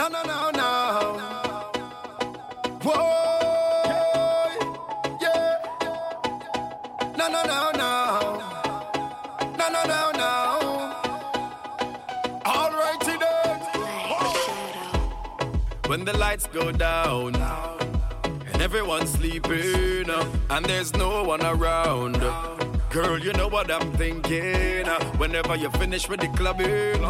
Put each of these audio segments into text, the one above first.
No, no, no, no. Whoa, yeah. No, no, no, no. No, no, no, no. All right, today. When the lights go down and everyone's sleeping and there's no one around. Girl, you know what I'm thinking. Whenever you finish with the clubbing,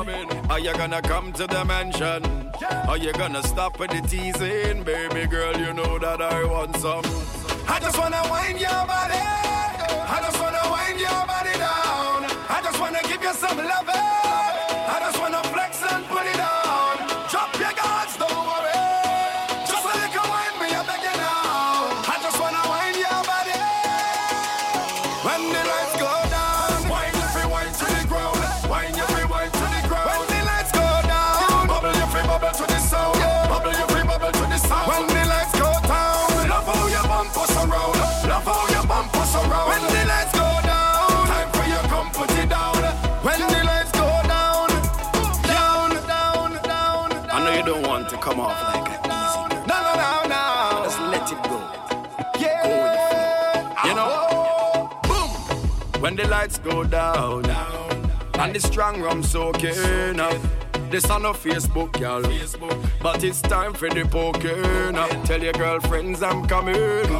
are you gonna come to the mansion? Are you gonna stop with the teasing? Baby girl, you know that I want some. I just wanna wind your body. I just wanna wind your body down. I just wanna give you some loving. Lights go down, and the strong rum soaking up. This on no Facebook, y'all. But it's time for the poking. up. Tell your girlfriends I'm coming.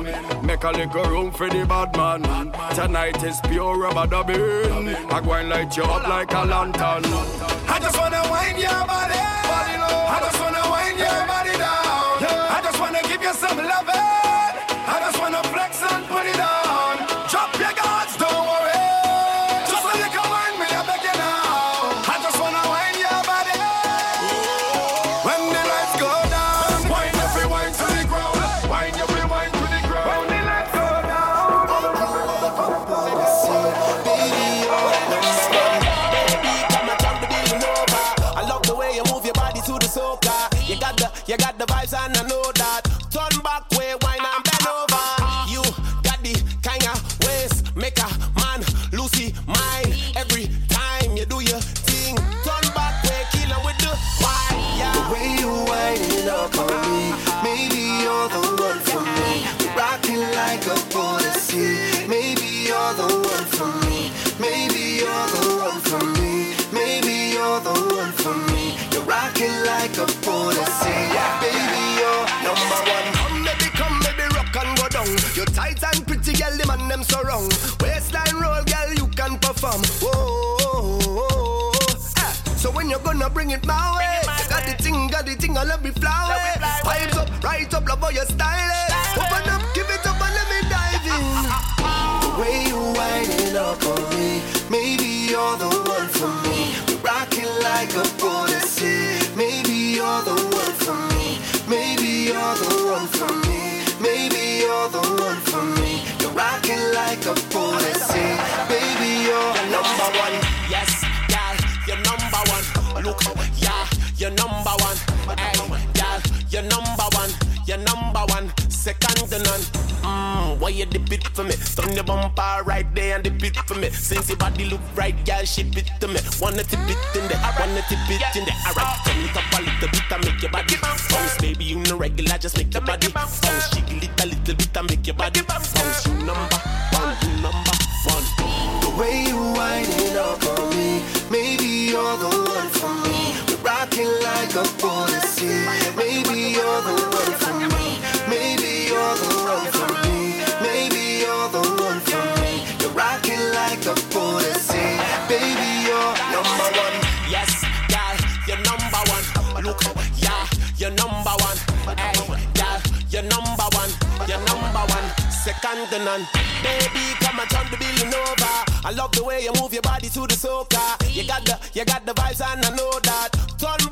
Make a little room for the bad man. Tonight is pure rubber dubbing. I go and light you up like a lantern. I just wanna wind your body. I just wanna wind your body down. I just wanna give you some loving. My way, got the thing, got the thing, I love me flower. Vibes up, right up, love how you style number one. Hey, girl, you're number one. You're number one. Second to none. Mmm, why you dip it for me? Turn the bumper right there and dip it for me. Since your body look right, girl, ship it to me. Wanna tip it in there, wanna tip it in there. Alright, turn it up a little bit and make your body bounce. Baby, you know regular, just make your body bounce. Jiggle it a little bit and make your body bounce. You number Maybe you're the one for me. Maybe you're the one for me. Maybe you're the one for me. You're rocking like a policy. Baby, you're number one. Yes, girl, you're number one. Look, yeah, you're number one. Hey, girl, you're number one. You're number one. Second to none. Baby, come and turn the building over. I love the way you move your body to the soca. You got the, you got the vibes and I know that. Turn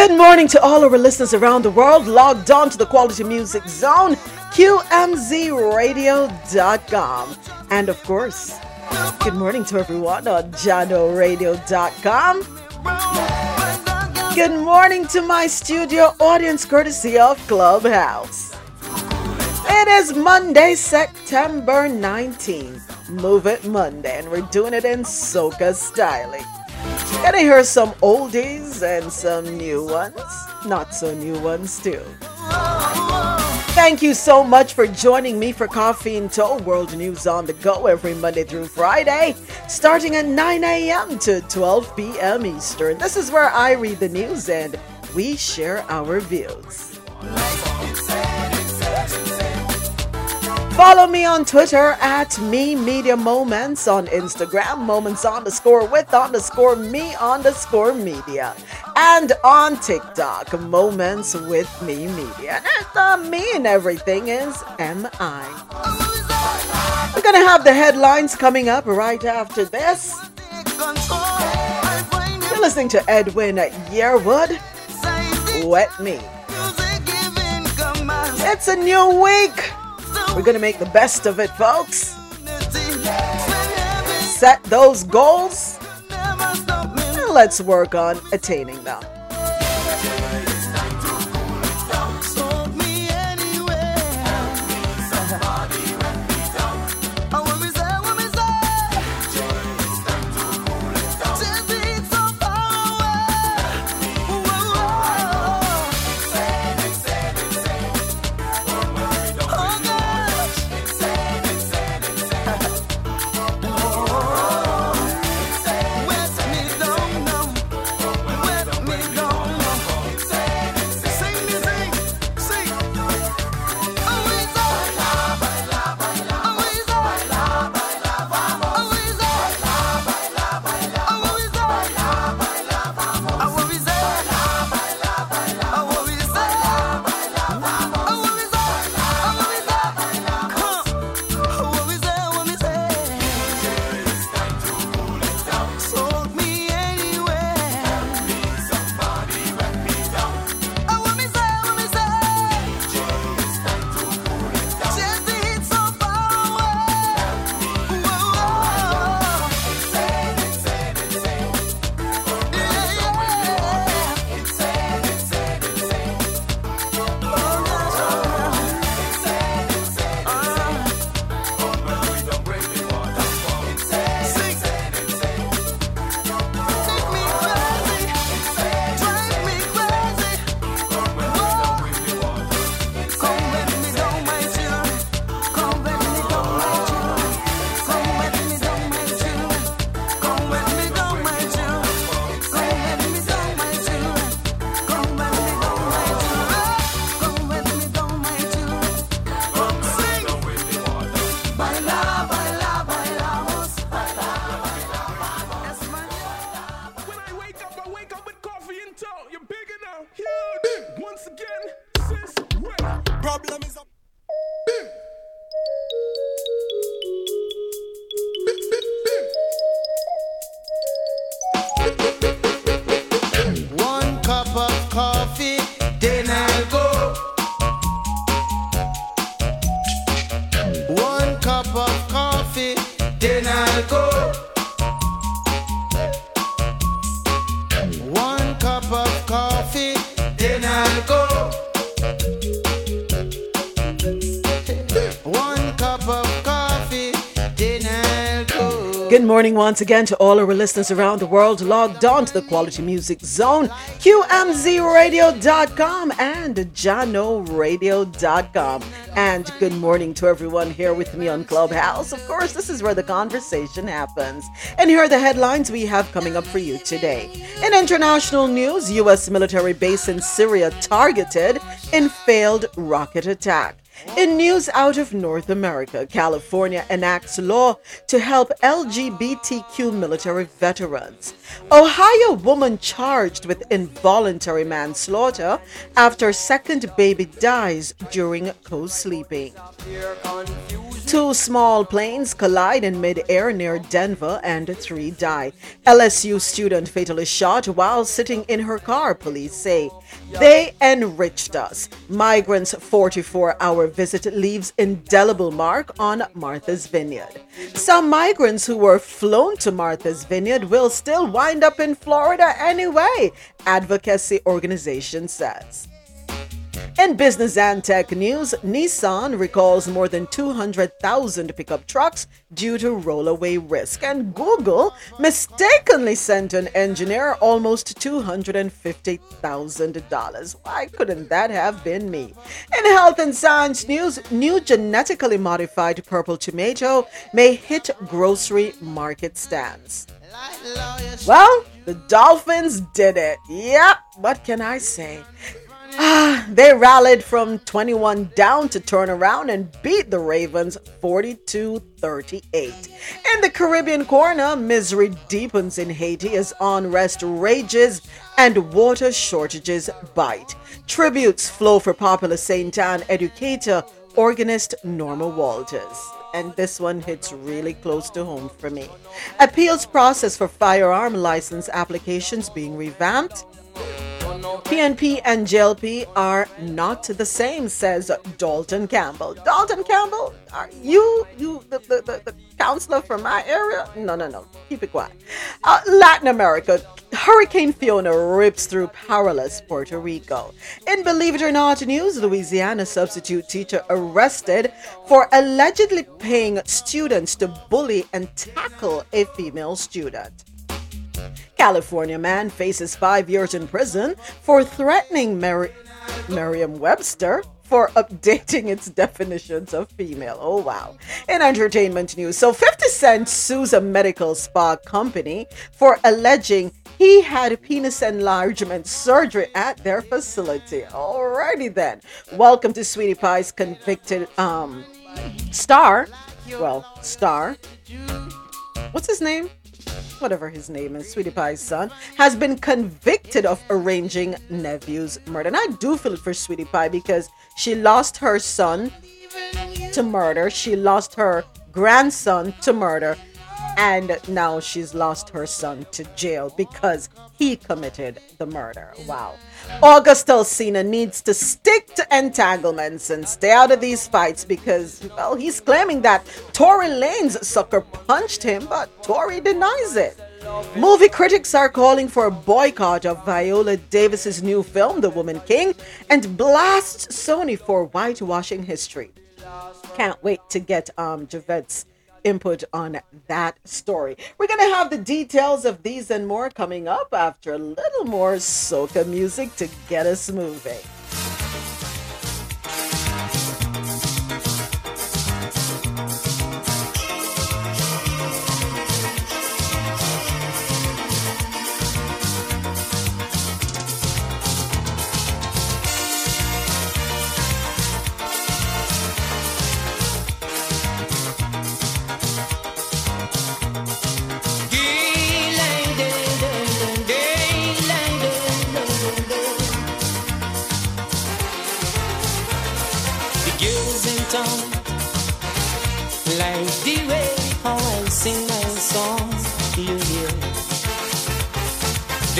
Good morning to all our listeners around the world logged on to the Quality Music Zone, QMZRadio.com. And of course, good morning to everyone on JahknoRadio.com. Good morning to my studio audience courtesy of Clubhouse. It is Monday, September 19th. Move It Monday, and we're doing it in soca styling. Gonna hear some oldies and some new ones, not so new ones too. Thank you so much for joining me for Coffee In Toe World News on the Go every Monday through Friday, starting at 9 a.m. to 12 p.m. Eastern. This is where I read the news and we share our views. Follow me on Twitter at Mi Media moments on Instagram, moments underscore with underscore me underscore media, and on TikTok, moments with Mi Media. And the me and everything is M I. We're gonna have the headlines coming up right after this. You're listening to Edwin Yearwood. Wet Me. It's a new week. We're going to make the best of it, folks. Set those goals and let's work on attaining them. Morning once again to all our listeners around the world logged on to the Quality Music Zone, QMZRadio.com and JahknoRadio.com. And good morning to everyone here with me on Clubhouse. Of course, this is where the conversation happens. And here are the headlines we have coming up for you today. In international news, U.S. military base in Syria targeted in failed rocket attack. In news out of North America, California enacts law to help LGBTQ military veterans. Ohio woman charged with involuntary manslaughter after second baby dies during co-sleeping. Two small planes collide in mid-air near Denver and three die. LSU student fatally shot while sitting in her car, police say. They enriched us. Migrants' 44-hour visit leaves indelible mark on Martha's Vineyard. Some migrants who were flown to Martha's Vineyard will still wind up in Florida anyway, advocacy organization says. In business and tech news, Nissan recalls more than 200,000 pickup trucks due to rollaway risk, and Google mistakenly sent an engineer almost $250,000. Why couldn't that have been me? In health and science news, new genetically modified purple tomato may hit grocery market stands. Well, the Dolphins did it. Yep, what can I say? Ah, they rallied from 21 down to turn around and beat the Ravens 42 38. In the Caribbean corner, misery deepens in Haiti as unrest rages and water shortages bite. Tributes flow for popular St. Ann educator, organist Norma Walters and this one hits really close to home for me. Appeals process for firearm license applications being revamped. PNP and JLP are not the same, says Dalton Campbell. Dalton Campbell, are you you the, the, the, the counselor from my area? No, no, no. Keep it quiet. Uh, Latin America. Hurricane Fiona rips through powerless Puerto Rico. In Believe It or Not news, Louisiana substitute teacher arrested for allegedly paying students to bully and tackle a female student. California man faces five years in prison for threatening Mer- Merriam Webster for updating its definitions of female. Oh, wow. In entertainment news, so 50 Cent sues a medical spa company for alleging he had penis enlargement surgery at their facility. Alrighty then. Welcome to Sweetie Pie's convicted um star. Well, star. What's his name? Whatever his name is, Sweetie Pie's son, has been convicted of arranging nephew's murder. And I do feel it for Sweetie Pie because she lost her son to murder, she lost her grandson to murder, and now she's lost her son to jail because he committed the murder. Wow. August Alsina needs to stick to entanglements and stay out of these fights because, well, he's claiming that Tory Lanez sucker punched him, but Tory denies it. Movie critics are calling for a boycott of Viola Davis's new film, The Woman King, and blast Sony for whitewashing history. Can't wait to get um Javed's input on that story. We're going to have the details of these and more coming up after a little more soca music to get us moving.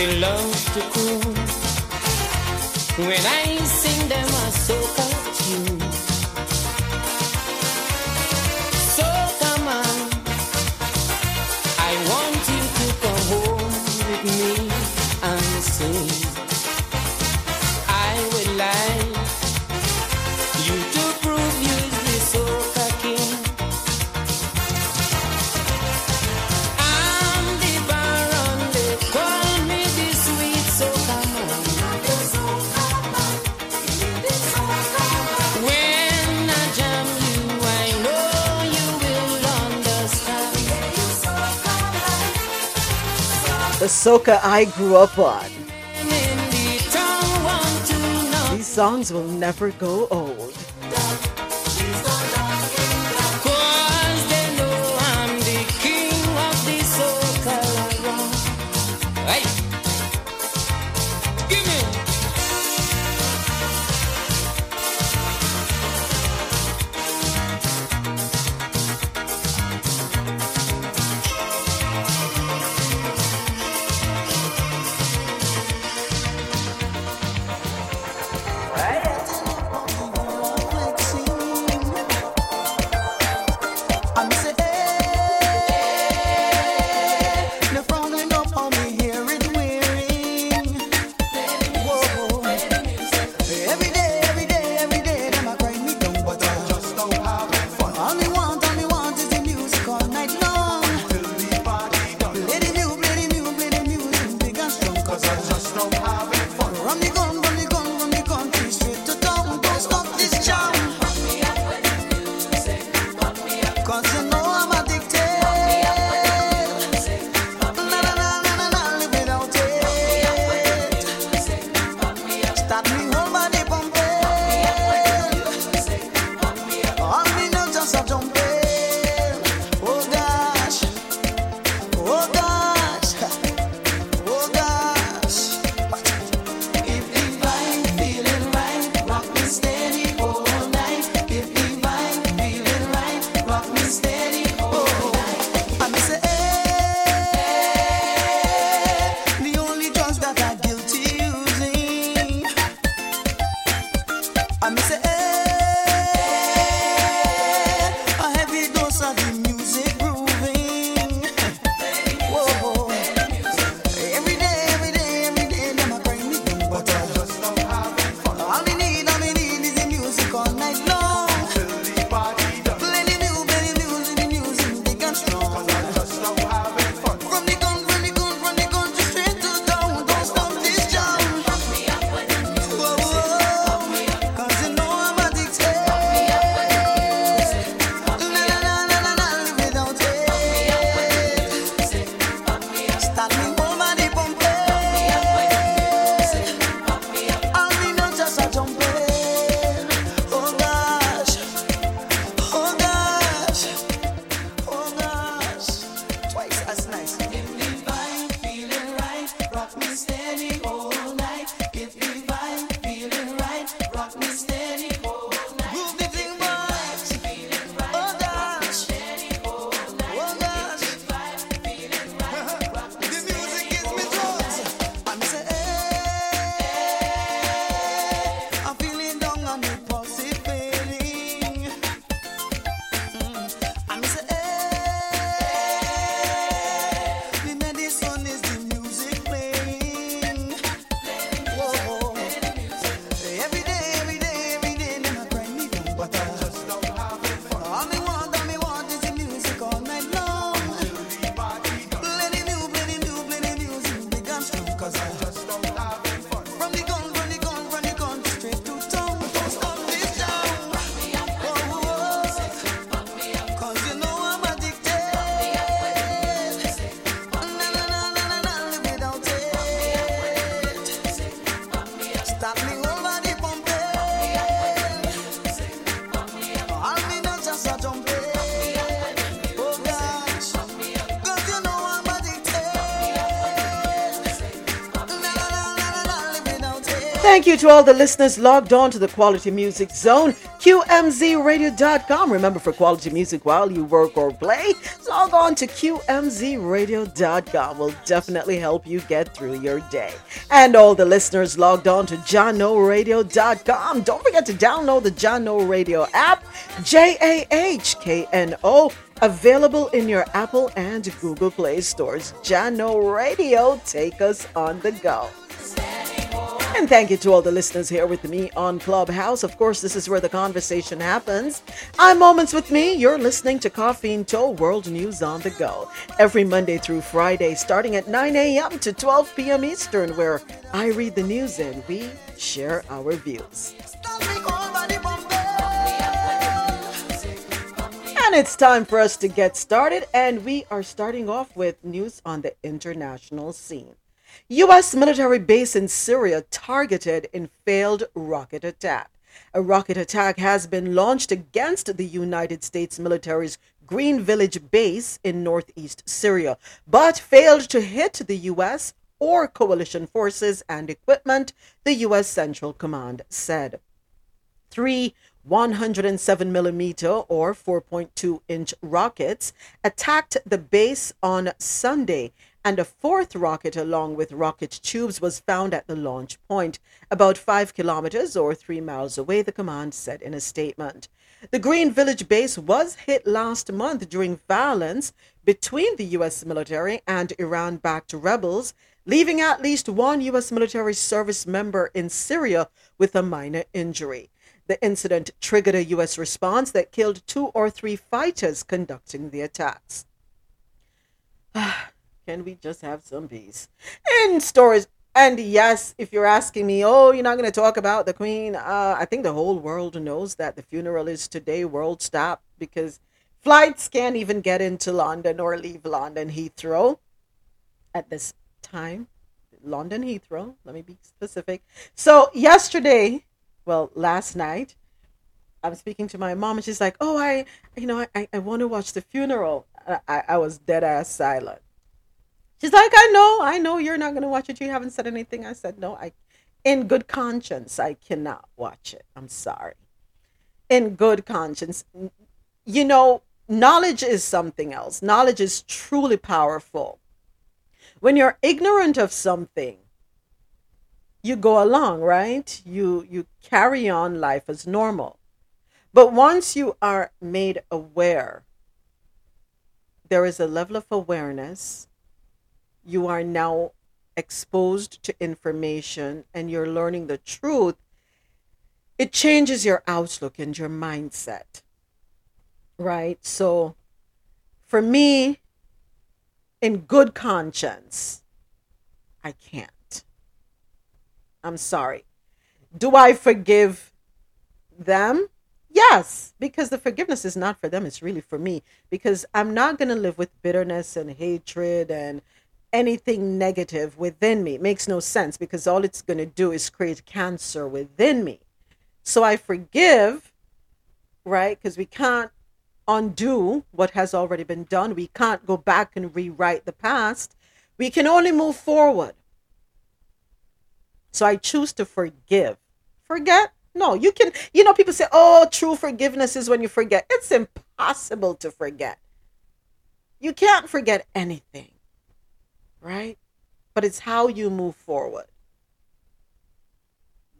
They love to cool. When I The soca I grew up on. These songs will never go old. Thank you to all the listeners logged on to the Quality Music Zone, QMZRadio.com. Remember, for quality music while you work or play, log on to QMZRadio.com. Will definitely help you get through your day. And all the listeners logged on to JahknoRadio.com. Don't forget to download the Jahkno Radio app, J A H K N O available in your Apple and Google Play stores. Jahkno Radio, take us on the go. And thank you to all the listeners here with me on Clubhouse. Of course, this is where the conversation happens. I'm Moments with Mi. You're listening to Coffee In Toe World News on the Go every Monday through Friday, starting at 9 a.m. to 12 p.m. Eastern, where I read the news and we share our views. And it's time for us to get started, and we are starting off with news on the international scene. U.S. military base in Syria targeted in failed rocket attack. A rocket attack has been launched against the United States military's Green Village base in northeast Syria, but failed to hit the U.S. or coalition forces and equipment, the U.S. Central Command said. Three 107 millimeter or 4.2 inch rockets attacked the base on Sunday and a fourth rocket along with rocket tubes was found at the launch point, about five kilometers or three miles away, the command said in a statement. The Green Village base was hit last month during violence between the U.S. military and Iran backed rebels, leaving at least one U.S. military service member in Syria with a minor injury. The incident triggered a U.S. response that killed two or three fighters conducting the attacks. Ah, Can we just have some peace? And stories. And yes, if you're asking me, oh, you're not going to talk about the Queen, uh, I think the whole world knows that the funeral is today, world stop, because Flights can't even get into London or leave London Heathrow at this time. London Heathrow, let me be specific. So, yesterday, well, last night, I'm speaking to my mom and she's like, Oh, I, you know, I, I want to watch the funeral. I, I was dead ass silent. She's like, I know, I know you're not going to watch it. You haven't said anything. I said, No, I, in good conscience, I cannot watch it. I'm sorry. In good conscience. You know, knowledge is something else. Knowledge is truly powerful. When you're ignorant of something, you go along, right? You you carry on life as normal. But once you are made aware, there is a level of awareness. You are now exposed to information and you're learning the truth. It changes your outlook and your mindset. Right? So for me, in good conscience, I can't. I'm sorry. Do I forgive them? Yes, because the forgiveness is not for them, it's really for me. Because I'm not going to live with bitterness and hatred and anything negative within me. It makes no sense because all it's going to do is create cancer within me. So I forgive, right? Because we can't undo what has already been done. We can't go back and rewrite the past. We can only move forward. So I choose to forgive. Forget? No, you can, you know, people say, oh, true forgiveness is when you forget. It's impossible to forget. You can't forget anything, right? But it's how you move forward.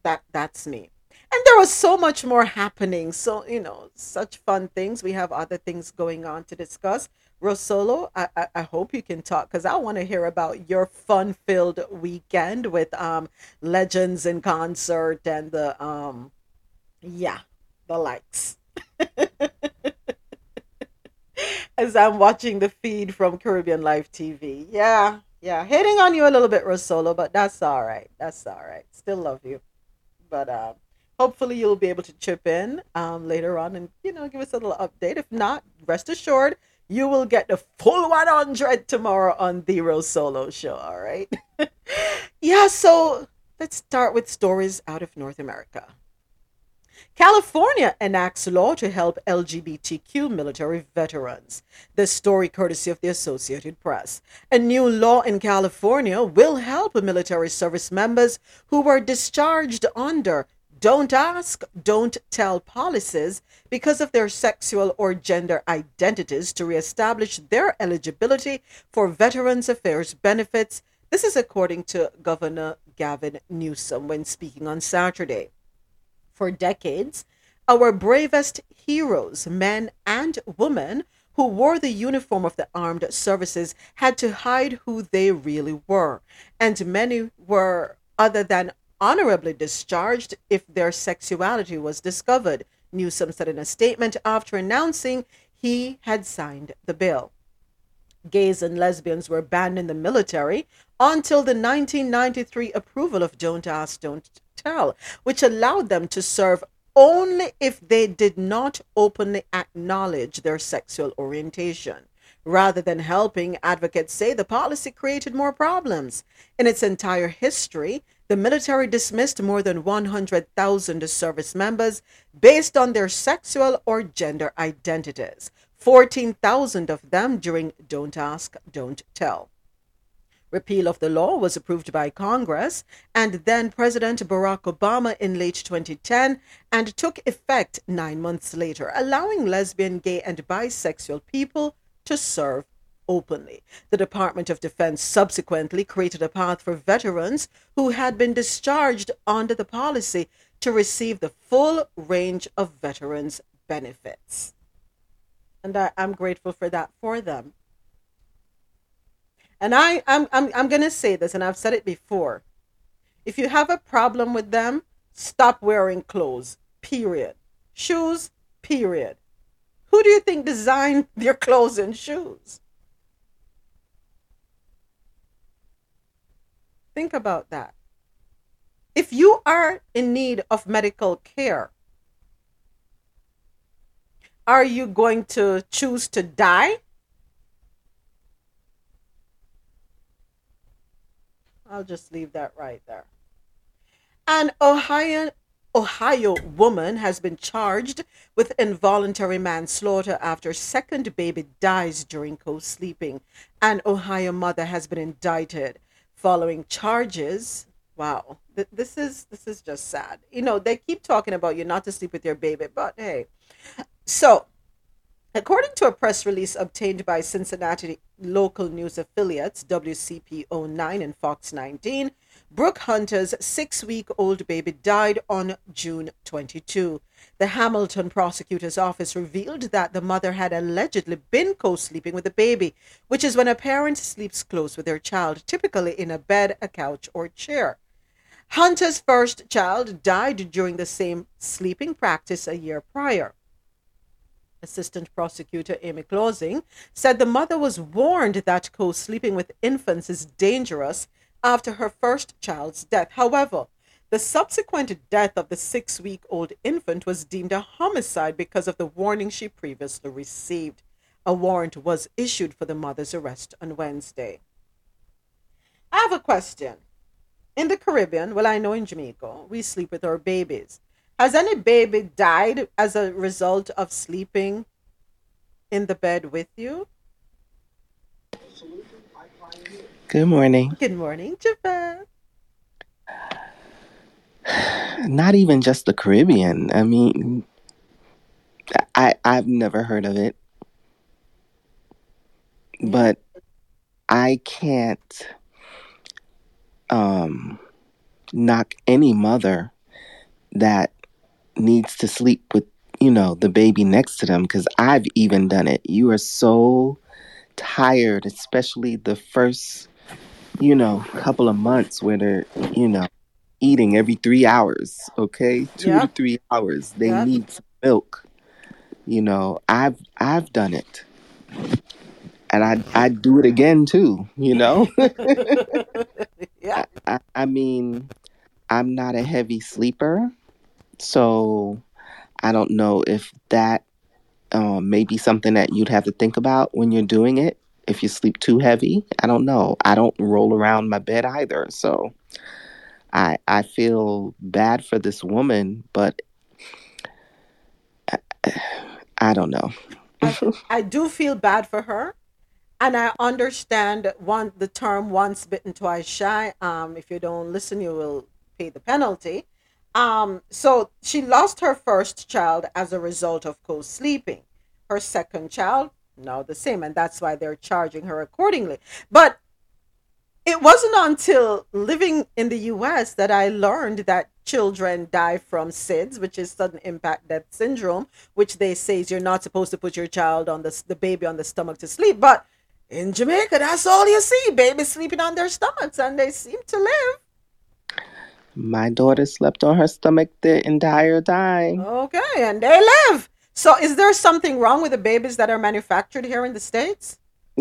That that's me. And there was so much more happening. So you know such fun things. We have other things going on to discuss. Rosolo i i, I hope you can talk because i want to hear about your fun filled weekend with um legends in concert and the um yeah the likes. As i'm watching the feed from caribbean live tv yeah yeah hitting on you a little bit rosolo but that's all right. That's all right. Still love you. But um hopefully you'll be able to chip in um, later on and you know give us a little update. If not rest assured you will get the full 100 tomorrow on the rose solo show all right? Yeah so let's start with stories out of north america California enacts law to help LGBTQ military veterans. This story courtesy of the Associated Press. A new law in California will help military service members who were discharged under don't ask, don't tell policies because of their sexual or gender identities to reestablish their eligibility for Veterans Affairs benefits. This is according to Governor Gavin Newsom when speaking on Saturday. For decades, our bravest heroes, men and women, who wore the uniform of the armed services had to hide who they really were, and many were other than honorably discharged if their sexuality was discovered, Newsom said in a statement after announcing he had signed the bill. Gays and lesbians were banned in the military until the 1993 approval of Don't Ask, Don't Which allowed them to serve only if they did not openly acknowledge their sexual orientation. Rather than helping, advocates say the policy created more problems. In its entire history, the military dismissed more than 100,000 service members based on their sexual or gender identities, 14,000 of them during Don't Ask, Don't Tell. Repeal of the law was approved by Congress and then President Barack Obama in late 2010 and took effect nine months later, allowing lesbian, gay, and bisexual people to serve openly. The Department of Defense subsequently created a path for veterans who had been discharged under the policy to receive the full range of veterans benefits. And I, am grateful for that for them. And I, I'm, I'm, I'm going to say this, and I've said it before. If you have a problem with them, stop wearing clothes, period. Shoes, period. Who do you think designed their clothes and shoes? Think about that. If you are in need of medical care, are you going to choose to die? I'll just leave that right there. An Ohio Ohio woman has been charged with involuntary manslaughter after second baby dies during co-sleeping. An Ohio mother has been indicted following charges. Wow, th- this is this is just sad. You know, they keep talking about you not to sleep with your baby, but hey. So, According to a press release obtained by Cincinnati local news affiliates WCPO 9 and Fox 19, Brooke Hunter's six week old baby died on June 22. The Hamilton prosecutor's office revealed that the mother had allegedly been co sleeping with the baby, which is when a parent sleeps close with their child, typically in a bed, a couch, or chair. Hunter's first child died during the same sleeping practice a year prior. Assistant Prosecutor Amy Closing said the mother was warned that co sleeping with infants is dangerous after her first child's death. However, the subsequent death of the six week old infant was deemed a homicide because of the warning she previously received. A warrant was issued for the mother's arrest on Wednesday. I have a question. In the Caribbean, well, I know in Jamaica, we sleep with our babies. Has any baby died as a result of sleeping in the bed with you? Good morning. Good morning, Javette. Not even just the Caribbean. I mean, I I've never heard of it, but I can't um knock any mother that needs to sleep with, you know, the baby next to them because I've even done it. You are so tired, especially the first, you know, couple of months where they're, you know, eating every three hours, okay? Two to three hours. They yep. need some milk. You know, I've I've done it. And I I do it again too, you know? yeah. I, I, I mean, I'm not a heavy sleeper, so I don't know if that um, may be something that you'd have to think about when you're doing it. If you sleep too heavy, I don't know. I don't roll around my bed either, so I I feel bad for this woman, but I, I don't know. I, I do feel bad for her. And I understand one the term once bitten, twice shy. Um, if you don't listen, you will pay the penalty. Um, so she lost her first child as a result of co-sleeping. Her second child, now the same, and that's why they're charging her accordingly. But it wasn't until living in the US that I learned that children die from SIDS, which is sudden impact death syndrome, which they say is you're not supposed to put your child on the, the baby on the stomach to sleep. But in Jamaica, that's all you see babies sleeping on their stomachs, and they seem to live. My daughter slept on her stomach the entire time. Okay, and they live. So, is there something wrong with the babies that are manufactured here in the States?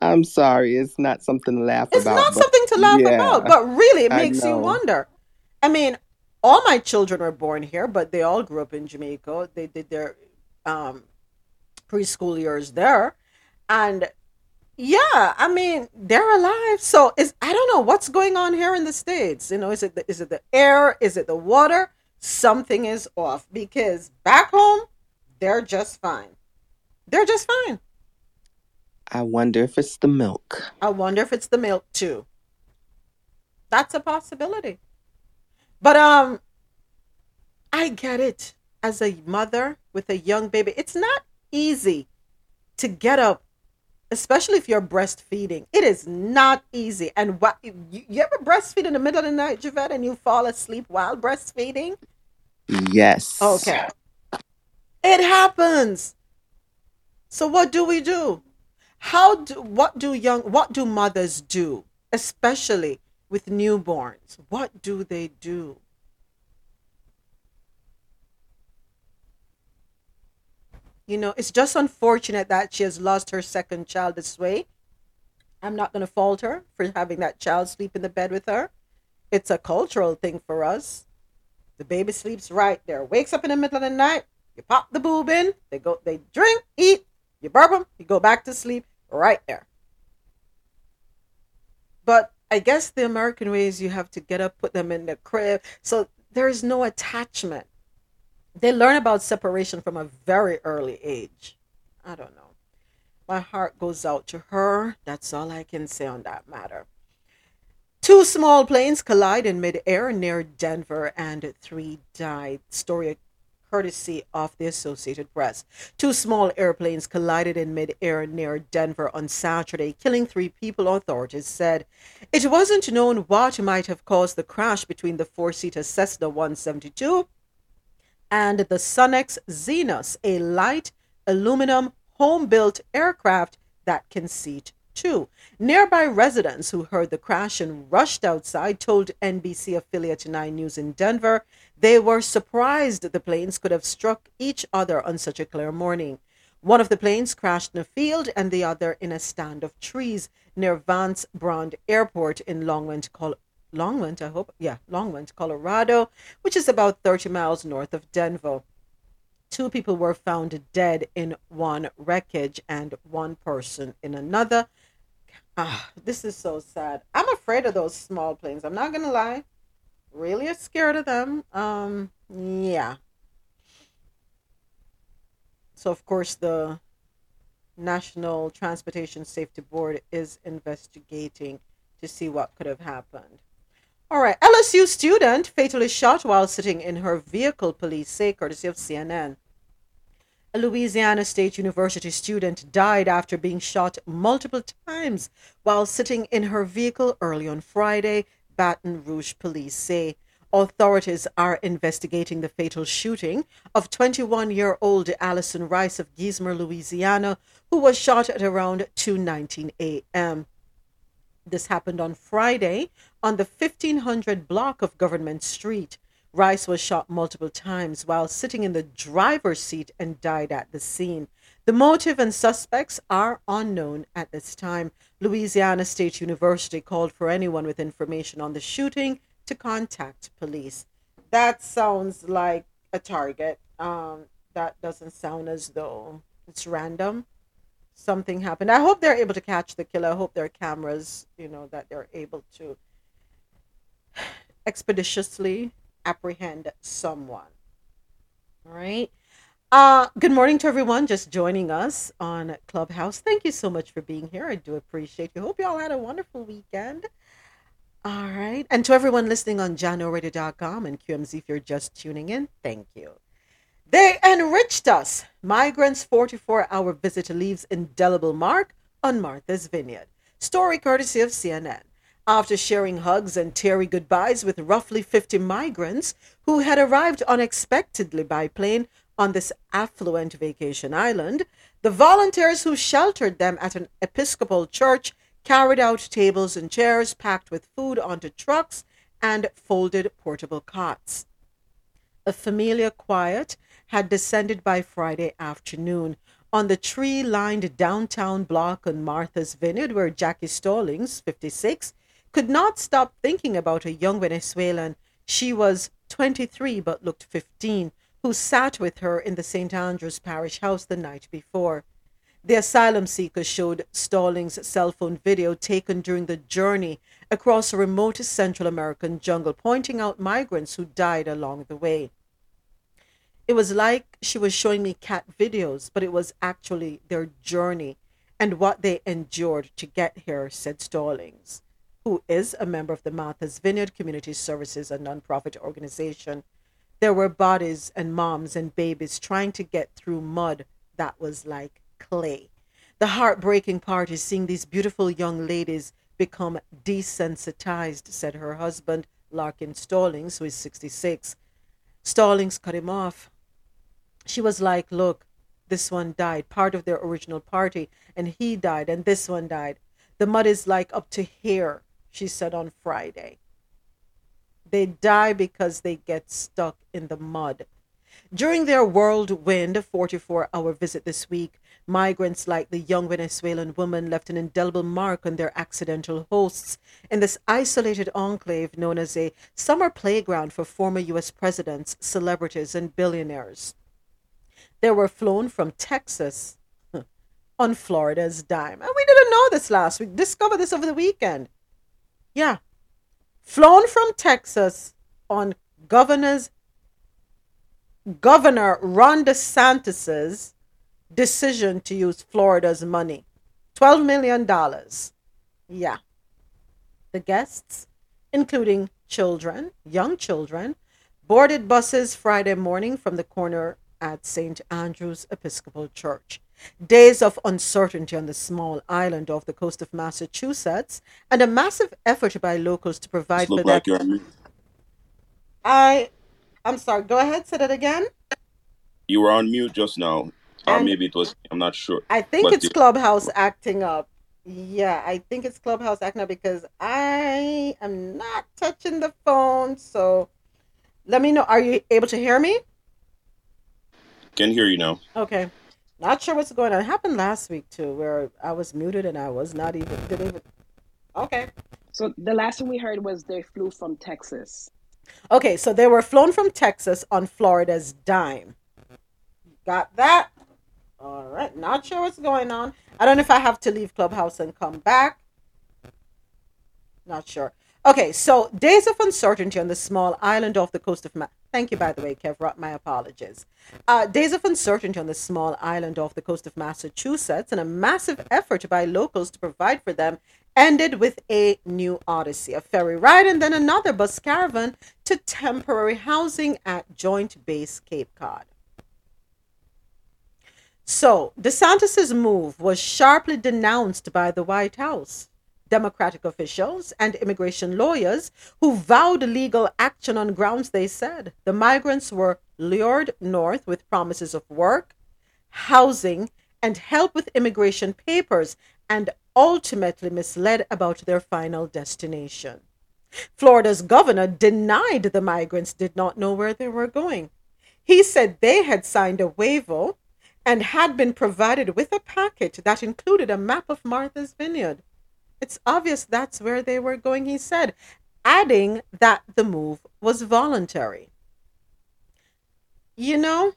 I'm sorry, it's not something to laugh It's about, not but something to laugh about, but really, it makes you wonder. I mean, all my children were born here, but they all grew up in Jamaica. They did their um, preschool years there. And yeah, I mean, they're alive. So is I don't know what's going on here in the States. You know, is it the, is it the air? Is it the water? Something is off because back home, they're just fine. They're just fine. I wonder if it's the milk. I wonder if it's the milk too. That's a possibility. But um I get it. As a mother with a young baby, it's not easy to get up, especially if you're breastfeeding. It is not easy. And what you, you ever breastfeed in the middle of the night, Javette, and you fall asleep while breastfeeding? Yes. Okay. It happens. So what do we do? How do what do young what do mothers do, especially with newborns? What do they do? You know, it's just unfortunate that she has lost her second child this way. I'm not going to fault her for having that child sleep in the bed with her. It's a cultural thing for us. The baby sleeps right there. Wakes up in the middle of the night. You pop the boob in. They go. They drink, eat. You burp them. You go back to sleep right there. But I guess the American way is you have to get up, put them in the crib. So there's no attachment. They learn about separation from a very early age. I don't know. My heart goes out to her. That's all I can say on that matter. Two small planes collide in midair near Denver and three died. Story courtesy of the Associated Press. Two small airplanes collided in midair near Denver on Saturday, killing three people, authorities said. It wasn't known what might have caused the crash between the four seater Cessna 172 and the Sonex Xenos, a light aluminum home built aircraft that can seat two. Nearby residents who heard the crash and rushed outside told NBC affiliate 9 News in Denver they were surprised the planes could have struck each other on such a clear morning. One of the planes crashed in a field and the other in a stand of trees near Vance Brand Airport in Longmont, Longmont, I hope, yeah, Longmont, Colorado, which is about 30 miles north of Denver. Two people were found dead in one wreckage and one person in another. Ah, this is so sad. I'm afraid of those small planes. I'm not gonna lie. Really scared of them. Um, yeah. So of course the National Transportation Safety Board is investigating to see what could have happened. All right, LSU student fatally shot while sitting in her vehicle, police say, courtesy of CNN. A Louisiana State University student died after being shot multiple times while sitting in her vehicle early on Friday, Baton Rouge police say. Authorities are investigating the fatal shooting of 21 year old Allison Rice of Geismar, Louisiana, who was shot at around 2:19 a.m. This happened on Friday on the 1500 block of Government Street. Rice was shot multiple times while sitting in the driver's seat and died at the scene. The motive and suspects are unknown at this time. Louisiana State University called for anyone with information on the shooting to contact police. That sounds like a target. Um, that doesn't sound as though it's random. Something happened. I hope they're able to catch the killer. I hope their cameras, you know, that they're able to expeditiously apprehend someone. All right. Uh, good morning to everyone just joining us on Clubhouse. Thank you so much for being here. I do appreciate you. Hope you all had a wonderful weekend. All right. And to everyone listening on JahknoRadio.com and QMZ, if you're just tuning in, thank you. They enriched us. Migrants' 44 hour visit leaves indelible mark on Martha's Vineyard. Story courtesy of CNN. After sharing hugs and teary goodbyes with roughly 50 migrants who had arrived unexpectedly by plane on this affluent vacation island, the volunteers who sheltered them at an Episcopal church carried out tables and chairs packed with food onto trucks and folded portable cots. A familiar quiet had descended by Friday afternoon on the tree lined downtown block on Martha's Vineyard, where Jackie Stallings, 56, could not stop thinking about a young Venezuelan. She was 23 but looked 15, who sat with her in the St. Andrew's Parish house the night before. The asylum seeker showed Stallings' cell phone video taken during the journey across a remote Central American jungle, pointing out migrants who died along the way. It was like she was showing me cat videos, but it was actually their journey and what they endured to get here, said Stallings, who is a member of the Martha's Vineyard Community Services, a nonprofit organization. There were bodies and moms and babies trying to get through mud that was like clay. The heartbreaking part is seeing these beautiful young ladies become desensitized, said her husband, Larkin Stallings, who is 66. Stallings cut him off. She was like, Look, this one died, part of their original party, and he died, and this one died. The mud is like up to here, she said on Friday. They die because they get stuck in the mud. During their whirlwind 44 hour visit this week, Migrants like the young Venezuelan woman left an indelible mark on their accidental hosts in this isolated enclave known as a summer playground for former U.S. presidents, celebrities, and billionaires. They were flown from Texas on Florida's dime. And we didn't know this last week. Discovered this over the weekend. Yeah. Flown from Texas on governor's Governor Ron DeSantis's decision to use Florida's money. $12 million. Yeah. The guests, including children, young children, boarded buses Friday morning from the corner at St. Andrew's Episcopal Church. Days of uncertainty on the small island off the coast of Massachusetts and a massive effort by locals to provide for look like them. you're on mute. I I'm sorry, go ahead, say that again. You were on mute just now, or And maybe it was. I'm not sure. I think But it's you, Clubhouse acting up. Yeah, I think it's Clubhouse acting up because I am not touching the phone. So let me know. Are you able to hear me? can hear you now. Okay. Not sure what's going on. It happened last week too, where I was muted and I was not even didn't even Okay. So the last one we heard was they flew from Texas. Okay, so they were flown from Texas on Florida's dime. Got that? All right. Not sure what's going on. I don't know if I have to leave Clubhouse and come back. Not sure. Okay, so days of uncertainty on the small island off the coast of Ma- Thank you, by the way, Kev. My apologies. Uh, days of uncertainty on the small island off the coast of Massachusetts and a massive effort by locals to provide for them ended with a new odyssey, a ferry ride, and then another bus caravan to temporary housing at Joint Base Cape Cod. So, DeSantis' move was sharply denounced by the White House. Democratic officials and immigration lawyers who vowed legal action on grounds they said the migrants were lured north with promises of work, housing, and help with immigration papers and ultimately misled about their final destination. Florida's governor denied the migrants did not know where they were going. He said they had signed a waiver and had been provided with a package that included a map of Martha's Vineyard. It's obvious that's where they were going, he said, adding that the move was voluntary. You know,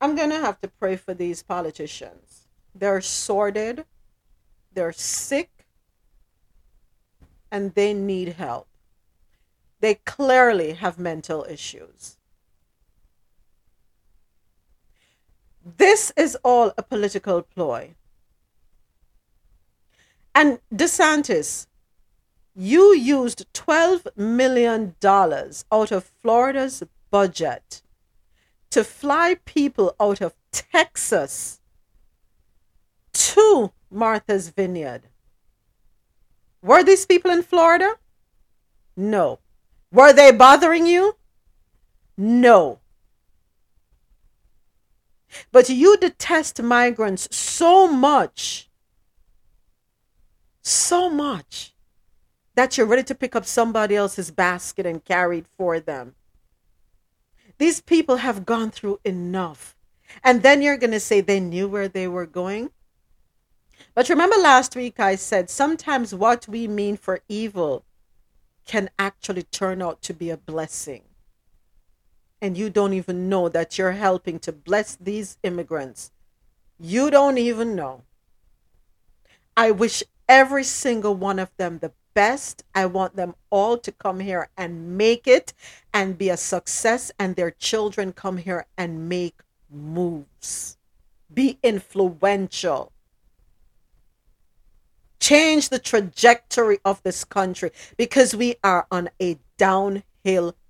I'm going to have to pray for these politicians. They're sordid, they're sick, and they need help. They clearly have mental issues. This is all a political ploy. And DeSantis, you used $12 million out of Florida's budget to fly people out of Texas to Martha's Vineyard. Were these people in Florida? No. Were they bothering you? No. But you detest migrants so much, so much, that you're ready to pick up somebody else's basket and carry it for them. These people have gone through enough. And then you're going to say they knew where they were going? But remember last week I said sometimes what we mean for evil can actually turn out to be a blessing. And you don't even know that you're helping to bless these immigrants. You don't even know. I wish every single one of them the best. I want them all to come here and make it and be a success, and their children come here and make moves, be influential change the trajectory of this country because we are on a downhill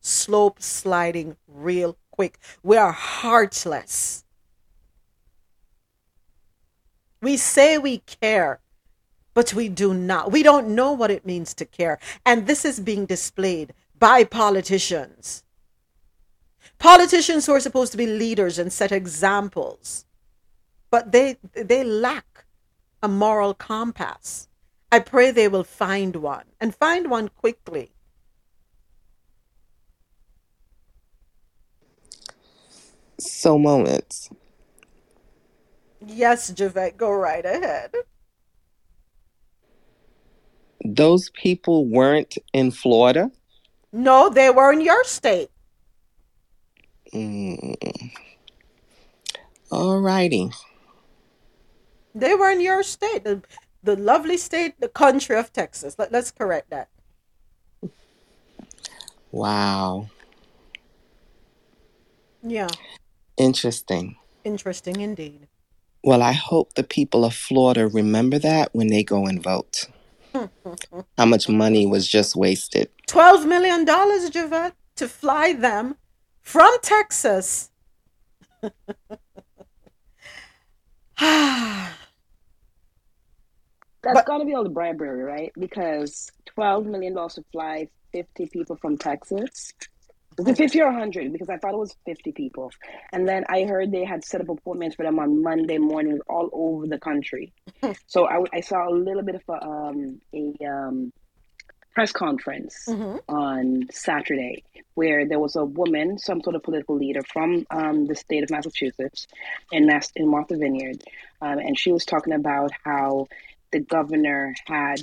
slope sliding real quick. We are heartless. We say we care, but we do not. We don't know what it means to care. And this is being displayed by politicians. Politicians who are supposed to be leaders and set examples, but they they lack a moral compass. I pray they will find one and find one quickly. So moments. Yes, Javette, go right ahead. Those people weren't in Florida. No, they were in your state. Mm. All righty. They were in your state, the, the lovely state, the country of Texas. Let, let's correct that. Wow. Yeah, Interesting. interesting indeed. Well, I hope the people of Florida remember that when they go and vote. How much money was just wasted? $12 million, Javette, to fly them from Texas. That's But- got to be all the bribery, right? Because twelve million dollars to fly fifty people from Texas. Was it fifty or hundred? Because I thought it was fifty people, and then I heard they had set up appointments for them on Monday mornings all over the country. so I, I saw a little bit of a, um, a um, press conference Mhm. on Saturday where there was a woman, some sort of political leader from um, the state of Massachusetts in, Mass- in Martha Vineyard, um, and she was talking about how the governor had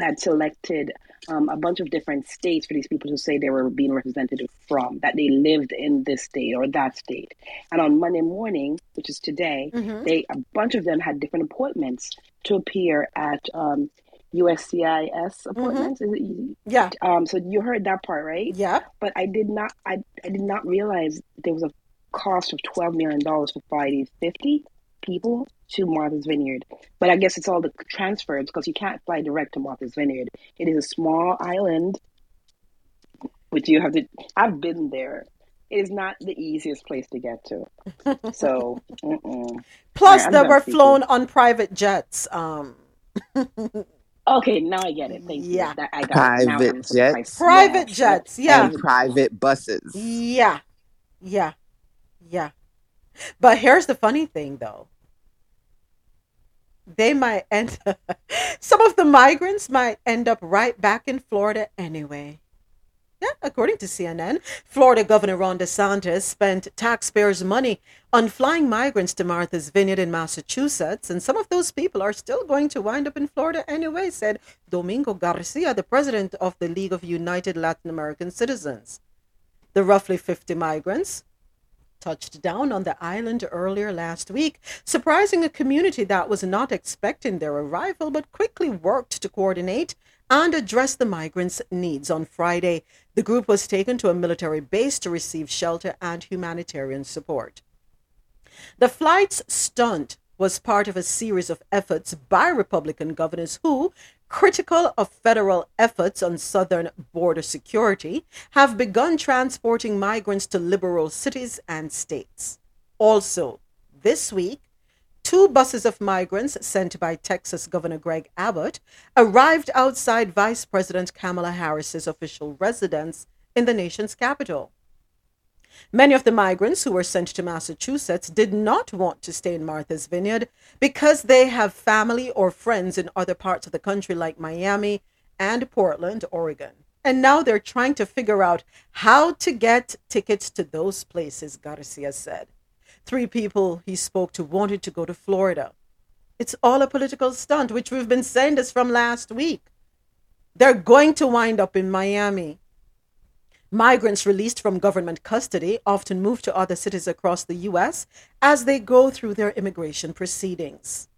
had selected um, a bunch of different states for these people to say they were being represented from, that they lived in this state or that state. And on Monday morning, which is today, Mhm. they a bunch of them had different appointments to appear at um, USCIS appointments. Is it, Yeah, um, so you heard that part, right? yeah. But I did not. I, I did not realize there was a cost of twelve million dollars for these fifty people to Martha's Vineyard. But I guess it's all the transfers because you can't fly direct to Martha's Vineyard. It is a small island, which you have to. I've been there. It is not the easiest place to get to. So, mm-mm. Plus, Alright, I'm they were speaking. flown on private jets. Um, okay, now I get it. Thank Yeah. you. That, I got Private I'm jets private Yeah. jets. Yeah, and private buses. yeah, yeah, yeah. But here's the funny thing, though. They might end. some of the migrants might end up right back in Florida anyway. Yeah, according to CNN, Florida Governor Ron DeSantis spent taxpayers' money on flying migrants to Martha's Vineyard in Massachusetts, and some of those people are still going to wind up in Florida anyway, said Domingo Garcia, the president of the League of United Latin American Citizens. The roughly 50 migrants touched down on the island earlier last week, surprising a community that was not expecting their arrival but quickly worked to coordinate and address the migrants' needs. On Friday, the group was taken to a military base to receive shelter and humanitarian support. The flight's stunt was part of a series of efforts by Republican governors who, critical of federal efforts on southern border security, have begun transporting migrants to liberal cities and states. Also, this week, two buses of migrants sent by Texas Governor Greg Abbott arrived outside Vice President Kamala Harris's official residence in the nation's capital. Many of the migrants who were sent to Massachusetts did not want to stay in Martha's Vineyard because they have family or friends in other parts of the country like Miami and Portland, Oregon. And now they're trying to figure out how to get tickets to those places, Garcia said. Three people he spoke to wanted to go to Florida. It's all a political stunt, which we've been saying this from last week. They're going to wind up in Miami. Migrants released from government custody often move to other cities across the U.S. as they go through their immigration proceedings.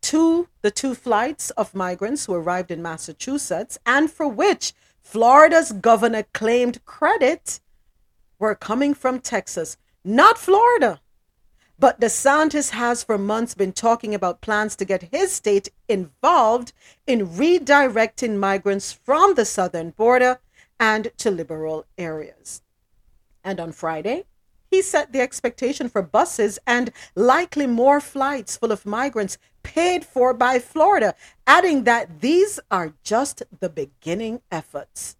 Two, the two flights of migrants who arrived in Massachusetts and for which Florida's governor claimed credit were coming from Texas, not Florida. But DeSantis has for months been talking about plans to get his state involved in redirecting migrants from the southern border and to liberal areas. And on Friday, he set the expectation for buses and likely more flights full of migrants paid for by Florida, adding that these are just the beginning efforts.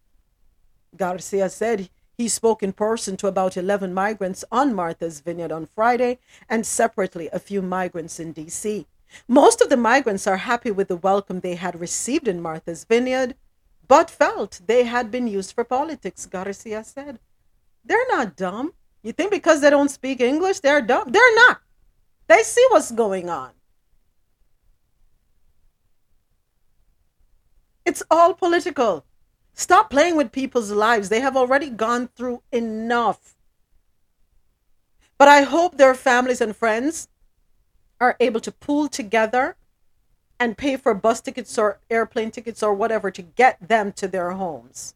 Garcia said he spoke in person to about 11 migrants on Martha's Vineyard on Friday and separately a few migrants in D.C. Most of the migrants are happy with the welcome they had received in Martha's Vineyard, but felt they had been used for politics, Garcia said. They're not dumb. You think because they don't speak English, they're dumb? They're not. They see what's going on. It's all political. Stop playing with people's lives. They have already gone through enough. But I hope their families and friends are able to pool together and pay for bus tickets or airplane tickets or whatever to get them to their homes.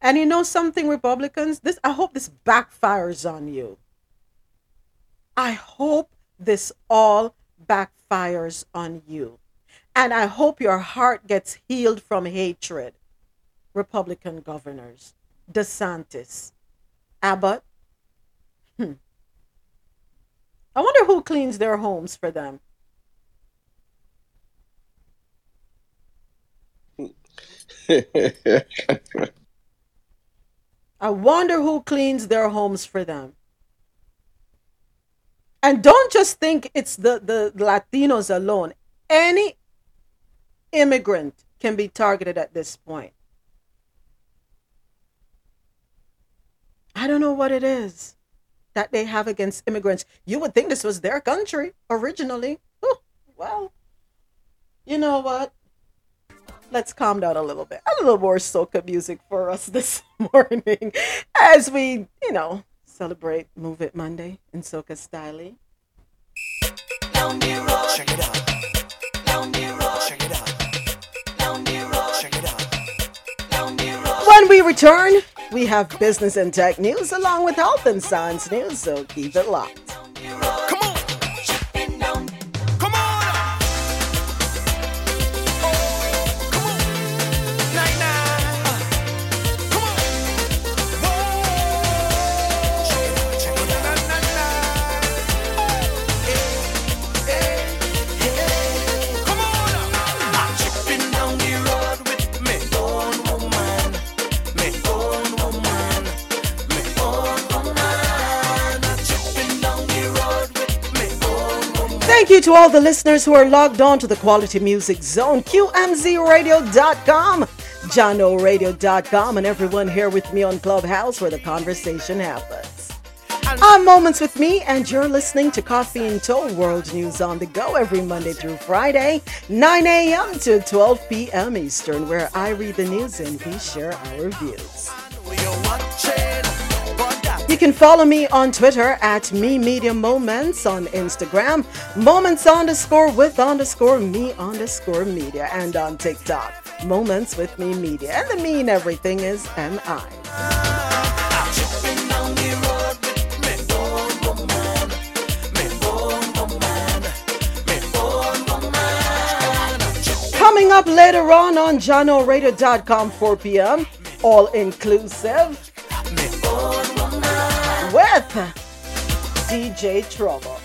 And you know something, Republicans? This I hope this backfires on you. I hope this all backfires on you. And I hope your heart gets healed from hatred. Republican governors, DeSantis, Abbott. Hmm. I wonder who cleans their homes for them. I wonder who cleans their homes for them. And don't just think it's the, the Latinos alone. Any immigrant can be targeted at this point. I don't know what it is that they have against immigrants. You would think this was their country originally. Well, you know what? Let's calm down a little bit. A little more soca music for us this morning as we, you know, celebrate Move It Monday in soca style. Check it out. Check it out. Check it out. When we return, we have business and tech news along with health and science news, so keep it locked. Thank you to all the listeners who are logged on to the Quality Music Zone, QMZRadio.com, JahknoRadio.com, and everyone here with me on Clubhouse where the conversation happens. I'm Moments with Mi, and you're listening to Coffee In Toe World News on the Go every Monday through Friday, 9 a.m. to 12 p.m. Eastern, where I read the news and we share our views. You can follow me on Twitter at Mi Media Moments, on Instagram, Moments underscore with underscore me underscore media, and on TikTok, Moments with Mi Media. And the me in everything is M-I. Coming up later on on JahknoRadio.com, 4 p.m., all inclusive with DJ Trouble.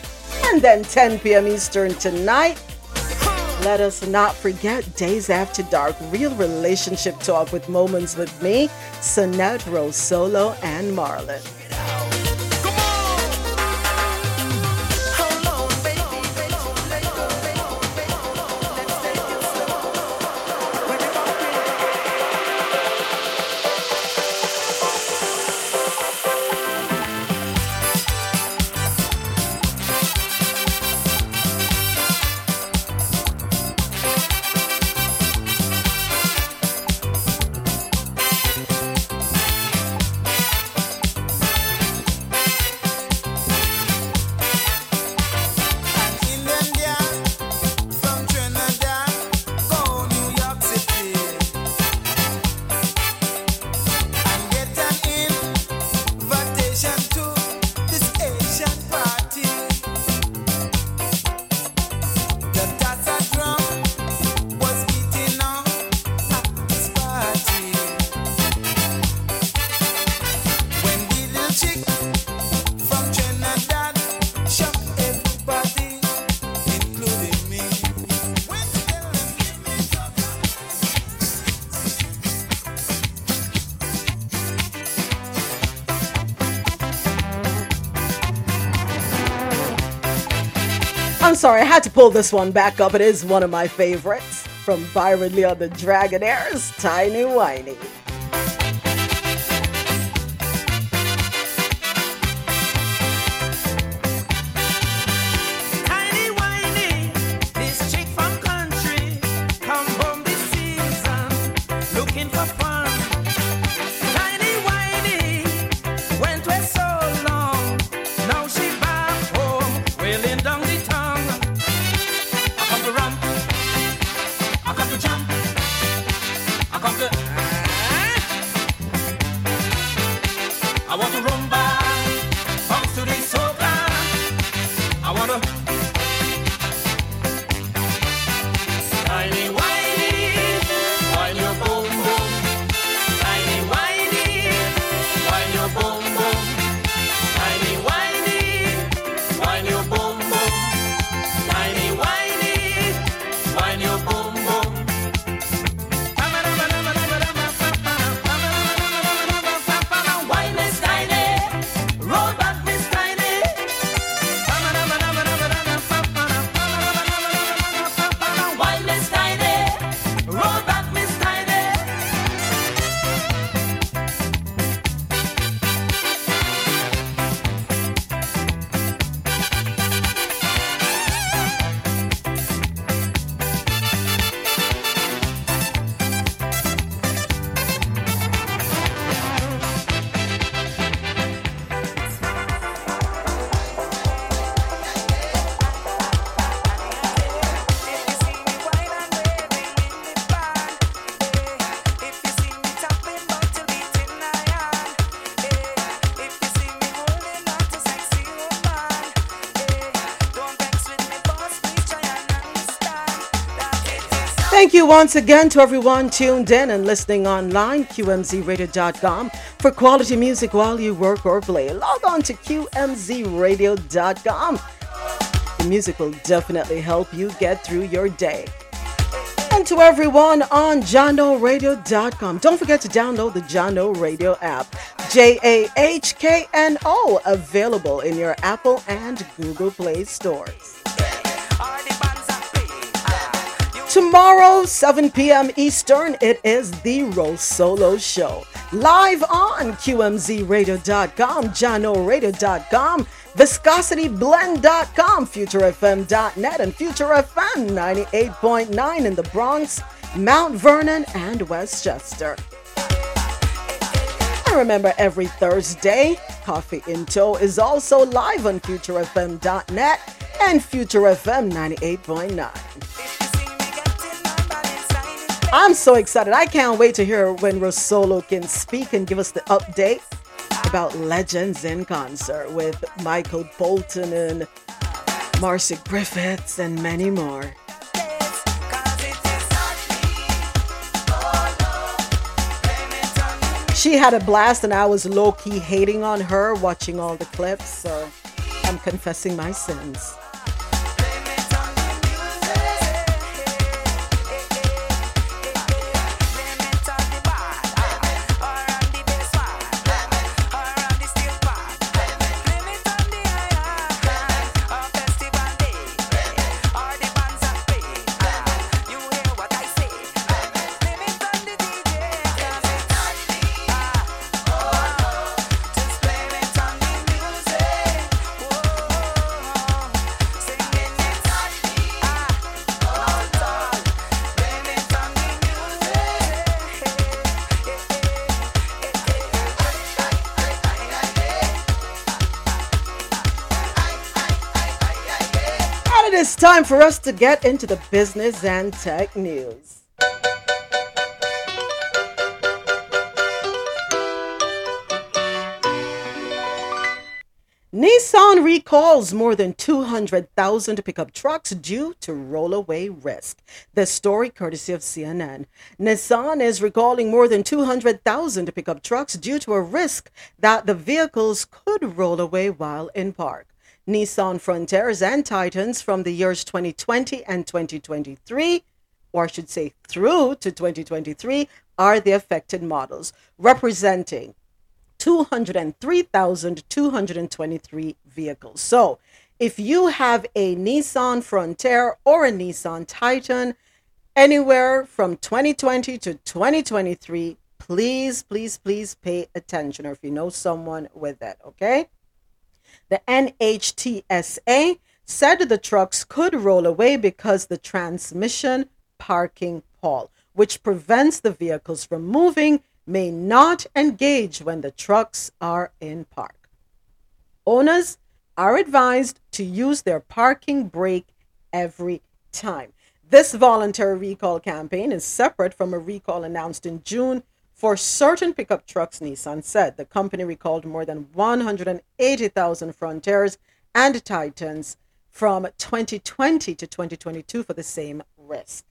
And then 10 p.m. Eastern tonight. Let us not forget Days After Dark, real relationship talk with Moments with Mi, Sonette Rose Solo, and Marlon. Sorry, I had to pull this one back up. It is one of my favorites from Byron Lee and the Dragonaires, Tiny Whiny. Thank you once again to everyone tuned in and listening online, QMZRadio.com, for quality music while you work or play. Log on to QMZRadio.com. The music will definitely help you get through your day. And to everyone on JahknoRadio.com, don't forget to download the Jahkno Radio app, J A H K N O, available in your Apple and Google Play stores. Tomorrow, 7 p.m. Eastern, it is the Rose Solo Show. Live on QMZRadio.com, JahknoRadio.com, ViscosityBlend.com, FutureFM.net, and FutureFM 98.9 in the Bronx, Mount Vernon, and Westchester. And remember, every Thursday, Coffee In Toe is also live on FutureFM.net and Future FM 98.9. I'm so excited. I can't wait to hear when Rose Solo can speak and give us the update about Legends in Concert with Michael Bolton and Marcia Griffiths and many more. She had a blast, and I was low key hating on her watching all the clips, so I'm confessing my sins. Time for us to get into the business and tech news. Nissan recalls more than 200,000 pickup trucks due to rollaway risk. The story courtesy of CNN. Nissan is recalling more than 200,000 pickup trucks due to a risk that the vehicles could roll away while in park. Nissan Frontiers and Titans from the years 2020 and 2023, or I should say through to 2023, are the affected models, representing 203,223 vehicles. So, if you have a Nissan Frontier or a Nissan Titan anywhere from 2020 to 2023, please, please, please pay attention, or if you know someone with it, okay? The NHTSA said the trucks could roll away because the transmission parking pawl, which prevents the vehicles from moving, may not engage when the trucks are in park. Owners are advised to use their parking brake every time. This voluntary recall campaign is separate from a recall announced in June for certain pickup trucks, Nissan said. The company recalled more than 180,000 Frontiers and Titans from 2020 to 2022 for the same risk.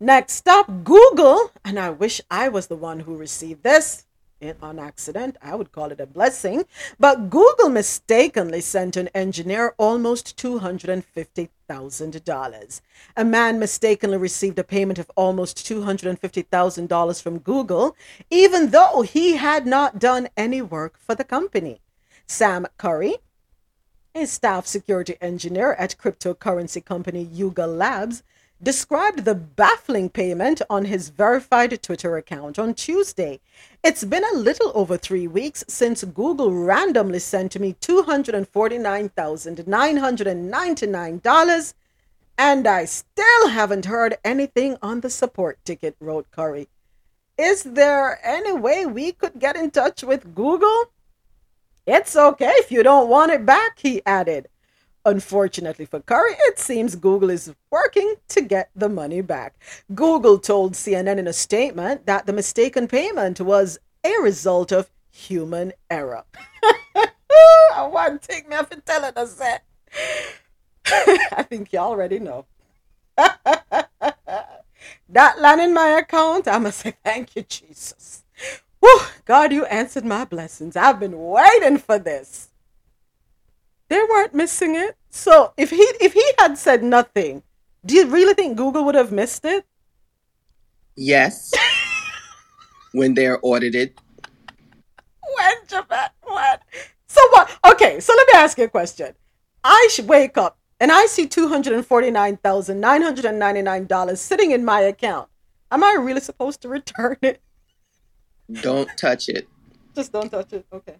Next up, Google, and I wish I was the one who received this on accident. I would call it a blessing. But Google mistakenly sent an engineer almost $250,000. A man mistakenly received a payment of almost $250,000 from Google, even though he had not done any work for the company. Sam Curry, a staff security engineer at cryptocurrency company Yuga Labs, described the baffling payment on his verified Twitter account on Tuesday. It's been a little over three weeks since Google randomly sent me $249,999, and I still haven't heard anything on the support ticket, wrote Curry. Is there any way we could get in touch with Google? It's okay if you don't want it back, he added. Unfortunately for Curry, it seems Google is working to get the money back. Google told CNN in a statement that the mistaken payment was a result of human error. I want to take me off and tell it that. I think you already know. that land in my account, going to say, thank you, Jesus. Whew, God, you answered my blessings. I've been waiting for this. They weren't missing it. So if he if he had said nothing, do you really think Google would have missed it? Yes. when they're audited. When when? So what? Okay, so let me ask you a question. I should wake up and I see two hundred and forty nine thousand nine hundred and ninety nine dollars sitting in my account. Am I really supposed to return it? Don't touch it. Just don't touch it. Okay.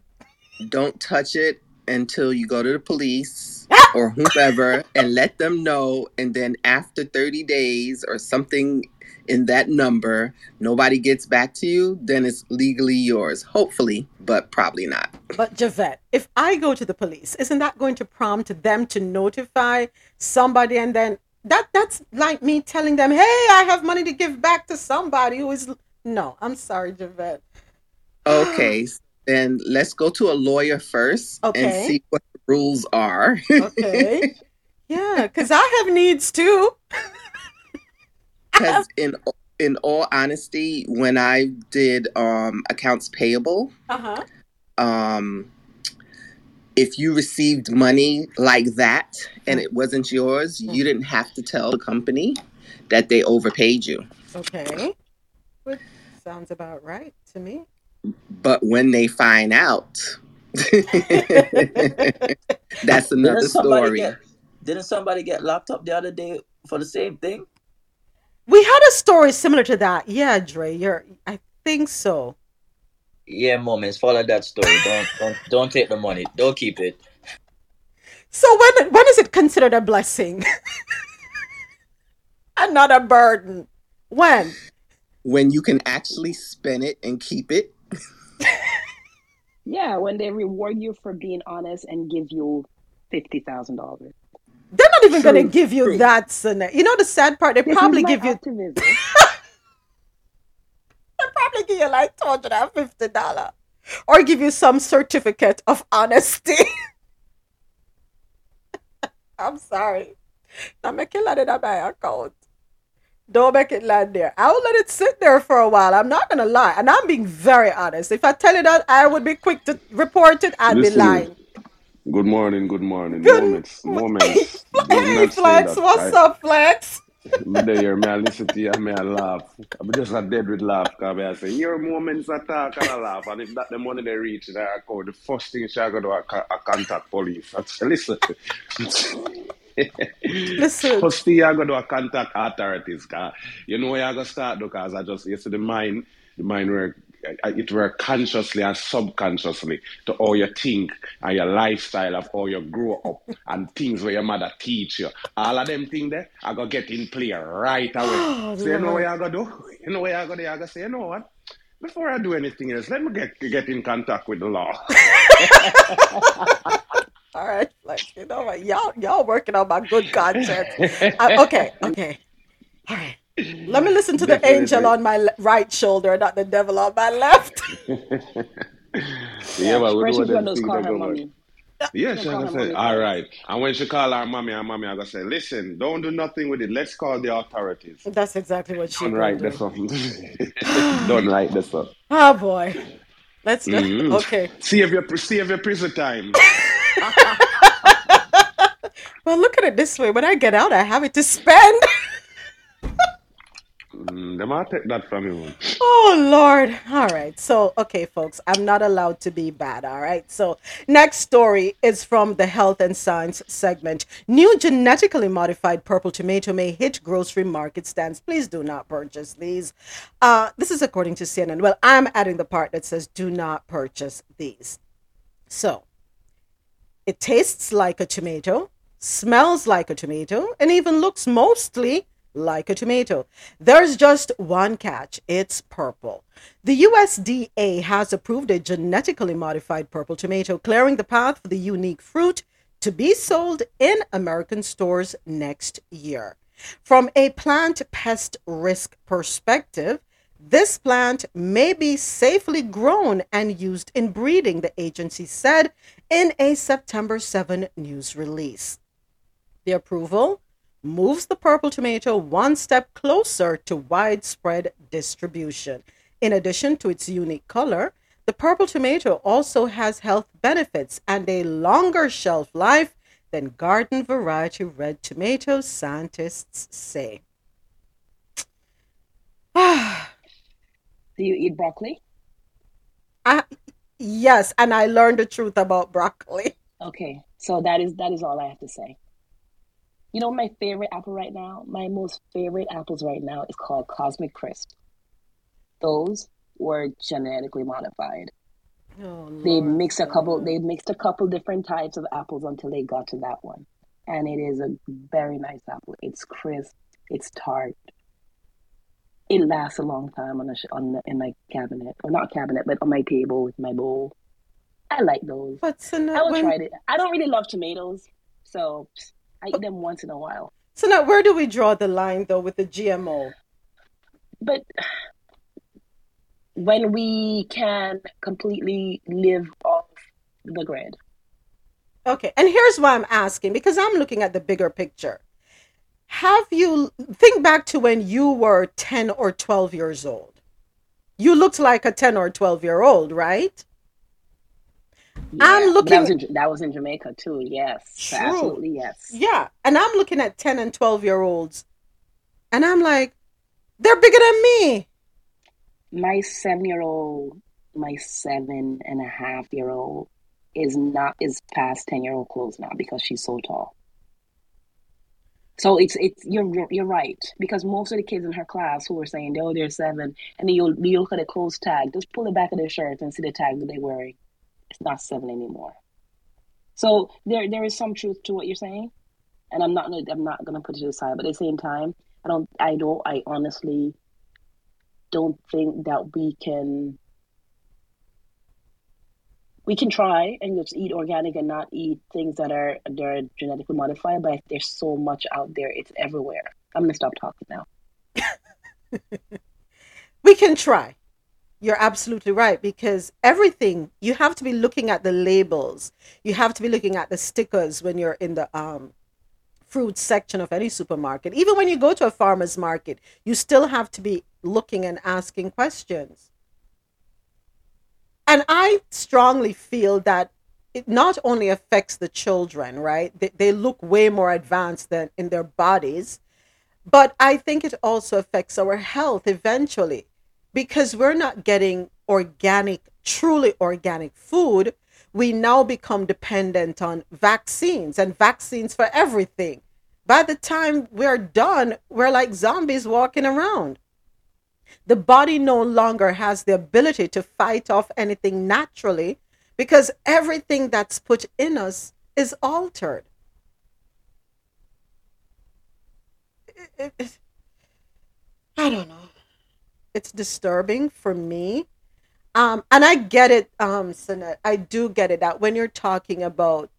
Don't touch it until you go to the police ah! or whoever and let them know. And then after 30 days or something in that number, nobody gets back to you, then it's legally yours. Hopefully, but probably not. But Javette, if I go to the police, isn't that going to prompt them to notify somebody and then that that's like me telling them, "Hey, I have money to give back to somebody who is No, I'm sorry, Javette. Okay, then let's go to a lawyer first Okay. and see what the rules are. Okay. yeah, cuz I have needs too. Because in in all honesty, when I did um, accounts payable, Uh-huh. um, if you received money like that and it wasn't yours, you didn't have to tell the company that they overpaid you. Okay. Which sounds about right to me. But when they find out, that's another Didn't story. get didn't somebody get locked up the other day for the same thing? We had a story similar to that. Yeah, Dre, you're I think so. Yeah, moments. Follow that story. Don't don't don't take the money. Don't keep it. So when when is it considered a blessing? and not a burden? When? When you can actually spend it and keep it. Yeah, when they reward you for being honest and give you fifty thousand dollars. They're not even going to give you true. that, Sine. You know the sad part? They This probably is my give you they probably give you like two hundred and fifty dollar, or give you some certificate of honesty. I'm sorry. Not make it land in my account. Don't make it land there. I will let it sit there for a while. I'm not gonna lie, and I'm being very honest. If I tell you that I would be quick to report it, I'd be lying. Good morning, good morning. Good moments, moments. Do Hey, Flex, that. what's I, up, Flex? me there, me I listen to you, me I laugh. I'm just a dead with laugh, because I say, your moments I talk and I laugh, and if that the money they reach in their account, the first thing she I go to a, co- a contact police. I say, listen. Listen. First thing you go to a contact authorities, you know where you go start because I just you see the mind, the mind work it work consciously and subconsciously to all you think and your lifestyle of how you grow up and things where your mother teach you. All of them things there, I go get in play right away. Oh, so you know what I go do? You know what I go do? I go say, you know what? Before I do anything else, let me get get in contact with the law. All right, Flex. You know what? Y'all, y'all working on my good conscience. Uh, okay, okay. All right. Let me listen to the angel on my le- right shoulder, not the devil on my left. Yeah, but we First do she's them gonna things call that her go mommy. Yeah, She's she gonna gonna call her say, mommy all And when she call her mommy, her mommy, I gonna say, listen, don't do nothing with it. Let's call the authorities. That's exactly what she Don't write do. this up. don't write this up. Oh boy. Let's do Mhm. okay. Save your save your prison time. Well, look at it this way. When I get out, I have it to spend. Mm, might take that from you. Oh Lord. All right. So, okay, folks, I'm not allowed to be bad. All right. So, next story is from the health and science segment. New genetically modified purple tomato may hit grocery market stands. Please do not purchase these. Uh, this is according to CNN. Well, I'm adding the part that says do not purchase these. So, it tastes like a tomato, smells like a tomato, and even looks mostly like a tomato. There's just one catch it's purple. The USDA has approved a genetically modified purple tomato, clearing the path for the unique fruit to be sold in American stores next year. From a plant pest risk perspective, this plant may be safely grown and used in breeding, the agency said in a September 7 news release. The approval moves the purple tomato one step closer to widespread distribution. In addition to its unique color, the purple tomato also has health benefits and a longer shelf life than garden variety red tomatoes, scientists say. Do you eat broccoli? I, yes, and I learned the truth about broccoli. Okay, so that is that is all I have to say. You know my favorite apple right now? My most favorite apples right now is called Cosmic Crisp. Those were genetically modified. Oh, They mixed a couple they mixed a couple different types of apples until they got to that one. And it is a very nice apple. It's crisp, it's tart. It lasts a long time on sh- on the, in my cabinet, or not cabinet, but on my table with my bowl. I like those. But so now, I will try it. I don't really love tomatoes, so I eat them once in a while. so now where do we draw the line though with the GMO? But when we can completely live off the grid, Okay, and here's why I'm asking because I'm looking at the bigger picture. Have you think back to when you were 10 or 12 years old? You looked like a 10 or 12 year old, right? I'm Yeah, but that was looking in that was in Jamaica too. Yes, True. absolutely yes. Yeah, and I'm looking at 10 and 12 year olds and I'm like they're bigger than me. My seven year old, my seven and a half year old is not is past ten year old clothes now because she's so tall. So it's it's you're you're right because most of the kids in her class who were saying oh they're seven and then you you look at the clothes tag just pull the back of their shirt and see the tag that they're wearing it's not seven anymore. So there there is some truth to what you're saying, and I'm not gonna, I'm not gonna put it to the side. But at the same time, I don't I don't I honestly don't think that we can we can try and just eat organic and not eat things that are they're genetically modified. But there's so much out there; it's everywhere. I'm gonna stop talking now. We can try. You're absolutely right because everything you have to be looking at the labels. You have to be looking at the stickers when you're in the um fruit section of any supermarket. Even when you go to a farmer's market, you still have to be looking and asking questions. And I strongly feel that it not only affects the children, right? They, they look way more advanced than in their bodies, but I think it also affects our health eventually because we're not getting organic, truly organic food. We now become dependent on vaccines and vaccines for everything. By the time we're done, we're like zombies walking around. The body no longer has the ability to fight off anything naturally because everything that's put in us is altered. It- it- it- I don't know. It's disturbing for me. Um, and I get it, um. I do get it that when you're talking about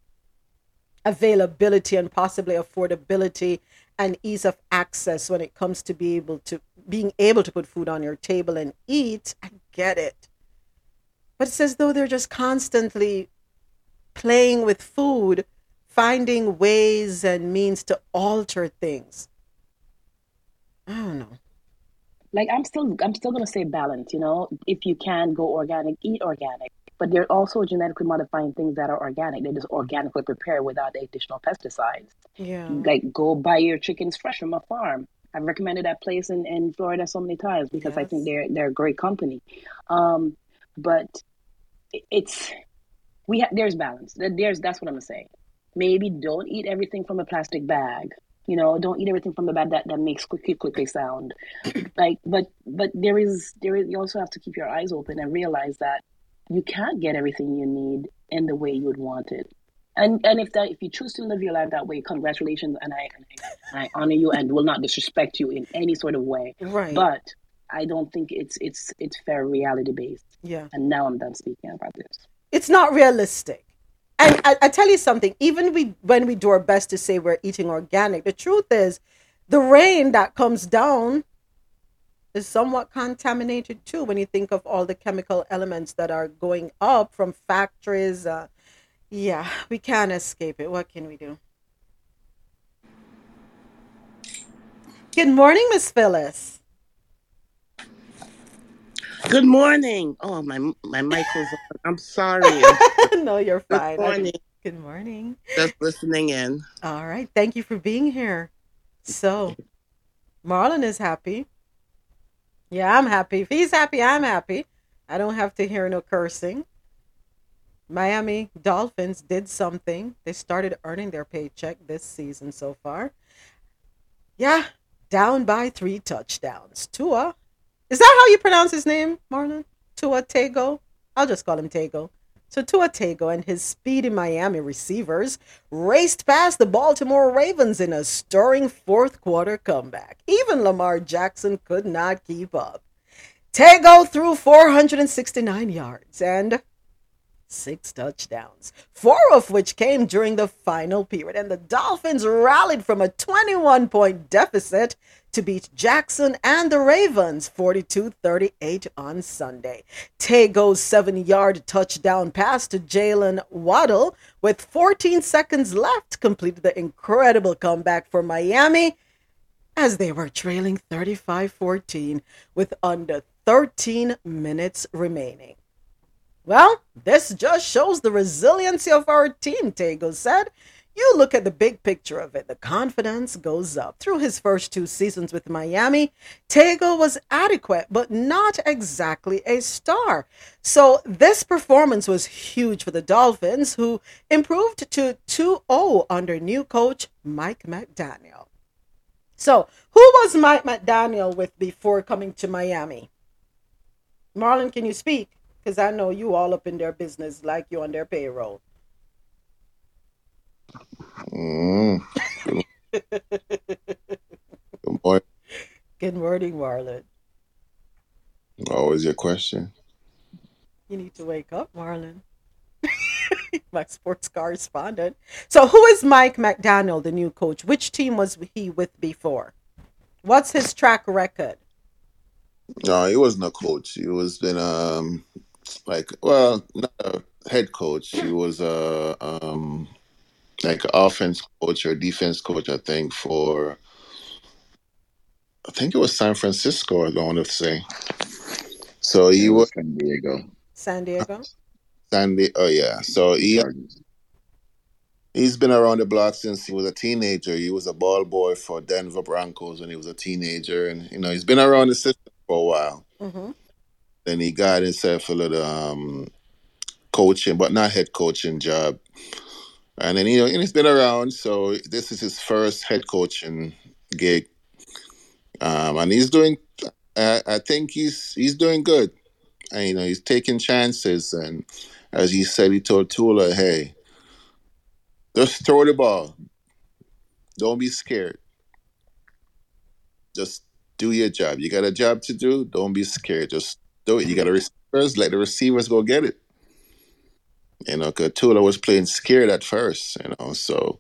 availability and possibly affordability and ease of access when it comes to be able to being able to put food on your table and eat, I get it. But it's as though they're just constantly playing with food, finding ways and means to alter things. I don't know. like I'm still I'm still gonna say balance, you know. If you can go organic, eat organic. But there are also genetically modifying things that are organic. They're just organically prepared without additional pesticides. Yeah. Like go buy your chickens fresh from a farm. I've recommended that place in, in Florida so many times because I think they're they're a great company. Um, but it's we ha- there's balance. There's that's what I'm gonna say. Maybe don't eat everything from a plastic bag. You know, don't eat everything from the bag that, that makes quickly quickly sound. like, but but there is there is you also have to keep your eyes open and realize that you can't get everything you need in the way you would want it. And and if that if you choose to live your life that way, congratulations, and I and I, and I honor you and will not disrespect you in any sort of way. Right. But I don't think it's it's it's fair reality based. Yeah. And now I'm done speaking about this. it's not realistic. And I, I tell you something, even we when we do our best to say we're eating organic, the truth is the rain that comes down is somewhat contaminated too when you think of all the chemical elements that are going up from factories. Uh, yeah, we can't escape it. What can we do? Good morning, Miss Phyllis. Good morning. Oh, my my mic was on. I'm sorry. no, you're fine. I- morning. Good morning. Just listening in. All right. Thank you for being here. So, Marlon is happy. Yeah, I'm happy. If he's happy, I'm happy. I don't have to hear no cursing. Miami Dolphins did something. They started earning their paycheck this season so far. Yeah, down by three touchdowns. Tua. Is that how you pronounce his name, Marlon? Tua Tego? I'll just call him Tego. Tua Tego and his speedy Miami receivers raced past the Baltimore Ravens in a stirring fourth quarter comeback. Even Lamar Jackson could not keep up. Tego threw 469 yards and six touchdowns, four of which came during the final period. And the Dolphins rallied from a 21 point deficit to beat Jackson and the Ravens 42 38 on Sunday. Tego's seven yard touchdown pass to Jaylen Waddle with 14 seconds left completed the incredible comeback for Miami as they were trailing 35 14 with under 13 minutes remaining. Well, this just shows the resiliency of our team, Tego said. You look at the big picture of it, the confidence goes up. Through his first two seasons with Miami, Tego was adequate, but not exactly a star. So this performance was huge for the Dolphins, who improved to 2 0 under new coach Mike McDaniel. So, who was Mike McDaniel with before coming to Miami? Marlon, can you speak? Because I know you all up in their business like you on their payroll. Mm. Good morning. Good morning, Marlon. Always your question. You need to wake up, Marlon. My sports correspondent. So, who is Mike McDaniel, the new coach? Which team was he with before? What's his track record? No, he wasn't a coach. He was been um like well, not a head coach. He was a um like offense coach or defense coach, I think, for I think it was San Francisco, I want to say. So he It was Diego. San Diego. San Diego? Oh yeah. So he he's been around the block since he was a teenager. He was a ball boy for Denver Broncos when he was a teenager, and you know he's been around the system for a while. Mm-hmm. Then he got himself a little um, coaching, but not head coaching job. And then you know, and he's been around, so this is his first head coaching gig, um, and he's doing. I, I think he's he's doing good. And, you know, he's taking chances, and as he said, he told Tula, "Hey, just throw the ball. Don't be scared. Just do your job. You got a job to do. Don't be scared. Just do it. You got a receivers. Let the receivers go get it. You know, because Tula was playing scared at first. You know, so.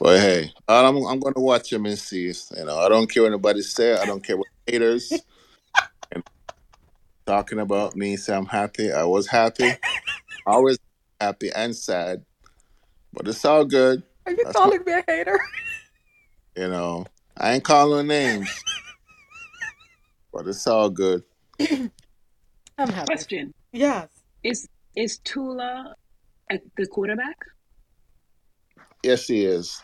But hey, I'm I'm gonna watch him and see. You know, I don't care what anybody say. I don't care what haters and talking about me. Say I'm happy. I was happy. Always happy and sad. But it's all good. Are you That's my, calling me a hater? you know, I ain't calling names, but it's all good. I'm happy. Question: Yes. Is is Tula a, the quarterback? Yes, he is.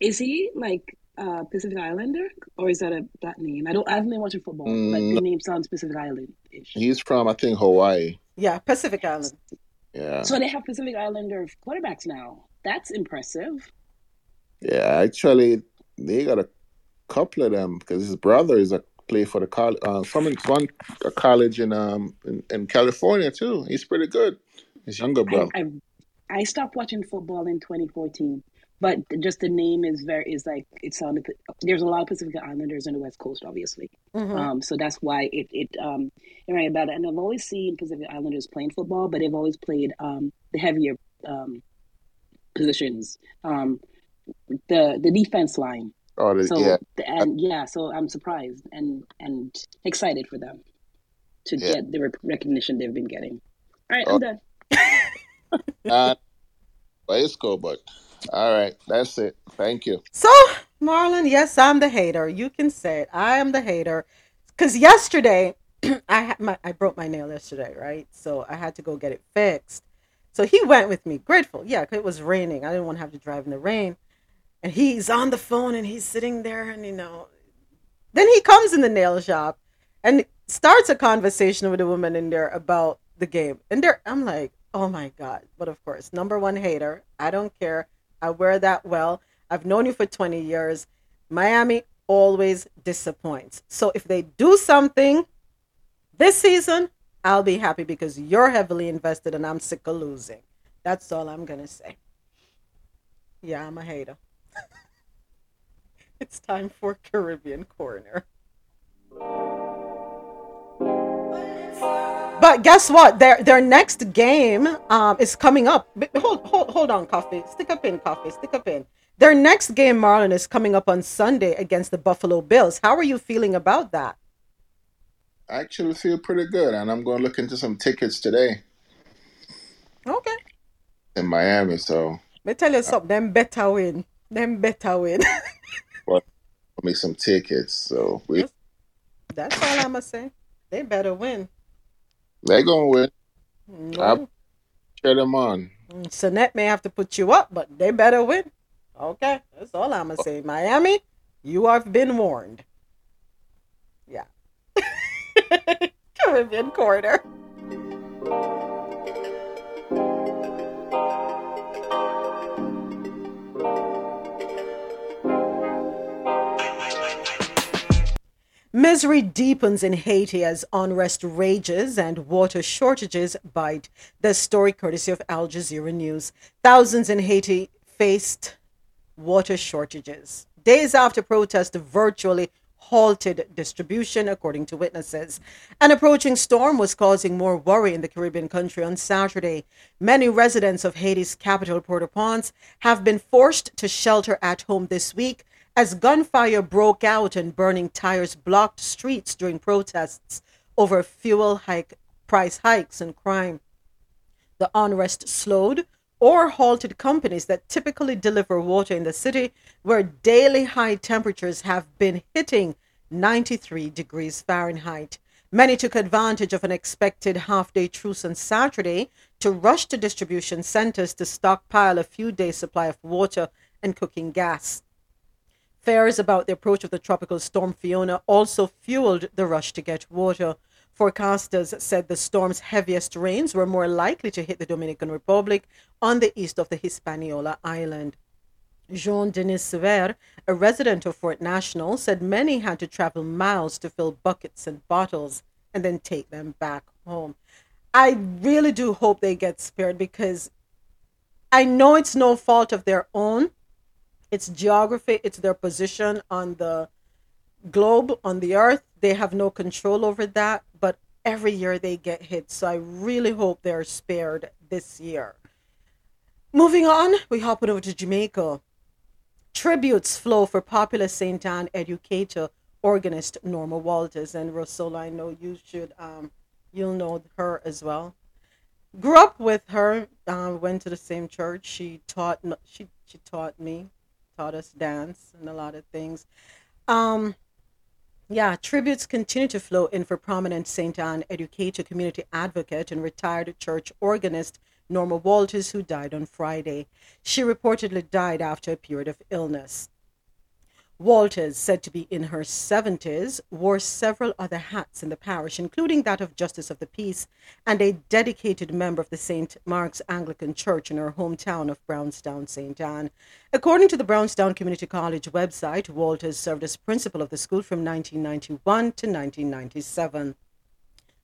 Is he like uh, Pacific Islander, or is that a that name? I don't. I haven't been watching football, but Mm, the name sounds Pacific Island-ish. he's from I think Hawaii. Yeah, Pacific Island. Yeah, So they have Pacific Islander quarterbacks now. That's impressive. yeah. Actually, they got a couple of them because his brother is a play for the college uh, from one a college in um in, in California too. He's pretty good. His younger I, brother. I I stopped watching football in 2014, but just the name is very is like it sounded. There's a lot of Pacific Islanders on the West Coast, obviously. Mhm. Um, so that's why it it um you're right about it. And I've always seen Pacific Islanders playing football, but they've always played um the heavier um positions, um the the defense line. Oh, So yeah, and yeah, so I'm surprised and and excited for them to yeah. get the rec- recognition they've been getting. All right, Oh, I'm done. uh, but it's cool. But all right, that's it. Thank you. So, Marlon, yes, I'm the hater. You can say it. I am the hater. Because yesterday, I had my I broke my nail yesterday, right? So I had to go get it fixed. So he went with me, grateful. Yeah, 'cause it was raining. I didn't want to have to drive in the rain. And he's on the phone and he's sitting there and you know then he comes in the nail shop and starts a conversation with a woman in there about the game. And there I'm like, oh my God. But of course, number one hater. I don't care. I wear that well. I've known you for 20 years. Miami always disappoints. So if they do something this season, I'll be happy because you're heavily invested and I'm sick of losing. That's all I'm to say. Yeah, I'm a hater. it's time for Caribbean Corner. But guess what? Their their next game um, is coming up. Hold hold hold on, coffee. Stick up in, coffee. Stick up in. Their next game, Marlon, is coming up on Sunday against the Buffalo Bills. How are you feeling about that? I actually feel pretty good, and I'm going to look into some tickets today Okay. in Miami. So Let me tell you something. Them better win. Them better win. well, I'll make some tickets. So we That's all I'ma say. They better win. they gonna win. I'll No. cheer them on. Mm, Sonette may have to put you up, but they better win. Okay. That's all I'ma say. Miami, you have been warned. Yeah. Caribbean Corner. Misery deepens in Haiti as unrest rages and water shortages bite. The story courtesy of Al Jazeera News. Thousands in Haiti faced water shortages. Days after protests virtually halted distribution, according to witnesses. An approaching storm was causing more worry in the Caribbean country on Saturday. Many residents of Haiti's capital, Port au Prince, have been forced to shelter at home this week as gunfire broke out and burning tires blocked streets during protests over fuel hike price hikes and crime. The unrest slowed or halted companies that typically deliver water in the city, where daily high temperatures have been hitting 93 degrees Fahrenheit. Many took advantage of an expected half day truce on Saturday to rush to distribution centers to stockpile a few days' supply of water and cooking gas. Fears about the approach of the tropical storm Fiona also fueled the rush to get water. Forecasters said the storm's heaviest rains were more likely to hit the Dominican Republic on the east of the Hispaniola island. Jean Denis Sever, a resident of Fort National, said many had to travel miles to fill buckets and bottles and then take them back home. I really do hope they get spared because I know it's no fault of their own. It's geography, it's their position on the globe, on the earth. They have no control over that, but every year they get hit. So I really hope they're spared this year. Moving on, we hop over to Jamaica. Tributes flow for popular St. Ann educator, organist Norma Walters. And Rose Solo, I know you should, um, you'll know her as well. Grew up with her, uh, went to the same church. She taught, she, she taught me, taught us dance and a lot of things. Um, yeah, tributes continue to flow in for prominent St. Ann educator, community advocate, and retired church organist Norma Walters, who died on Friday. She reportedly died after a period of illness. Walters, said to be in her 70s, wore several other hats in the parish, including that of Justice of the Peace and a dedicated member of the St. Mark's Anglican Church in her hometown of Brown's Town, St. Ann. According to the Brown's Town Community College website, Walters served as principal of the school from 1991 to 1997.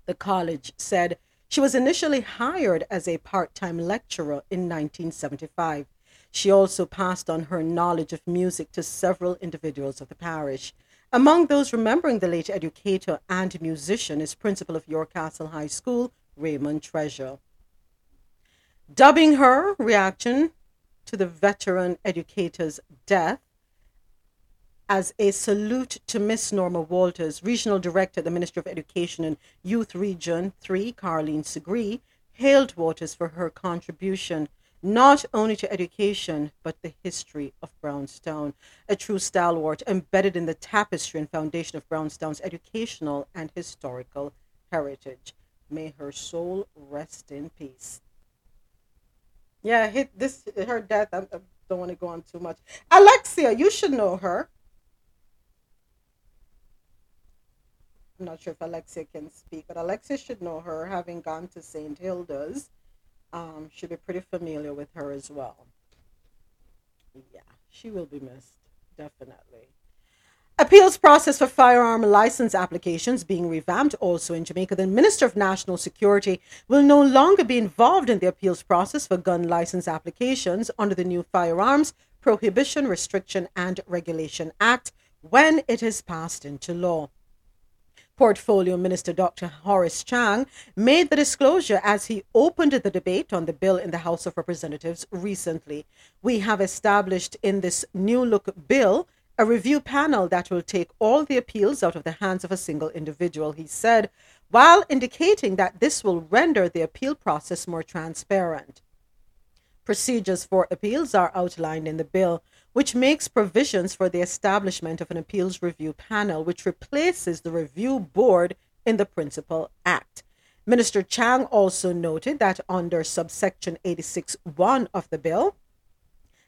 The college said she was initially hired as a part time lecturer in 1975. She also passed on her knowledge of music to several individuals of the parish. Among those remembering the late educator and musician is principal of York Castle High School, Raymond Treasure. Dubbing her reaction to the veteran educator's death as a salute to Miss Norma Walters, Regional Director at the Ministry of Education and Youth Region 3, Carlene Segree, hailed Waters for her contribution not only to education, but the history of Brown's Town, a true stalwart embedded in the tapestry and foundation of Brownstown's educational and historical heritage. May her soul rest in peace. Yeah, hit this her death. I, I don't want to go on too much. Alexia, you should know her. I'm not sure if Alexia can speak, but Alexia should know her, having gone to St. Hilda's. Um, should be pretty familiar with her as well. Yeah, she will be missed, definitely. Appeals process for firearm license applications being revamped also in Jamaica. The Minister of National Security will no longer be involved in the appeals process for gun license applications under the new Firearms Prohibition, Restriction and Regulation Act when it is passed into law. Portfolio Minister Dr. Horace Chang made the disclosure as he opened the debate on the bill in the House of Representatives recently. We have established in this new look bill a review panel that will take all the appeals out of the hands of a single individual, he said, while indicating that this will render the appeal process more transparent. Procedures for appeals are outlined in the bill, which makes provisions for the establishment of an appeals review panel, which replaces the review board in the Principal Act. Minister Chang also noted that under subsection 86.1 of the bill,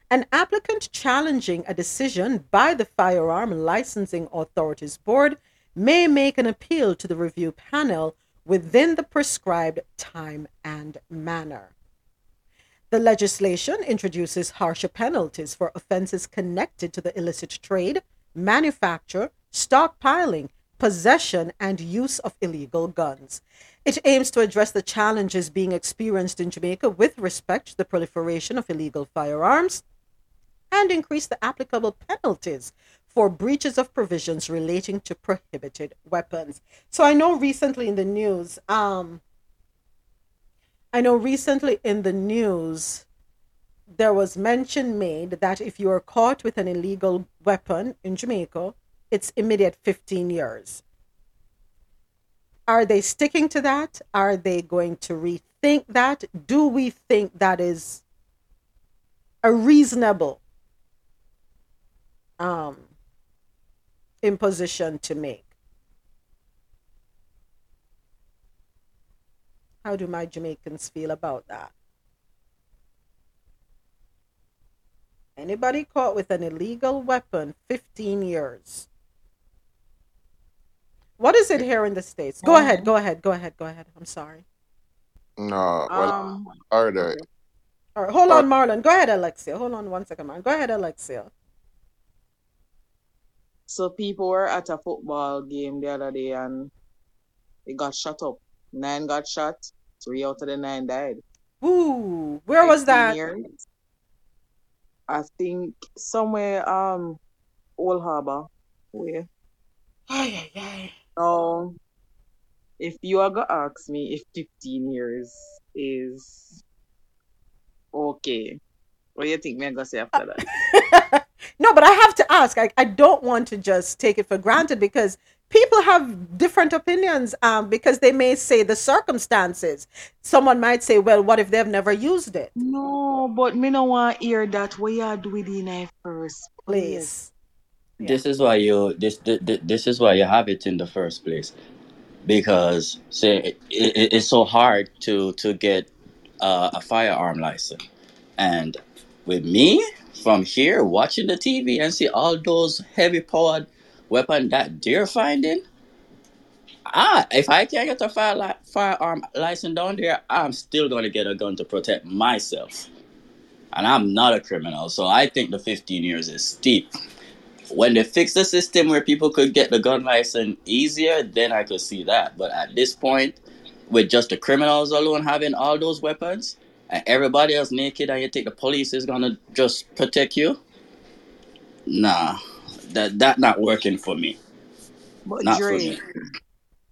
an applicant challenging a decision by the Firearm Licensing Authorities Board may make an appeal to the review panel within the prescribed time and manner. The legislation introduces harsher penalties for offenses connected to the illicit trade, manufacture, stockpiling, possession, and use of illegal guns. It aims to address the challenges being experienced in Jamaica with respect to the proliferation of illegal firearms and increase the applicable penalties for breaches of provisions relating to prohibited weapons. So I know recently in the news, um, I know recently in the news, there was mention made that if you are caught with an illegal weapon in Jamaica, it's immediate 15 years. Are they sticking to that? Are they going to rethink that? Do we think that is a reasonable um, imposition to make? How do my Jamaicans feel about that? Anybody caught with an illegal weapon, 15 years. What is it here in the States? Go ahead, go ahead, go ahead, go ahead. I'm sorry. No, well, Um, harder. all right, hold on, Marlon. Go ahead, Alexia. Hold on one second, Marlon. Go ahead, Alexia. So people were at a football game the other day and they got shut up. Nine got shot, three out of the nine died. Ooh, where was that? years. I think somewhere um Old Harbor. Where? Ay, ay, ay. So if you are gonna ask me if 15 years is okay, what do you think me gonna say after that? No, but I have to ask. I, I don't want to just take it for granted because people have different opinions um, because they may say the circumstances. Someone might say, well, what if they've never used it? No, but me no want hear that. we are doing it in the first place? This is why you this, this this is why you have it in the first place because say it, it, it's so hard to to get uh, a firearm license and with me from here watching the TV and see all those heavy powered weapon that finding ah if I can't get a fire li- firearm license down there I'm still going to get a gun to protect myself and I'm not a criminal so I think the 15 years is steep when they fix the system where people could get the gun license easier, then I could see that. But at this point, with just the criminals alone having all those weapons and everybody else naked, and you think the police is gonna just protect you? Nah, that that not working for me. But Not for me.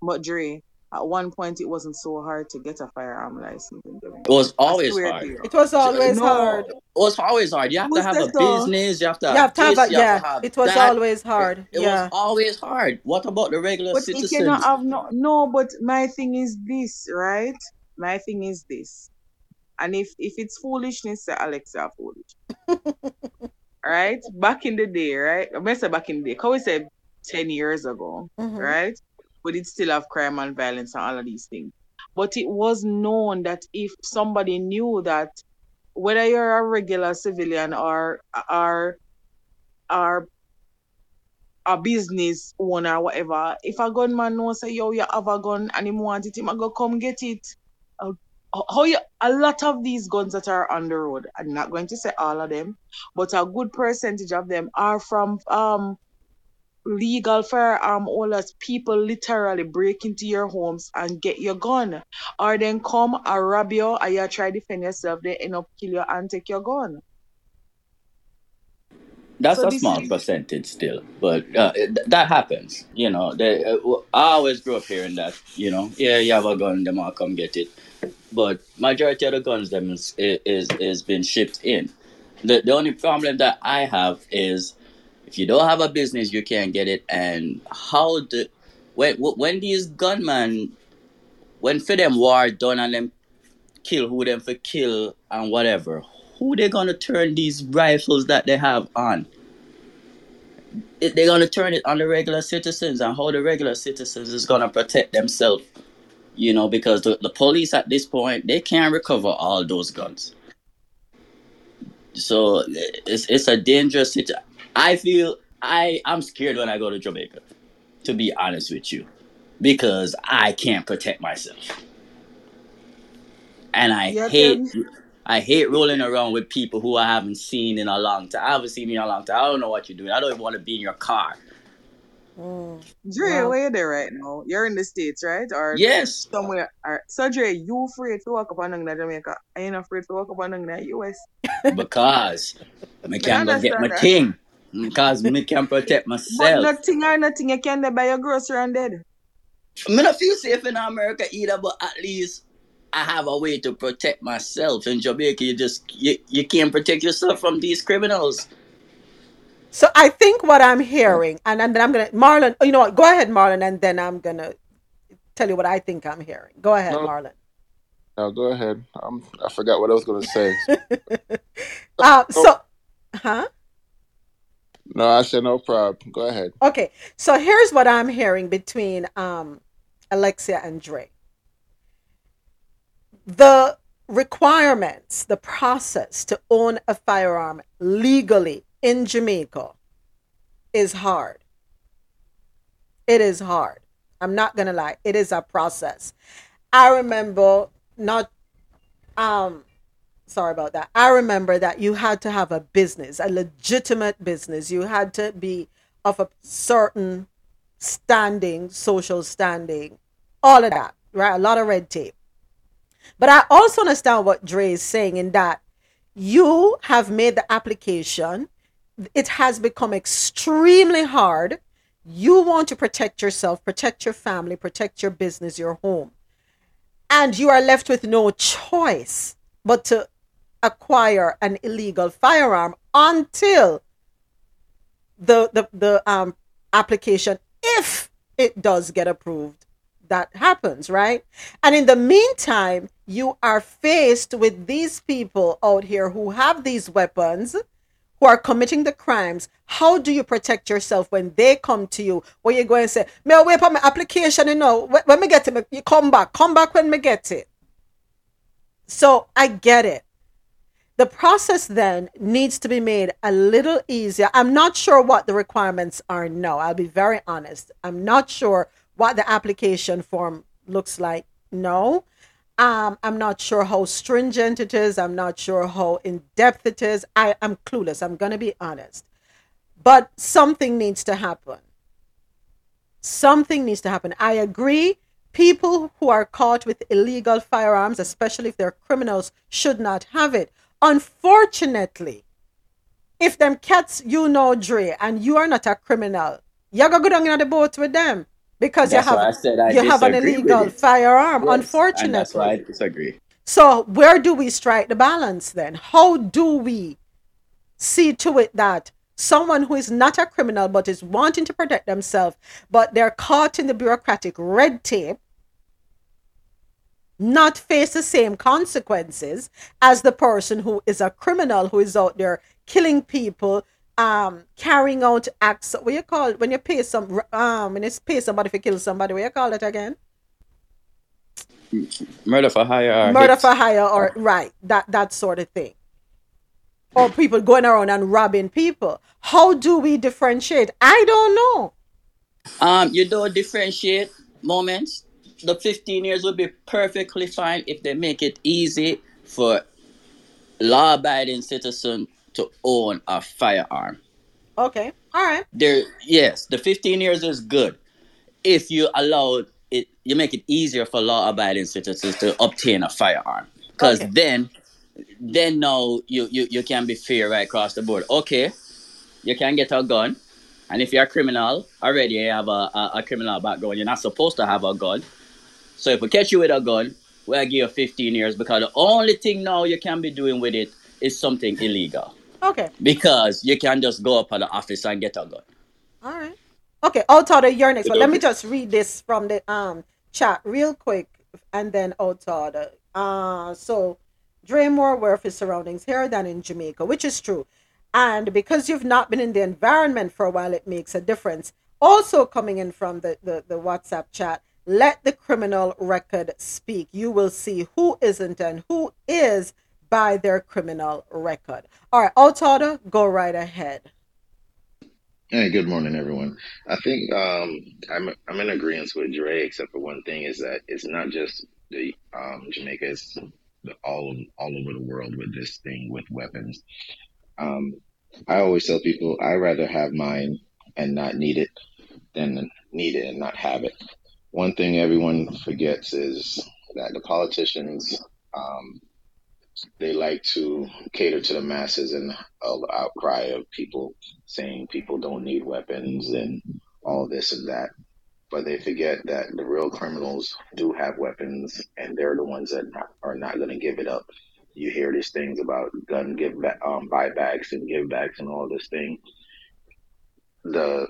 but Dre, at one point it wasn't so hard to get a firearm license. It was always hard. to you. It was always No, hard. It was always hard. You have to have a that though? business. You have to You have have have this. a, have yeah, to have it was that. always hard. It was Yeah. always hard. What about the regular But if you not have no no, but my thing is this, right? My thing is this. And if if it's foolishness, say Alex are foolish. right? Back in the day, right? I'm gonna say back in the day, can we say ten years ago, Mhm. right? But it still have crime and violence and all of these things. But it was known that if somebody knew that whether you're a regular civilian or or or a business owner or whatever, if a gunman knows say yo you have a gun and him want it, him a go come get it. How you a lot of these guns that are on the road, I'm not going to say all of them, but a good percentage of them are from um legal firearm owners. People literally break into your homes and get your gun, or then come and rob you, and you try to defend yourself. They end up kill you and take your gun. That's So a small is percentage still, but uh, it- that happens. You know, they, uh, I always grew up hearing that. You know, yeah, you have a gun, them all come get it. But majority of the guns them is is is been shipped in. The the only problem that I have is if you don't have a business, you can't get it. And how the when when these gunmen when for them war done and them kill who them for kill and whatever, who they gonna turn these rifles that they have on? They're gonna turn it on the regular citizens and how the regular citizens is gonna protect themselves. You know, because the, the police at this point they can't recover all those guns. So it's it's a dangerous situation. I feel I I'm scared when I go to Jamaica, to be honest with you, because I can't protect myself, and I Yeah, hate them. I hate rolling around with people who I haven't seen in a long time. I haven't seen you in a long time. I don't know what you're doing. I don't even want to be in your car. Dre, Wow. where you there right now? You're in the States, right? Or Yes, somewhere. Or, so Dre, you afraid to walk up on in Jamaica? You not afraid to walk up on the US? because me I can go get my that. thing. Because me can protect But myself. nothing or nothing, you can buy your grocery and dead. I mean, I feel safe in America either, but at least I have a way to protect myself. In Jamaica, you just you, you can't protect yourself from these criminals. So I think what I'm hearing, and, and then I'm gonna Marlon. You know what? Go ahead, Marlon, and then I'm gonna tell you what I think I'm hearing. Go ahead, No, Marlon. no, go ahead. Um, I forgot what I was going to say. Uh, so, huh? no, I said no problem. Go ahead. Okay. So here's what I'm hearing between um Alexia and Dre. The requirements, the process to own a firearm legally in Jamaica is hard. It is hard. I'm not gonna lie. It is a process. I remember not um sorry about that. I remember that you had to have a business, a legitimate business. You had to be of a certain standing, social standing, all of that, right? A lot of red tape. But I also understand what Dre is saying in that you have made the application. It has become extremely hard. You want to protect yourself, protect your family, protect your business, your home. And you are left with no choice but to acquire an illegal firearm until the the, the um application if it does get approved that happens right and in the meantime you are faced with these people out here who have these weapons who are committing the crimes how do you protect yourself when they come to you where you go and say May I wait for my application you know when, me get it you come back come back when me get it so i get it the process then needs to be made a little easier. I'm not sure what the requirements are now. I'll be very honest. I'm not sure what the application form looks like. No. Um, I'm not sure how stringent it is. I'm not sure how in depth it is. I, I'm clueless. I'm going to be honest. But something needs to happen. Something needs to happen. I agree. People who are caught with illegal firearms, especially if they're criminals, should not have it. Unfortunately, if them cats you know Dre and you are not a criminal, you gotta go down in the boat with them because you why I have said I you have an illegal firearm. Yes, and that's why I Unfortunately. disagree. So where do we strike the balance then? How do we see to it that someone who is not a criminal but is wanting to protect themselves, but they're caught in the bureaucratic red tape, not face the same consequences as the person who is a criminal who is out there killing people, um, carrying out acts. What you call it when you pay some um when you pay somebody to kill somebody? What you call it again? Murder for hire. Murder hit. for hire, or right that that sort of thing. Or people going around and robbing people. How do we differentiate? I don't know. Um, you don't differentiate moments. The 15 years would be perfectly fine if they make it easy for law-abiding citizen to own a firearm. Okay, all right. There, yes, the 15 years is good if you allow it. You make it easier for law-abiding citizens to obtain a firearm, because Okay. then, then now you, you you can be fair right across the board. Okay, you can get a gun, and if you're a criminal already, you have a, a, a criminal background. You're not supposed to have a gun. So if we catch you with a gun, we'll give you 15 years because the only thing now you can be doing with it is something illegal. Okay, Because you can just go up at the office and get a gun. all right. Okay, Outada, you're next. It But let me just read this from the um chat real quick, and then Outada. Uh, so Dre more aware of his surroundings here than in Jamaica, which is true. And because you've not been in the environment for a while, it makes a difference. Also coming in from the, the, the WhatsApp chat, let the criminal record speak. You will see who isn't and who is by their criminal record. All right, Outada, go right ahead. Hey, good morning, everyone. I think um, I'm I'm in agreement with Dre, except for one thing is that it's not just the um, Jamaica, the, all all over the world with this thing with weapons. Um, I always tell people I rather have mine and not need it than need it and not have it. One thing everyone forgets is that the politicians um, they like to cater to the masses and the outcry of people saying people don't need weapons and all this and that. But they forget that the real criminals do have weapons and they're the ones that are not going to give it up. You hear these things about gun give back, um, buybacks and give backs and all this thing. The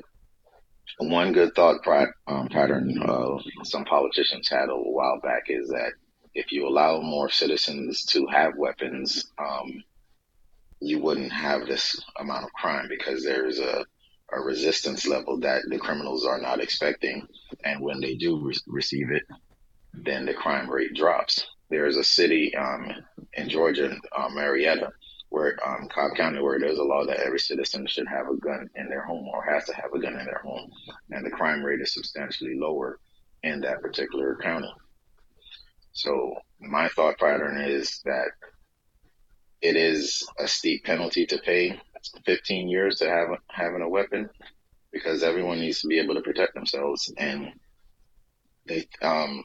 one good thought um, pattern uh, some politicians had a while back is that if you allow more citizens to have weapons, um, you wouldn't have this amount of crime because there's a, a resistance level that the criminals are not expecting. And when they do re- receive it, then the crime rate drops. There's a city um, in Georgia, uh, Marietta, where um, Cobb County, where there's a law that every citizen should have a gun in their home or has to have a gun in their home, and the crime rate is substantially lower in that particular county. So my thought pattern is that it is a steep penalty to pay 15 years to have having a weapon because everyone needs to be able to protect themselves and they um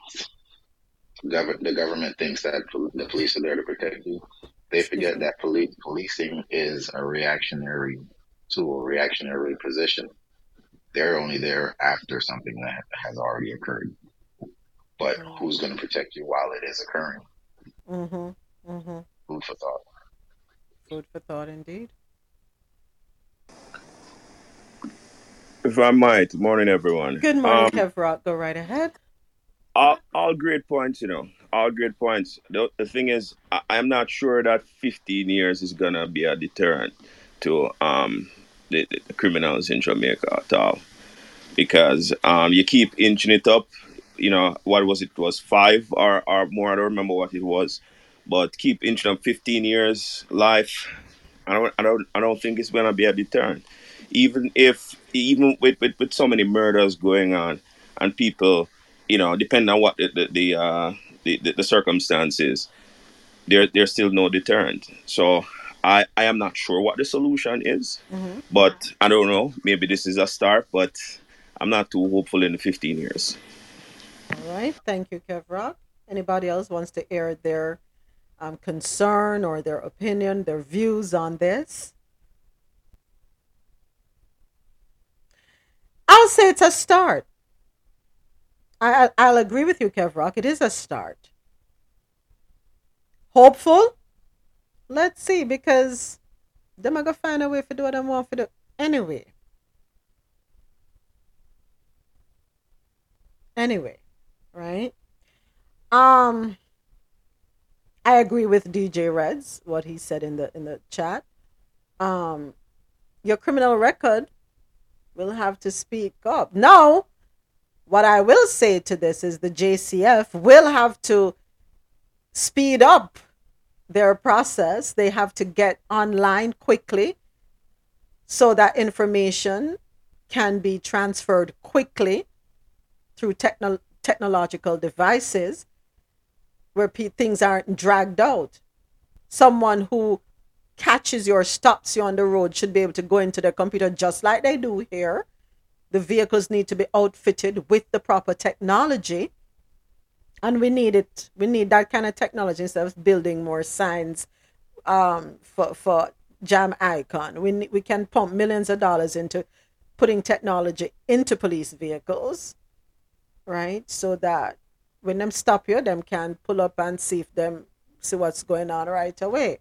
gov- the government thinks that the police are there to protect you. They forget that police policing is a reactionary tool reactionary position. They're only there after something that has already occurred but who's going to protect you while it is occurring Mm-hmm. Mm-hmm. food for thought Food for thought, indeed. If I might, morning everyone. Good morning, Um, Kev Rock. Go right ahead. all, all great points, you know, all great points. The, the thing is, I, I'm not sure that 15 years is gonna be a deterrent to um the, the criminals in Jamaica at all, because um you keep inching it up. You know, what was it? was five or or more? I don't remember what it was, but keep inching up 15 years life. I don't, I don't, I don't think it's gonna be a deterrent. Even if, even with, with, with so many murders going on, and people, you know, depending on what the the the, uh, the, the, the circumstances, there there's still no deterrent. So I I am not sure what the solution is, Mhm. but I don't know. Maybe this is a start, but I'm not too hopeful in the 15 years. All right. Thank you, Kev Rock. Anybody else wants to air their um, concern or their opinion, their views on this? I'll say it's a start. I, I- I'll agree with you, Kev Rock. It is a start. Hopeful? Let's see, because them going to find a way to do what they want to do anyway. Anyway, right? Um, I agree with DJ Reds what he said in the in the chat. Um, your criminal record will have to speak up. Now, what I will say to this is the JCF will have to speed up their process. They have to get online quickly so that information can be transferred quickly through techno- technological devices where pe- things aren't dragged out. Someone who catches you or stops you on the road should be able to go into their computer just like they do here. The vehicles need to be outfitted with the proper technology. And we need it. We need that kind of technology instead of building more signs um, for, for Jam Icon. We, we can pump millions of dollars into putting technology into police vehicles, right? So that when them stop you, them can pull up and see if them see what's going on right away.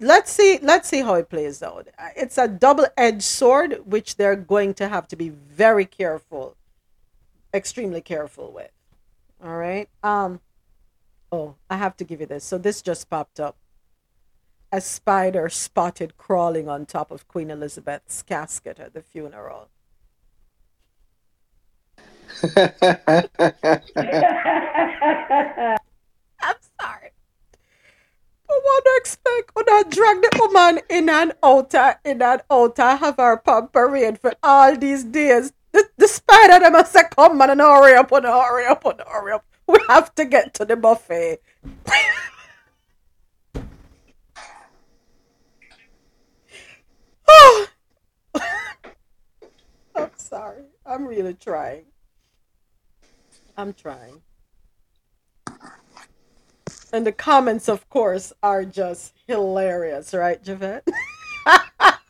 Let's see. Let's see how it plays out. It's a double-edged sword, which they're going to have to be very careful, extremely careful with. All right. Um. Oh, I have to give you this. So this just popped up. A spider spotted crawling on top of Queen Elizabeth's casket at the funeral. I'm sorry. What do you expect when I drag the woman in and outer, in and outer, have her pump parade for all these days? The, the spider them must say, come man and hurry up and hurry up and hurry up. We have to get to the buffet. oh. I'm sorry. I'm really trying. I'm trying. And the comments, of course, are just hilarious, right, Javette?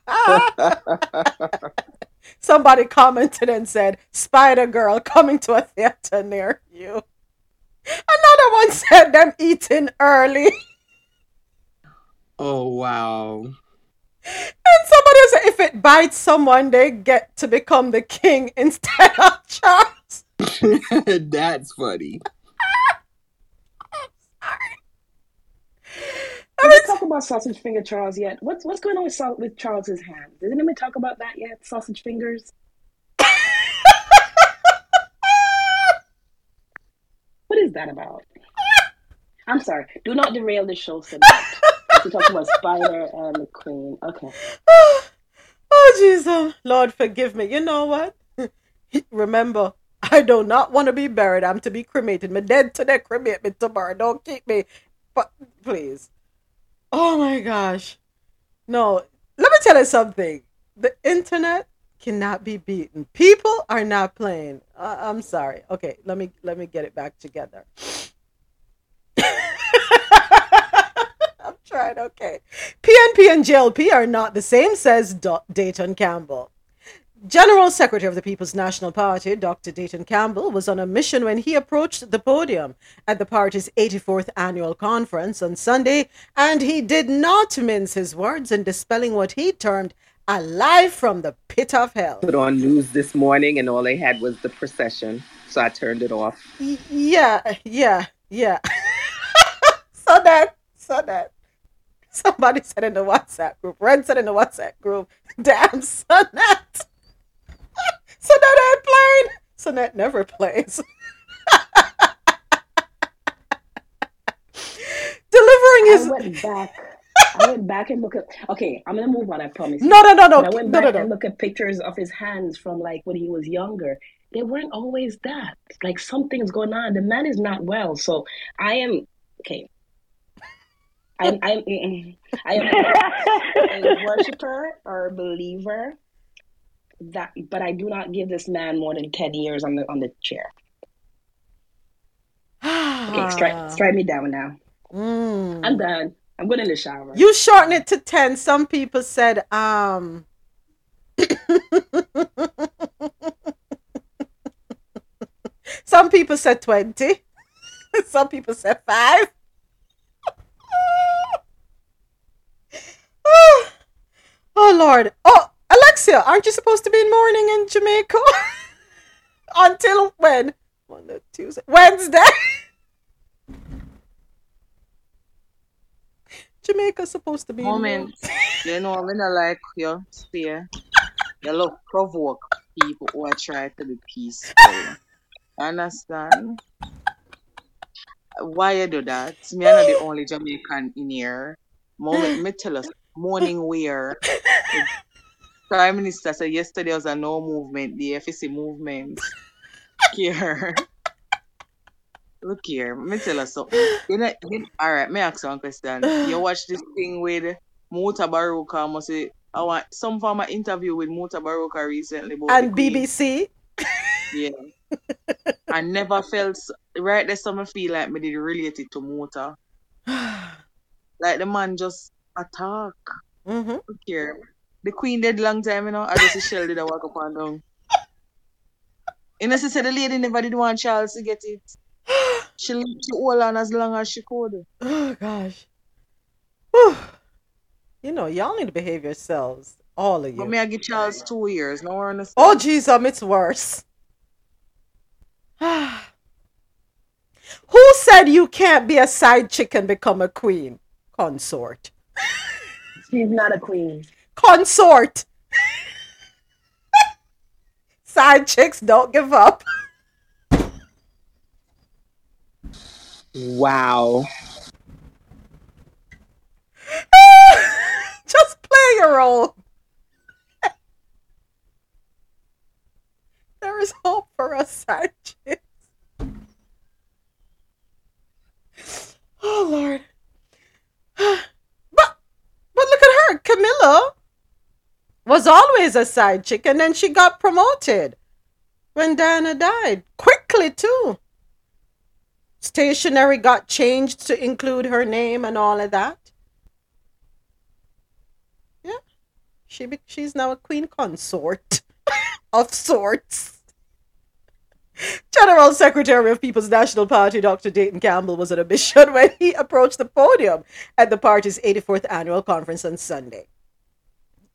Somebody commented and said, Spider Girl coming to a theater near you. Another one said, them eating early. Oh wow. And somebody said, if it bites someone, they get to become the king instead of Charles. That's funny. Did we talk about sausage finger Charles yet? What's what's going on with Sau- with Charles's hand? Did anyone talk about that yet? Sausage fingers. what is that about? I'm sorry. Do not derail the show so much. We're talking about Spider and the Queen. Okay. Oh, Jesus. Lord, forgive me. You know what? Remember, I do not want to be buried. I'm to be cremated. Me dead today, cremate me tomorrow. Don't keep me. But please. Oh my gosh. No, let me tell you something. The internet cannot be beaten. People are not playing. I'm sorry. Okay, let me let me get it back together. I'm trying. Okay. PNP and JLP are not the same, says Dayton Campbell. General Secretary of the People's National Party, Dr. Dayton Campbell, was on a mission when he approached the podium at the party's 84th annual conference on Sunday, and he did not mince his words in dispelling what he termed a lie from the pit of hell. Put on news this morning and all they had was the procession. So I turned it off. Yeah, yeah, yeah. so that, so that. Somebody said in the WhatsApp group, Red said in the WhatsApp group, damn, Sonette. Sonette ain't playing. Sonette never plays. Delivering his. I went back. I went back and look at. Okay, I'm gonna move on. I promise. No, no, no, no, But I went no, back no, and look at pictures of his hands from like when he was younger. They weren't always that. Like something's going on. The man is not well. So I am okay. I'm I'm I am a worshiper or a believer that, but I do not give this man more than ten years on the on the chair. Okay, strike strike me down now. Mm. I'm done. I'm going in the shower. You shorten it to 10. Some people said, um, some people said 20. Some people said 5. oh, oh, Lord. Oh, Alexia, aren't you supposed to be in mourning in Jamaica? Until when? Monday, Tuesday, Wednesday. Jamaica's supposed to be in Moment. You know, me not like you stay. You love provoke people who are trying to be peaceful. Understand? Why you do that? Me I'm not the only Jamaican in here. Moment, me tell us, morning wear. Prime Minister said yesterday was a no movement, the FCC movement. Here. Look here, let me tell us something. You know, you- all right, me ask you one question. You watch this thing with Mutabaruka, must say, I want some form of interview with Mutabaruka recently And BBC. Yeah. I never felt right there. Some feel like me did relate it to Muta. Like the man just attack. Mm-hmm. Look here. The Queen dead long time, you know. I just see Shell did a walk up and down. You know, she said the lady never did want Charles to get it. She she hold on as long as she could. Oh gosh. Whew. You know, y'all need to behave yourselves. All of you. But you. me I give Charles two years. No one understand. Oh jeez, um, it's worse. Who said you can't be a side chick and become a queen? Consort. She's not a queen. Consort. Side chicks don't give up. Wow. Just play your role. there is hope for us side chicks. Oh Lord. But but look at her. Camilla was always a side chick and then she got promoted when Diana died. Quickly too. Stationery got changed to include her name and all of that. Yeah. She be- she's now a queen consort of sorts. General Secretary of People's National Party Dr. Dayton Campbell was on a mission when he approached the podium at the party's 84th annual conference on Sunday.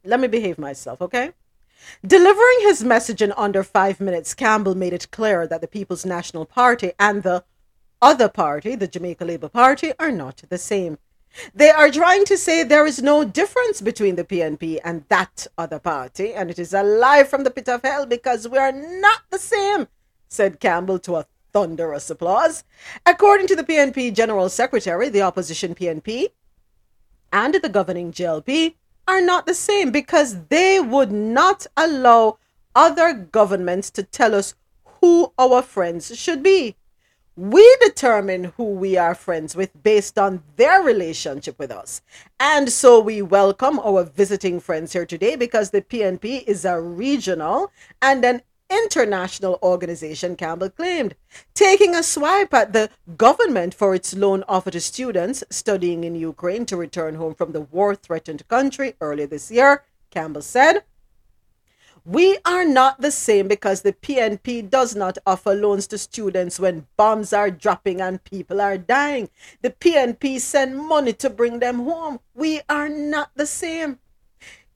Let me behave myself, okay? Delivering his message in under five minutes, Campbell made it clear that the People's National Party and the other party, the Jamaica Labour Party, are not the same. They are trying to say there is no difference between the PNP and that other party, and it is a lie from the pit of hell because we are not the same, said Campbell to a thunderous applause. According to the PNP General Secretary, the opposition PNP and the governing JLP are not the same because they would not allow other governments to tell us who our friends should be. We determine who we are friends with based on their relationship with us. And so we welcome our visiting friends here today because the PNP is a regional and an international organization, Campbell claimed. Taking a swipe at the government for its loan offer to students studying in Ukraine to return home from the war threatened country earlier this year, Campbell said. We are not the same because the PNP does not offer loans to students when bombs are dropping and people are dying. The PNP send money to bring them home. We are not the same.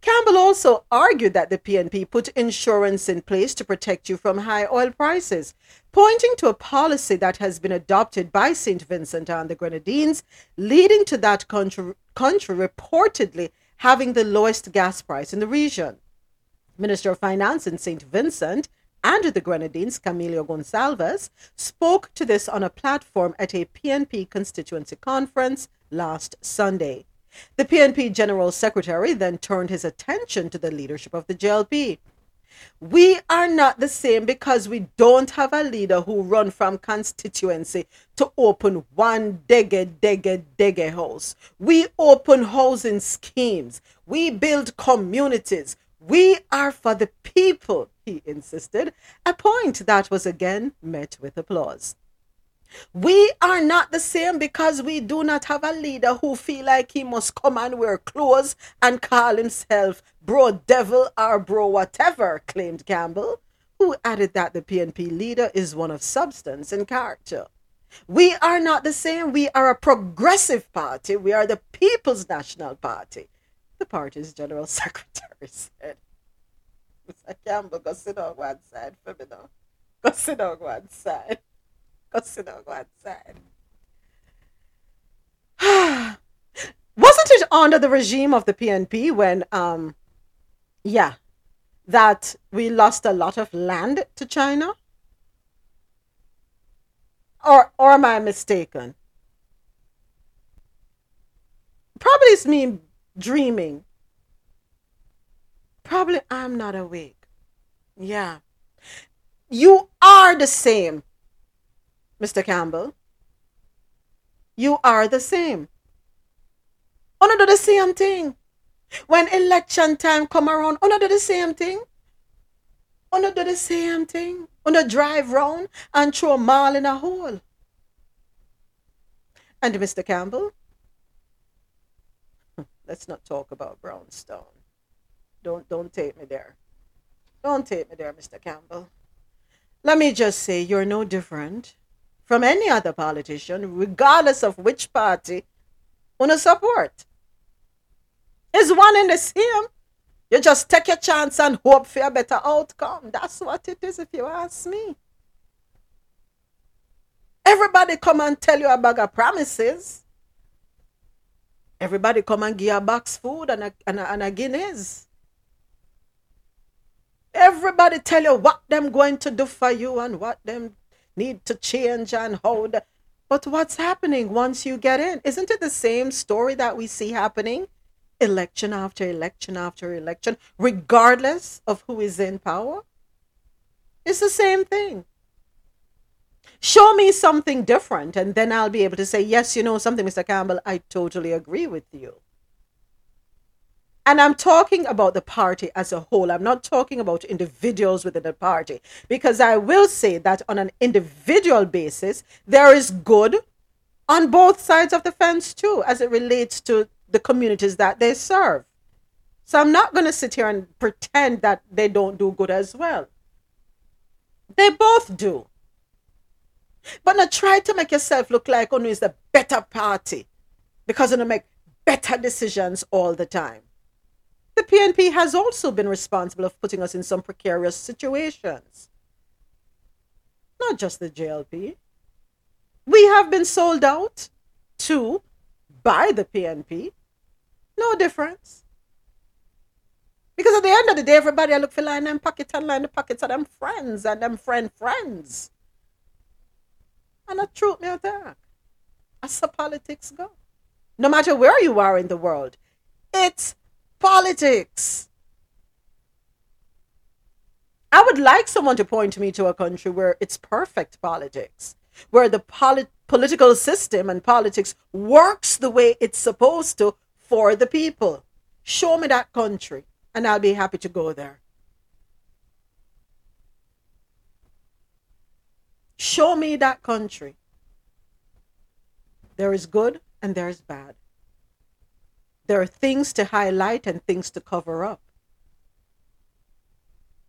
Campbell also argued that the PNP put insurance in place to protect you from high oil prices, pointing to a policy that has been adopted by St. Vincent and the Grenadines, leading to that country, country reportedly having the lowest gas price in the region. Minister of Finance in St. Vincent and the Grenadines, Camillo Gonsalves, spoke to this on a platform at a PNP constituency conference last Sunday. The PNP General Secretary then turned his attention to the leadership of the JLP. We are not the same because we don't have a leader who run from constituency to open one dege dege dege house. We open housing schemes. We build communities. We are for the people, he insisted, a point that was again met with applause. We are not the same because we do not have a leader who feel like he must come and wear clothes and call himself bro devil or bro whatever, claimed Campbell, who added that the PNP leader is one of substance and character. We are not the same. We are a progressive party. We are the People's National Party, the party's general secretary said. Mr. Campbell, go sit on one side for me now. Go sit on one side. Go sit on one side. Was wasn't it under the regime of the PNP when, um, yeah, that we lost a lot of land to China? Or, or am I mistaken? Probably it's me dreaming. Probably I'm not awake. Yeah. You are the same, Mr. Campbell. You are the same. Wanna do the same thing. When election time come around, wanna do the same thing. Wanna do the same thing. Wanna drive round and throw a mall in a hole. And Mr. Campbell, hmm, let's not talk about Brown's Town. Don't don't take me there. Don't take me there, Mr. Campbell. Let me just say you're no different from any other politician, regardless of which party wanna support. It's one in the same. You just take your chance and hope for a better outcome. That's what it is, if you ask me. Everybody come and tell you a bag of promises. Everybody come and give you a box food and a, and a, and a Guinness. Everybody tell you what them going to do for you and what them need to change and hold. but what's happening once you get in? Isn't it the same story that we see happening election after election after election, regardless of who is in power? It's the same thing. Show me something different, and then I'll be able to say, Yes, you know something, Mr. Campbell, I totally agree with you. And I'm talking about the party as a whole. I'm not talking about individuals within the party. Because I will say that on an individual basis, there is good on both sides of the fence too, as it relates to the communities that they serve. So I'm not going to sit here and pretend that they don't do good as well. They both do. But not try to make yourself look like oh, Onu is the better party because you make better decisions all the time. The PNP has also been responsible of putting us in some precarious situations. Not just the JLP. We have been sold out to by the PNP. No difference. Because at the end of the day, everybody I look for line them pocket and line the pockets of them friends and them friend friends. And the truth me attack. As the politics go. No matter where you are in the world, it's politics. I would like someone to point me to a country where it's perfect politics, where the polit- political system and politics works the way it's supposed to for the people. Show me that country, and I'll be happy to go there. Show me that country. There is good and there is bad. There are things to highlight and things to cover up.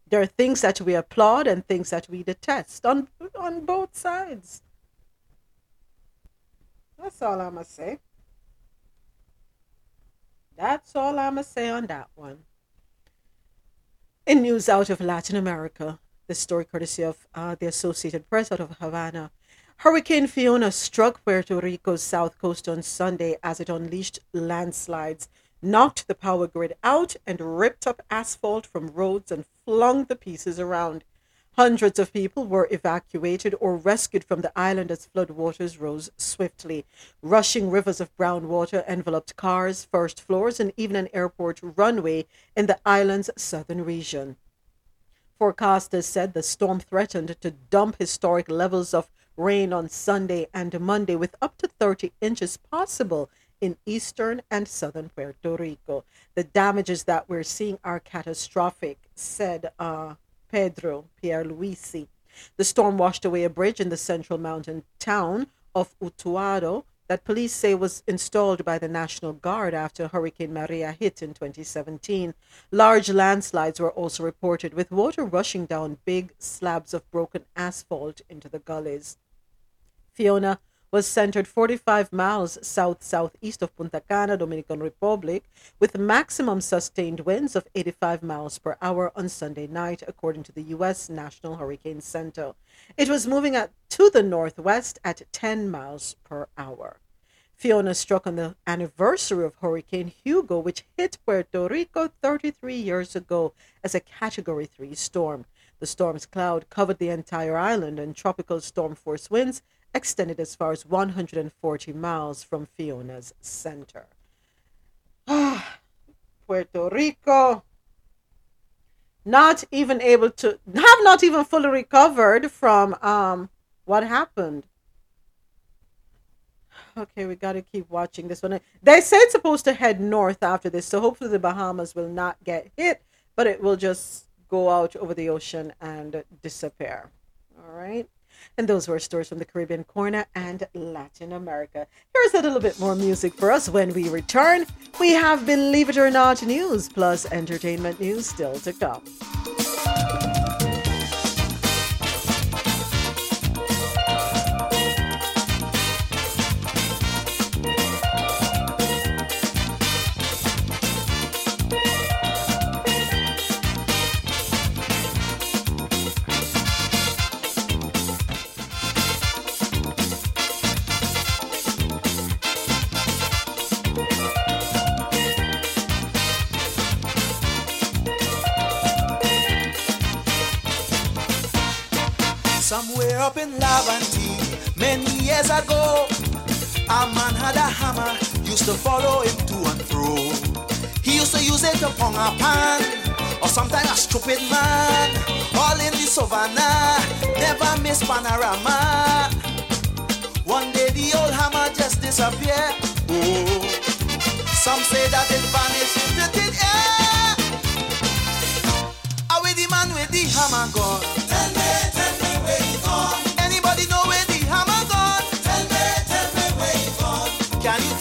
There are things that we applaud and things that we detest on, on both sides. That's all I'm going to say. That's all I'm going to say on that one. In news out of Latin America, the story courtesy of uh, the Associated Press out of Havana. Hurricane Fiona struck Puerto Rico's south coast on Sunday as it unleashed landslides, knocked the power grid out, and ripped up asphalt from roads and flung the pieces around. Hundreds of people were evacuated or rescued from the island as floodwaters rose swiftly. Rushing rivers of brown water enveloped cars, first floors, and even an airport runway in the island's southern region. Forecasters said the storm threatened to dump historic levels of rain on Sunday and Monday, with up to 30 inches possible in eastern and southern Puerto Rico. The damages that we're seeing are catastrophic, said uh, Pedro Pierluisi. The storm washed away a bridge in the central mountain town of Utuado that police say was installed by the National Guard after Hurricane Maria hit in 2017. Large landslides were also reported, with water rushing down big slabs of broken asphalt into the gullies. Fiona was centered 45 miles south southeast of Punta Cana, Dominican Republic, with maximum sustained winds of 85 miles per hour on Sunday night, according to the U.S. National Hurricane Center. It was moving at, to the northwest at 10 miles per hour. Fiona struck on the anniversary of Hurricane Hugo, which hit Puerto Rico 33 years ago as a Category 3 storm. The storm's cloud covered the entire island, and tropical storm force winds extended as far as 140 miles from Fiona's center. Ah, Puerto Rico, not even able to have not even fully recovered from um what happened. Okay, we got to keep watching this one. They say it's supposed to head north after this, so hopefully the Bahamas will not get hit, but it will just go out over the ocean and disappear. All right. And those were stories from the Caribbean corner and Latin America. Here's a little bit more music for us when we return. We have Believe It or Not news plus entertainment news still to come. Used to follow him to and fro. He used to use it upon pong a pan, or sometimes a stupid man, all in the savannah, never miss panorama. One day the old hammer just disappeared. Oh, some say that it vanished into thin air. Are we the man with the hammer gone? Tell me, tell me where he gone. Anybody know where the hammer gone? Tell me, tell me where he gone. Can you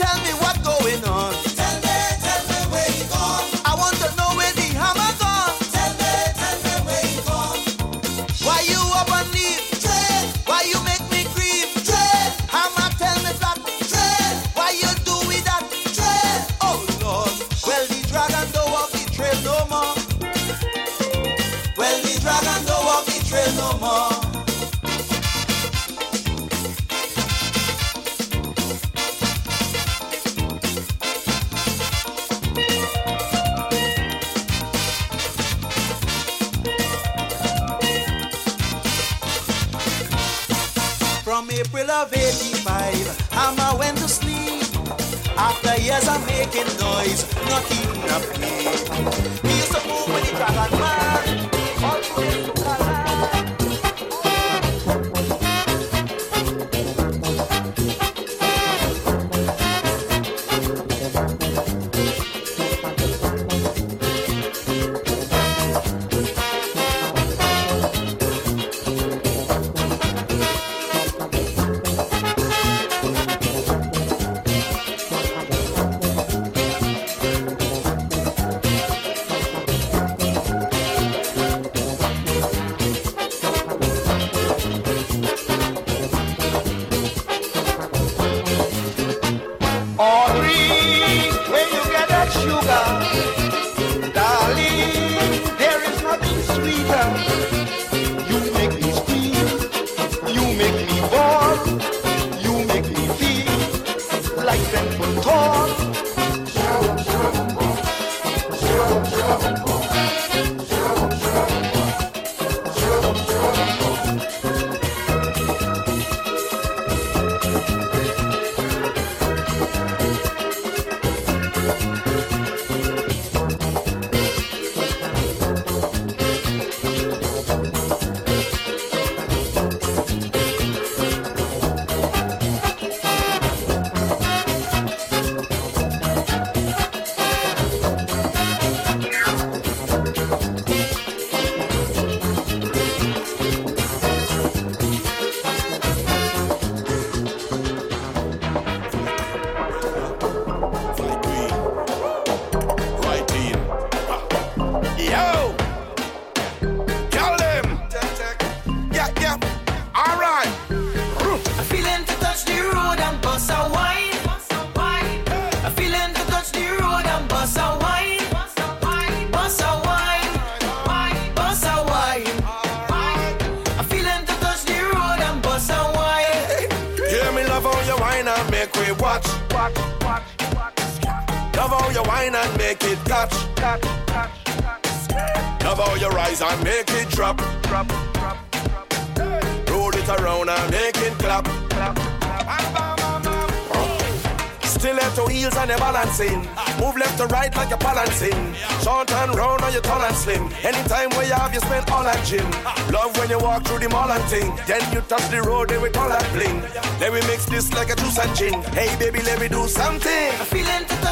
thing. Then you touch the road, then we call that bling. Then we mix this like a juice and gin. Hey baby, let me do something. I feel entertained.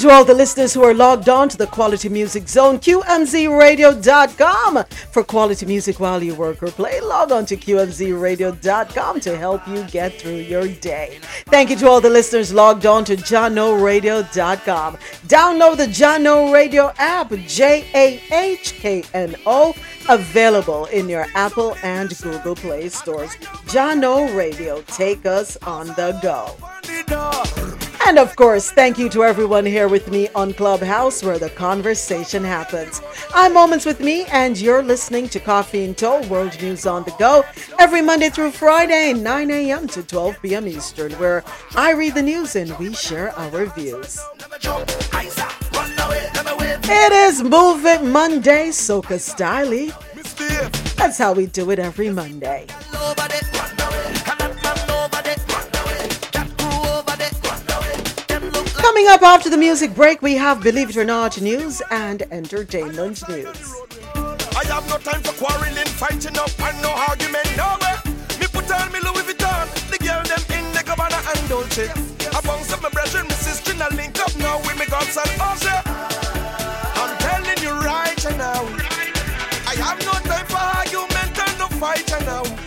to all the listeners who are logged on to the Quality Music Zone, QMZRadio.com. For quality music while you work or play, log on to QMZRadio.com to help you get through your day. Thank you to all the listeners logged on to JahknoRadio.com. Download the Jahkno Radio app, J A H K N O, available in your Apple and Google Play stores. Jahkno Radio, take us on the go. And of course, thank you to everyone here with me on Clubhouse where the conversation happens. I'm Moments with Mi, and you're listening to Coffee In Toe World News on the Go every Monday through Friday, 9 a.m. to 12 p.m. Eastern, where I read the news and we share our views. It is Movement Monday, Soka Styley. That's how we do it every Monday. Coming up after the music break, we have Believe It or Not news and entertainment news. I have no time for quarreling, fighting up, and no argument. No way. Me put on me Louis Vuitton, the girl them in the and Dolce. I bounce up my brethren, my sister, and I link up now with me gods and I'm telling you right now, I have no time for argument and no now.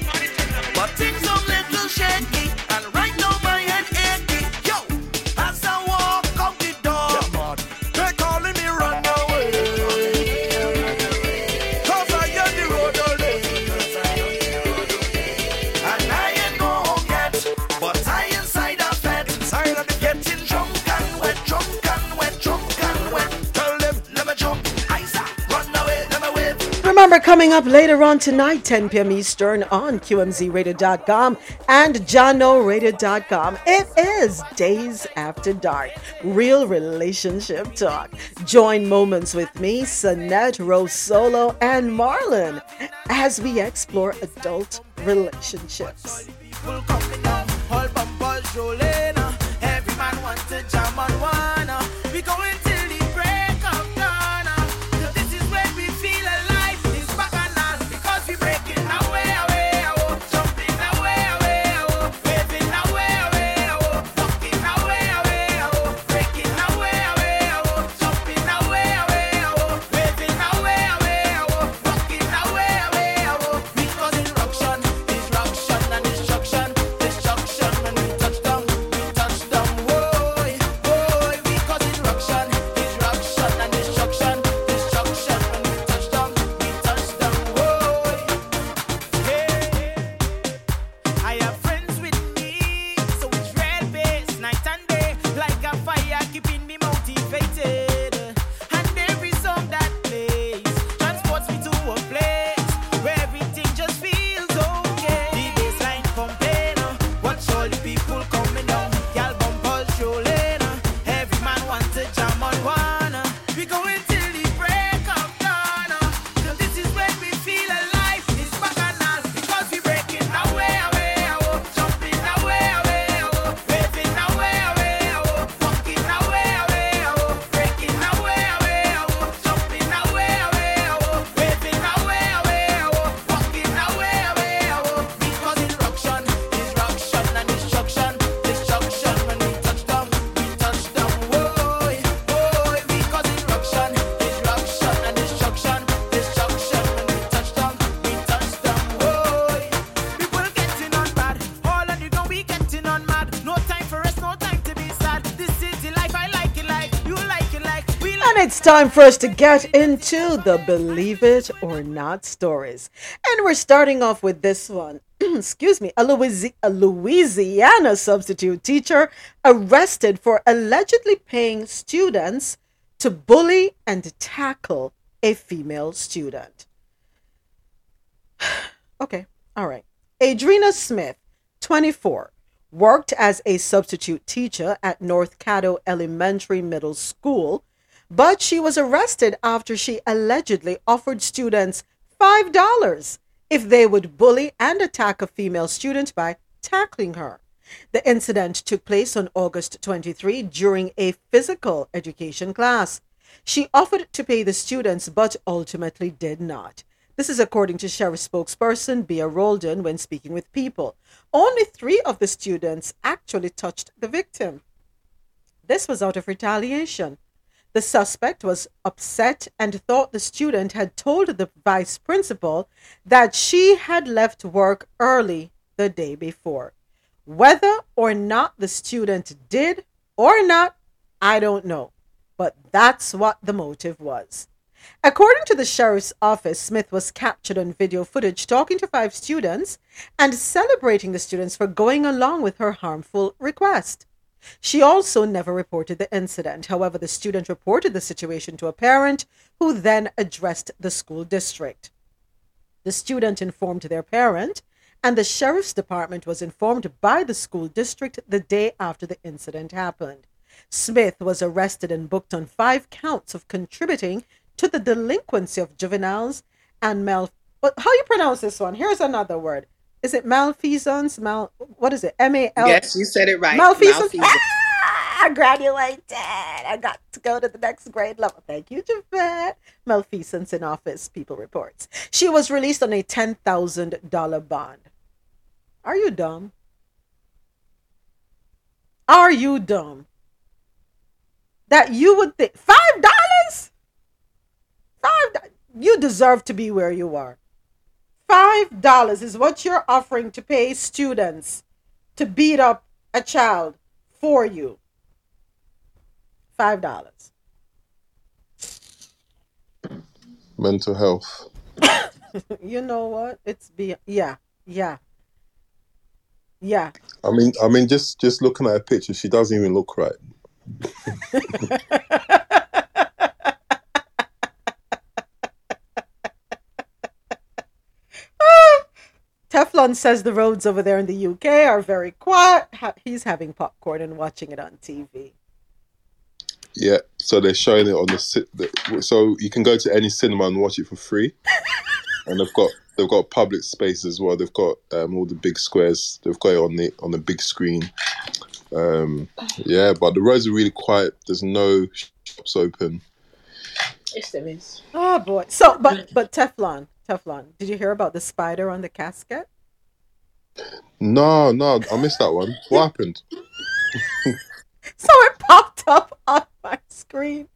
Remember, coming up later on tonight, 10 p.m. Eastern on QMZRadio.com and JahknoRadio.com. It is Days After Dark, real relationship talk. Join Moments with Mi, Sanette, Rose Solo, and Marlon as we explore adult relationships. We going time for us to get into the Believe It or Not stories. And we're starting off with this one. Excuse me. A, Louisi- a Louisiana substitute teacher arrested for allegedly paying students to bully and tackle a female student. okay. All right. Adrena Smith, 24, worked as a substitute teacher at North Caddo Elementary Middle School, but she was arrested after she allegedly offered students $5 if they would bully and attack a female student by tackling her. The incident took place on August 23 during a physical education class. She offered to pay the students but ultimately did not. This is according to Sheriff spokesperson Bia Roldan when speaking with people. Only three of the students actually touched the victim. This was out of retaliation. The suspect was upset and thought the student had told the vice principal that she had left work early the day before. Whether or not the student did or not, I don't know. But that's what the motive was. According to the sheriff's office, Smith was captured on video footage talking to five students and celebrating the students for going along with her harmful request. She also never reported the incident. However, the student reported the situation to a parent who then addressed the school district. The student informed their parent, and the sheriff's department was informed by the school district the day after the incident happened. Smith was arrested and booked on five counts of contributing to the delinquency of juveniles and mal. How you pronounce this one? Here's another word. Is it malfeasance? Mal. What is it? M A L. Yes, you said it right. Malfeasance. Malfeasance. Ah, I graduated. I got to go to the next grade level. Thank you, Javette. Malfeasance in office, people reports. She was released on a $10,000 bond. Are you dumb? Are you dumb? That you would think five dollars? Five. You deserve to be where you are. Five dollars is what you're offering to pay students to beat up a child for you. Five dollars. Mental health. you know what? It's be yeah, yeah, yeah. I mean, I mean, just just looking at her picture, she doesn't even look right. Teflon says the roads over there in the UK are very quiet. He's having popcorn and watching it on TV. Yeah, so they're showing it on the, ci- the so you can go to any cinema and watch it for free, and they've got they've got public space as well. They've got um, all the big squares. They've got it on the on the big screen. Um, yeah, but the roads are really quiet. There's no shops open. Yes, there is. Oh boy. So, but but Teflon, Teflon. Did you hear about the spider on the casket? No, no, I missed that one. What happened? So it popped up on my screen.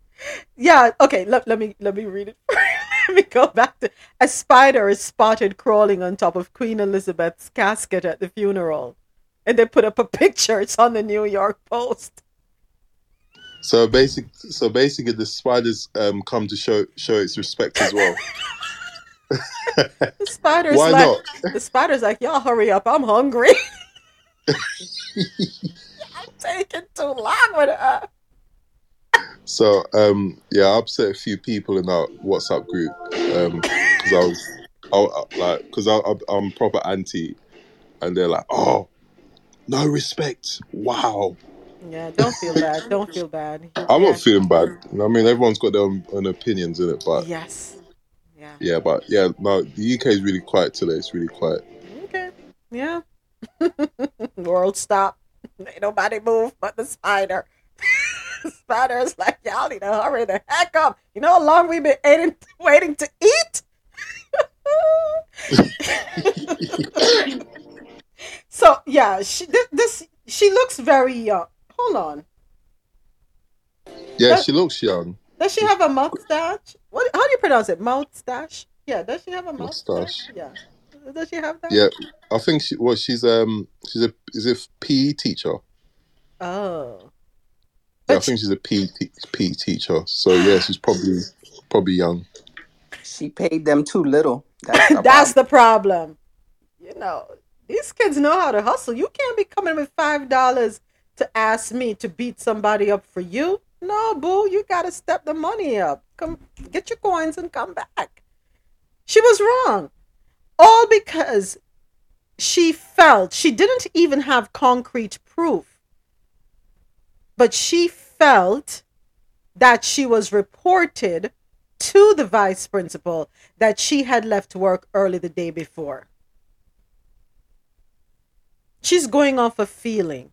Yeah. Okay. Let, let me let me read it. let me go back to a spider is spotted crawling on top of Queen Elizabeth's casket at the funeral, and they put up a picture. It's on the New York Post. So basic, so basically, the spiders um come to show show its respect as well. The spider's Why like not? the spider's like, y'all hurry up, I'm hungry. I'm taking too long with her. So um yeah, I upset a few people in our WhatsApp group um because I was I, like because I'm proper anti, and they're like, oh, no respect. Wow. Yeah, don't feel bad. Don't feel bad. I'm not feeling bad. You know what I mean, everyone's got their own, own opinions in it, but Yes. Yeah. yeah, but yeah, no, the UK is really quiet today. It's really quiet. Okay. Yeah. World stop. Ain't nobody move but the spider. the spider is like, y'all need to hurry the heck up. You know how long we've been waiting, waiting to eat? so yeah, she this, this she looks very young. Hold on. Yeah, That- she looks young. Does she have a mustache? What? How do you pronounce it? Mustache? Yeah. Does she have a mustache? Mustache. Yeah. Does she have that? Yeah, I think she well, she's um she's a is a PE teacher. Oh. Yeah, I think she's a PE, te- PE teacher. So yeah, she's probably probably young. She paid them too little. That's the That's the problem. You know, these kids know how to hustle. You can't be coming with five dollars to ask me to beat somebody up for you. No, boo, you gotta step the money up. Come get your coins and come back. She was wrong. All because she felt she didn't even have concrete proof. But she felt that she was reported to the vice principal that she had left work early the day before. She's going off a feeling.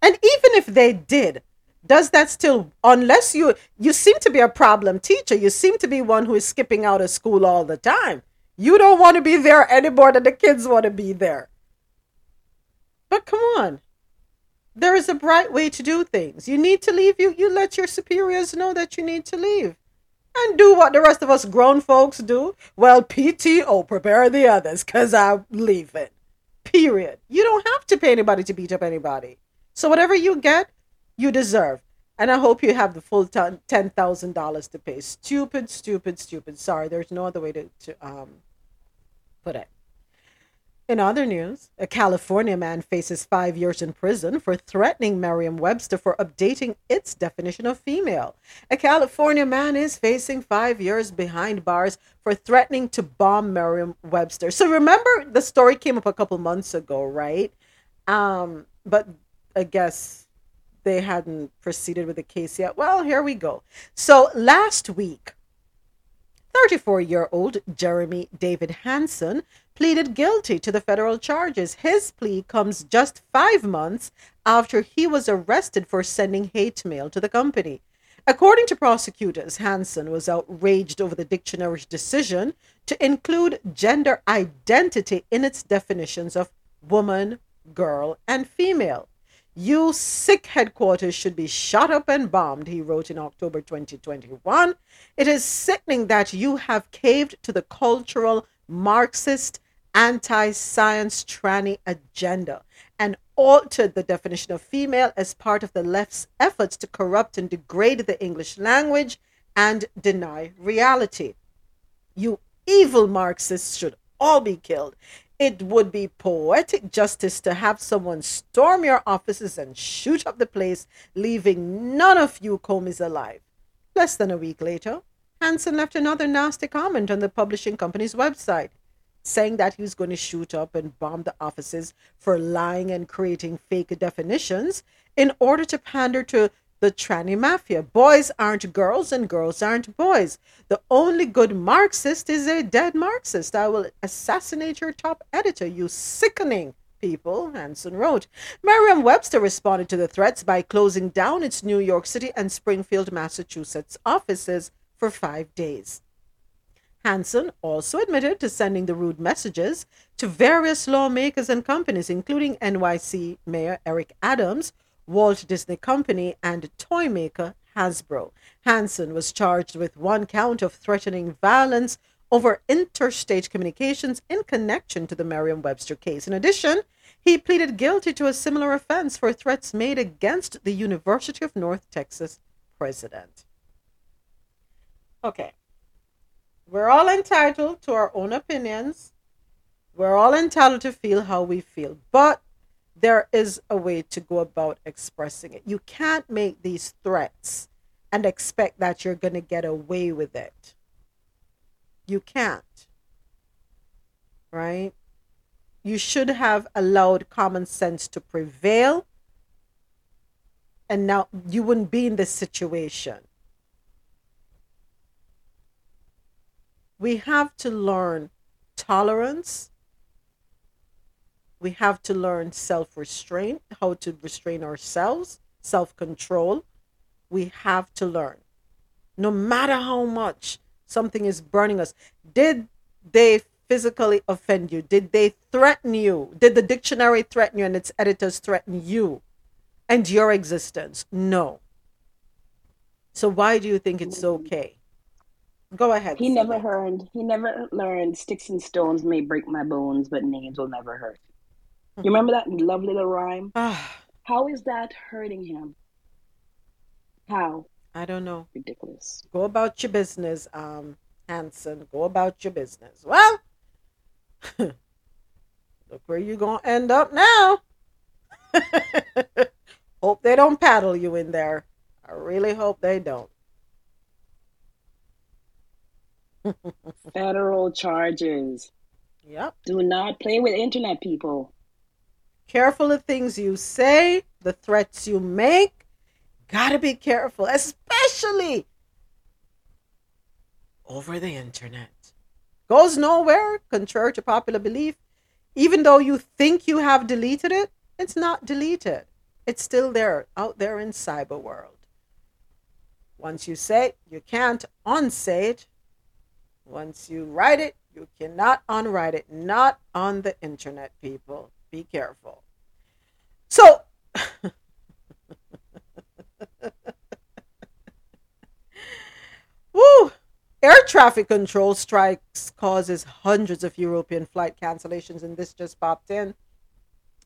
And even if they did, does that still unless you you seem to be a problem teacher, you seem to be one who is skipping out of school all the time. You don't want to be there any more than the kids want to be there. But come on. There is a bright way to do things. You need to leave. You you let your superiors know that you need to leave and do what the rest of us grown folks do. Well, PTO, prepare the others, because I'm leaving. Period. You don't have to pay anybody to beat up anybody. So whatever you get, you deserve. And I hope you have the full ton- $10,000 to pay. Stupid, stupid, stupid. Sorry, there's no other way to, to um, put it. In other news, a California man faces five years in prison for threatening Merriam Webster for updating its definition of female. A California man is facing five years behind bars for threatening to bomb Merriam Webster. So remember, the story came up a couple months ago, right? Um, but I guess they hadn't proceeded with the case yet. Well, here we go. So last week, 34 year old Jeremy David Hanson pleaded guilty to the federal charges. His plea comes just five months after he was arrested for sending hate mail to the company. According to prosecutors, Hanson was outraged over the dictionary's decision to include gender identity in its definitions of woman, girl, and female. You sick headquarters should be shot up and bombed, he wrote in October 2021. It is sickening that you have caved to the cultural, Marxist, anti science tranny agenda and altered the definition of female as part of the left's efforts to corrupt and degrade the English language and deny reality. You evil Marxists should all be killed. It would be poetic justice to have someone storm your offices and shoot up the place, leaving none of you Commies alive. Less than a week later, Hanson left another nasty comment on the publishing company's website. saying that he was going to shoot up and bomb the offices for lying and creating fake definitions in order to pander to the tranny mafia. Boys aren't girls and girls aren't boys. The only good Marxist is a dead Marxist. I will assassinate your top editor, you sickening people, Hanson wrote. Merriam Webster responded to the threats by closing down its New York City and Springfield, Massachusetts offices for five days. Hanson also admitted to sending the rude messages to various lawmakers and companies, including NYC Mayor Eric Adams, Walt Disney Company, and toy maker Hasbro. Hanson was charged with one count of threatening violence over interstate communications in connection to the Merriam Webster case. In addition, he pleaded guilty to a similar offense for threats made against the University of North Texas president. Okay. We're all entitled to our own opinions. We're all entitled to feel how we feel. But there is a way to go about expressing it. You can't make these threats and expect that you're going to get away with it. You can't. Right? You should have allowed common sense to prevail. And now you wouldn't be in this situation. We have to learn tolerance. We have to learn self restraint, how to restrain ourselves, self control. We have to learn. No matter how much something is burning us. Did they physically offend you? Did they threaten you? Did the dictionary threaten you and its editors threaten you and your existence? No. So why do you think it's mm-hmm. okay? Go ahead. He never learned. He never learned. Sticks and stones may break my bones, but names will never hurt. You remember that lovely little rhyme? How is that hurting him? How? I don't know. Ridiculous. Go about your business, um, Hanson. Go about your business. Well, look where you're gonna end up now. hope they don't paddle you in there. I really hope they don't. Federal charges. Yep. Do not play with internet people. Careful of things you say, the threats you make. Gotta be careful, especially over the internet. Goes nowhere, contrary to popular belief. Even though you think you have deleted it, it's not deleted. It's still there, out there in cyber world. Once you say it, you can't unsay it. Once you write it, you cannot unwrite it. Not on the internet, people. Be careful. So, woo! Air traffic control strikes causes hundreds of European flight cancellations, and this just popped in.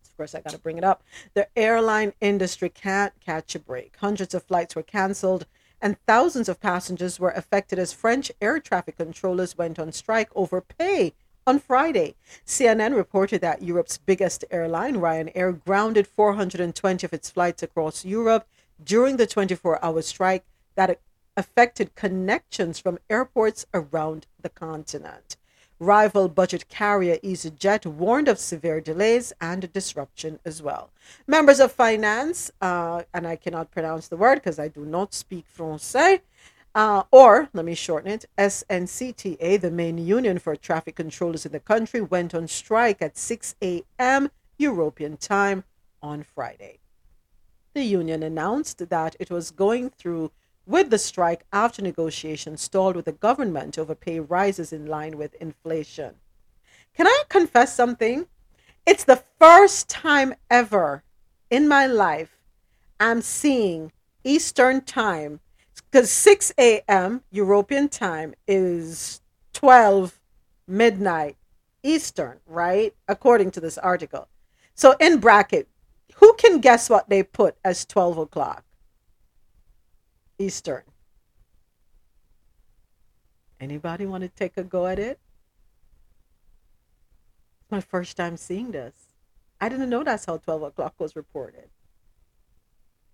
Of course, I got to bring it up. The airline industry can't catch a break. Hundreds of flights were canceled, and thousands of passengers were affected as French air traffic controllers went on strike over pay on Friday. CNN reported that Europe's biggest airline, Ryanair, grounded 420 of its flights across Europe during the 24 hour strike that affected connections from airports around the continent. Rival budget carrier EasyJet warned of severe delays and disruption as well. Members of finance, uh, and I cannot pronounce the word because I do not speak Francais, uh, or let me shorten it, SNCTA, the main union for traffic controllers in the country, went on strike at 6 a.m. European time on Friday. The union announced that it was going through with the strike after negotiations stalled with the government over pay rises in line with inflation. Can I confess something? It's the first time ever in my life I'm seeing Eastern time because 6 a.m. European time is 12 midnight Eastern, right? According to this article. So in bracket, who can guess what they put as 12 o'clock? Eastern. Anybody want to take a go at it? My first time seeing this. I didn't know that's how 12 o'clock was reported.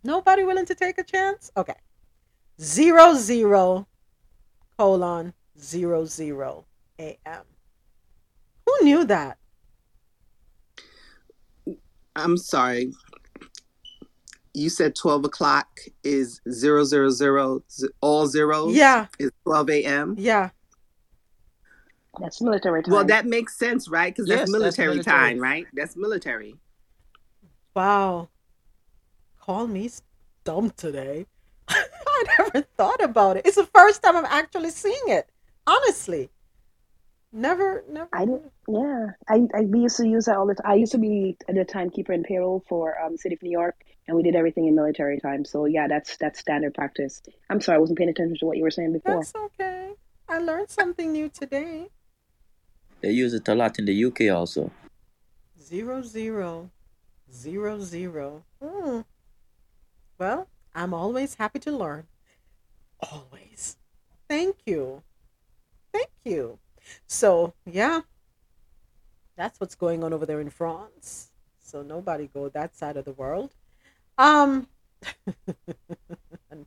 Nobody willing to take a chance? Okay. Zero zero colon zero zero AM. Who knew that? I'm sorry. You said 12 o'clock is zero zero zero, all zeros? Yeah. Is 12 a.m.? Yeah. That's military time. Well, that makes sense, right? Because Yes, that's that's military military. time, right? That's military. Wow. Call me dumb today. I never thought about it. It's the first time I'm actually seeing it. Honestly. Never, never. I didn't. Yeah, I, I we used to use that all the time. I used to be the timekeeper and payroll for um City of New York, and we did everything in military time. So yeah, that's that's standard practice. I'm sorry, I wasn't paying attention to what you were saying before. That's okay. I learned something new today. They use it a lot in the UK also. Zero zero zero zero. Hmm. Well, I'm always happy to learn. Always. Thank you. Thank you. So yeah, that's what's going on over there in France. So nobody go that side of the world. Um, the,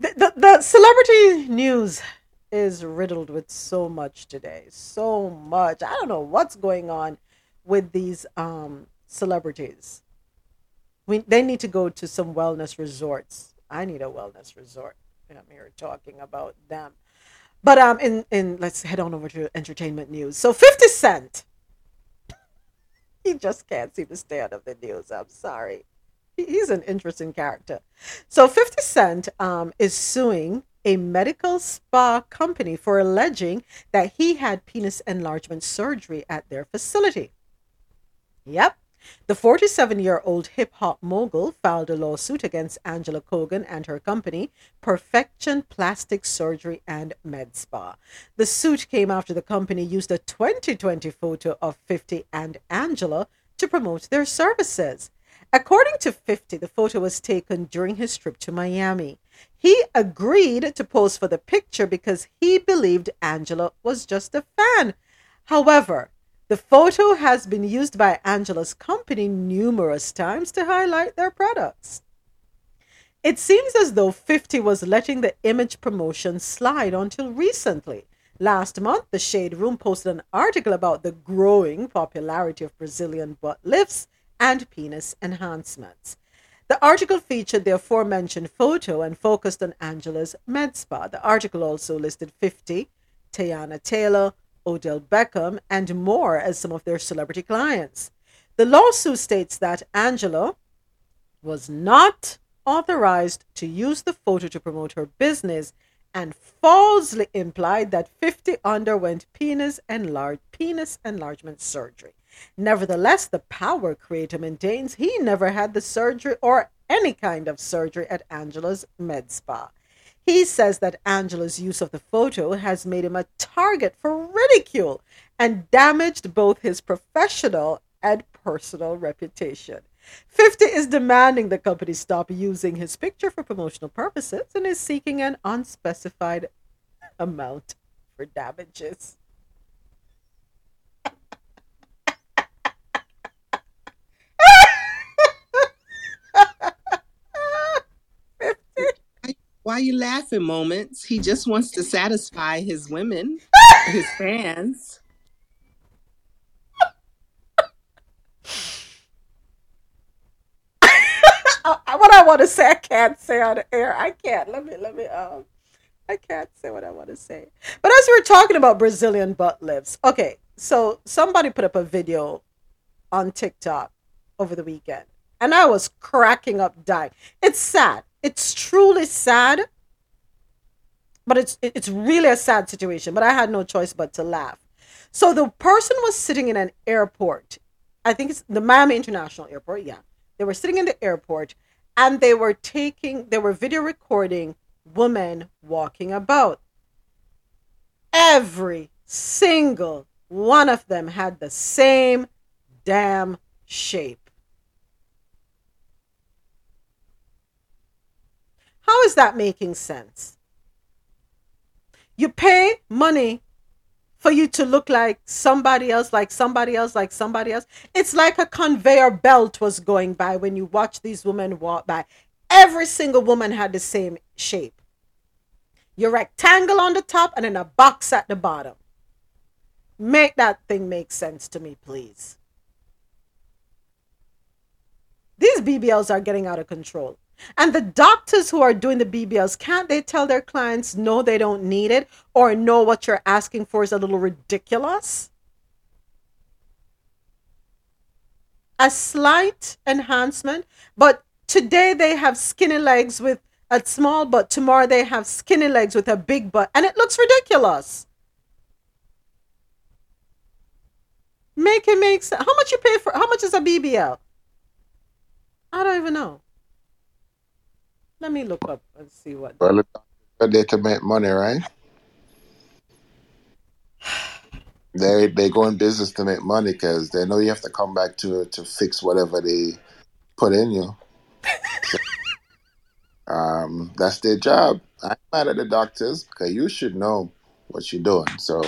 the the celebrity news is riddled with so much today. So much. I don't know what's going on with these um celebrities. We they need to go to some wellness resorts. I need a wellness resort. I'm here talking about them. But um in in let's head on over to entertainment news. So 50 Cent he just can't seem to stay out of the news. I'm sorry. He's an interesting character. So 50 Cent um, is suing a medical spa company for alleging that he had penis enlargement surgery at their facility. Yep. The 47 year old hip hop mogul filed a lawsuit against Angela Kogan and her company, Perfection Plastic Surgery and Med Spa. The suit came after the company used a 2020 photo of 50 and Angela to promote their services. According to 50, the photo was taken during his trip to Miami. He agreed to pose for the picture because he believed Angela was just a fan. However, the photo has been used by Angela's company numerous times to highlight their products. It seems as though 50 was letting the image promotion slide until recently. Last month, the Shade Room posted an article about the growing popularity of Brazilian butt lifts and penis enhancements. The article featured the aforementioned photo and focused on Angela's med spa. The article also listed 50, Teyana Taylor, Odell Beckham, and more as some of their celebrity clients. The lawsuit states that Angela was not authorized to use the photo to promote her business and falsely implied that 50 underwent penis enlarge, penis enlargement surgery. Nevertheless, the power creator maintains he never had the surgery or any kind of surgery at Angela's med spa. He says that Angela's use of the photo has made him a target for ridicule and damaged both his professional and personal reputation. 50 is demanding the company stop using his picture for promotional purposes and is seeking an unspecified amount for damages. Why you laughing, Moments? He just wants to satisfy his women, his fans. What I want to say, I can't say on the air. I can't. Let me, let me, um, I can't say what I want to say. But as we were talking about Brazilian butt lifts, okay, so somebody put up a video on TikTok over the weekend, and I was cracking up, dying. It's sad. It's truly sad, but it's it's really a sad situation. But I had no choice but to laugh. So the person was sitting in an airport. I think it's the Miami International Airport. Yeah, they were sitting in the airport, and they were taking, they were video recording women walking about. Every single one of them had the same damn shape. How is that making sense? You pay money for you to look like somebody else, like somebody else, like somebody else. It's like a conveyor belt was going by when you watch these women walk by. Every single woman had the same shape. Your rectangle on the top and then a box at the bottom. Make that thing make sense to me, please. These BBLs are getting out of control. And the doctors who are doing the BBLs, can't they tell their clients no, they don't need it, or no, what you're asking for is a little ridiculous? A slight enhancement, but today they have skinny legs with a small butt, tomorrow they have skinny legs with a big butt, and it looks ridiculous. Make it make sense. How much you pay for? How much is a BBL? I don't even know. Let me look up and see what. Well, the doctors are there to make money, right? They they go in business to make money because they know you have to come back to to fix whatever they put in you. Um, that's their job. I'm mad at the doctors because you should know what you're doing. So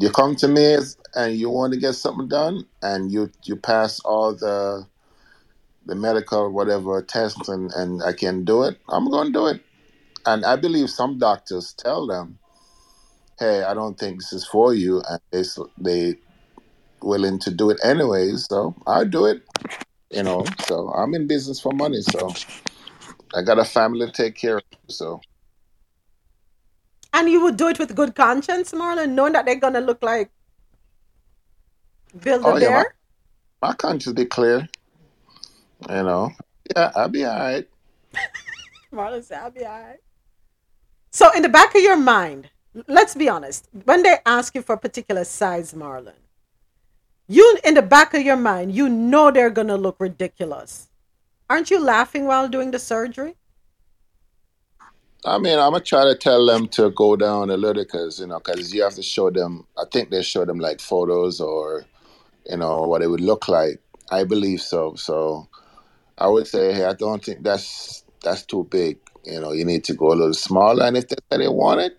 you come to me and you want to get something done, and you you pass all the the medical whatever tests, and and I can do it. I'm going to do it. And I believe some doctors tell them, "Hey, I don't think this is for you," and they they willing to do it anyways. So I do it. You know. So I'm in business for money. So I got a family to take care of. So And you would do it with good conscience, Marlon, knowing that they're gonna look like Build oh yeah, my my conscience be clear. You know. Yeah, I'll be all right. Marlon said, "I'll be alright." So, in the back of your mind, let's be honest. When they ask you for a particular size, Marlon, you in the back of your mind, you know they're gonna look ridiculous. Aren't you laughing while doing the surgery? I mean, I'm gonna try to tell them to go down a little because you know, because you have to show them. I think they show them like photos or you know what it would look like. I believe so. So I would say, hey, I don't think that's that's too big. You know, you need to go a little smaller. And if they they want it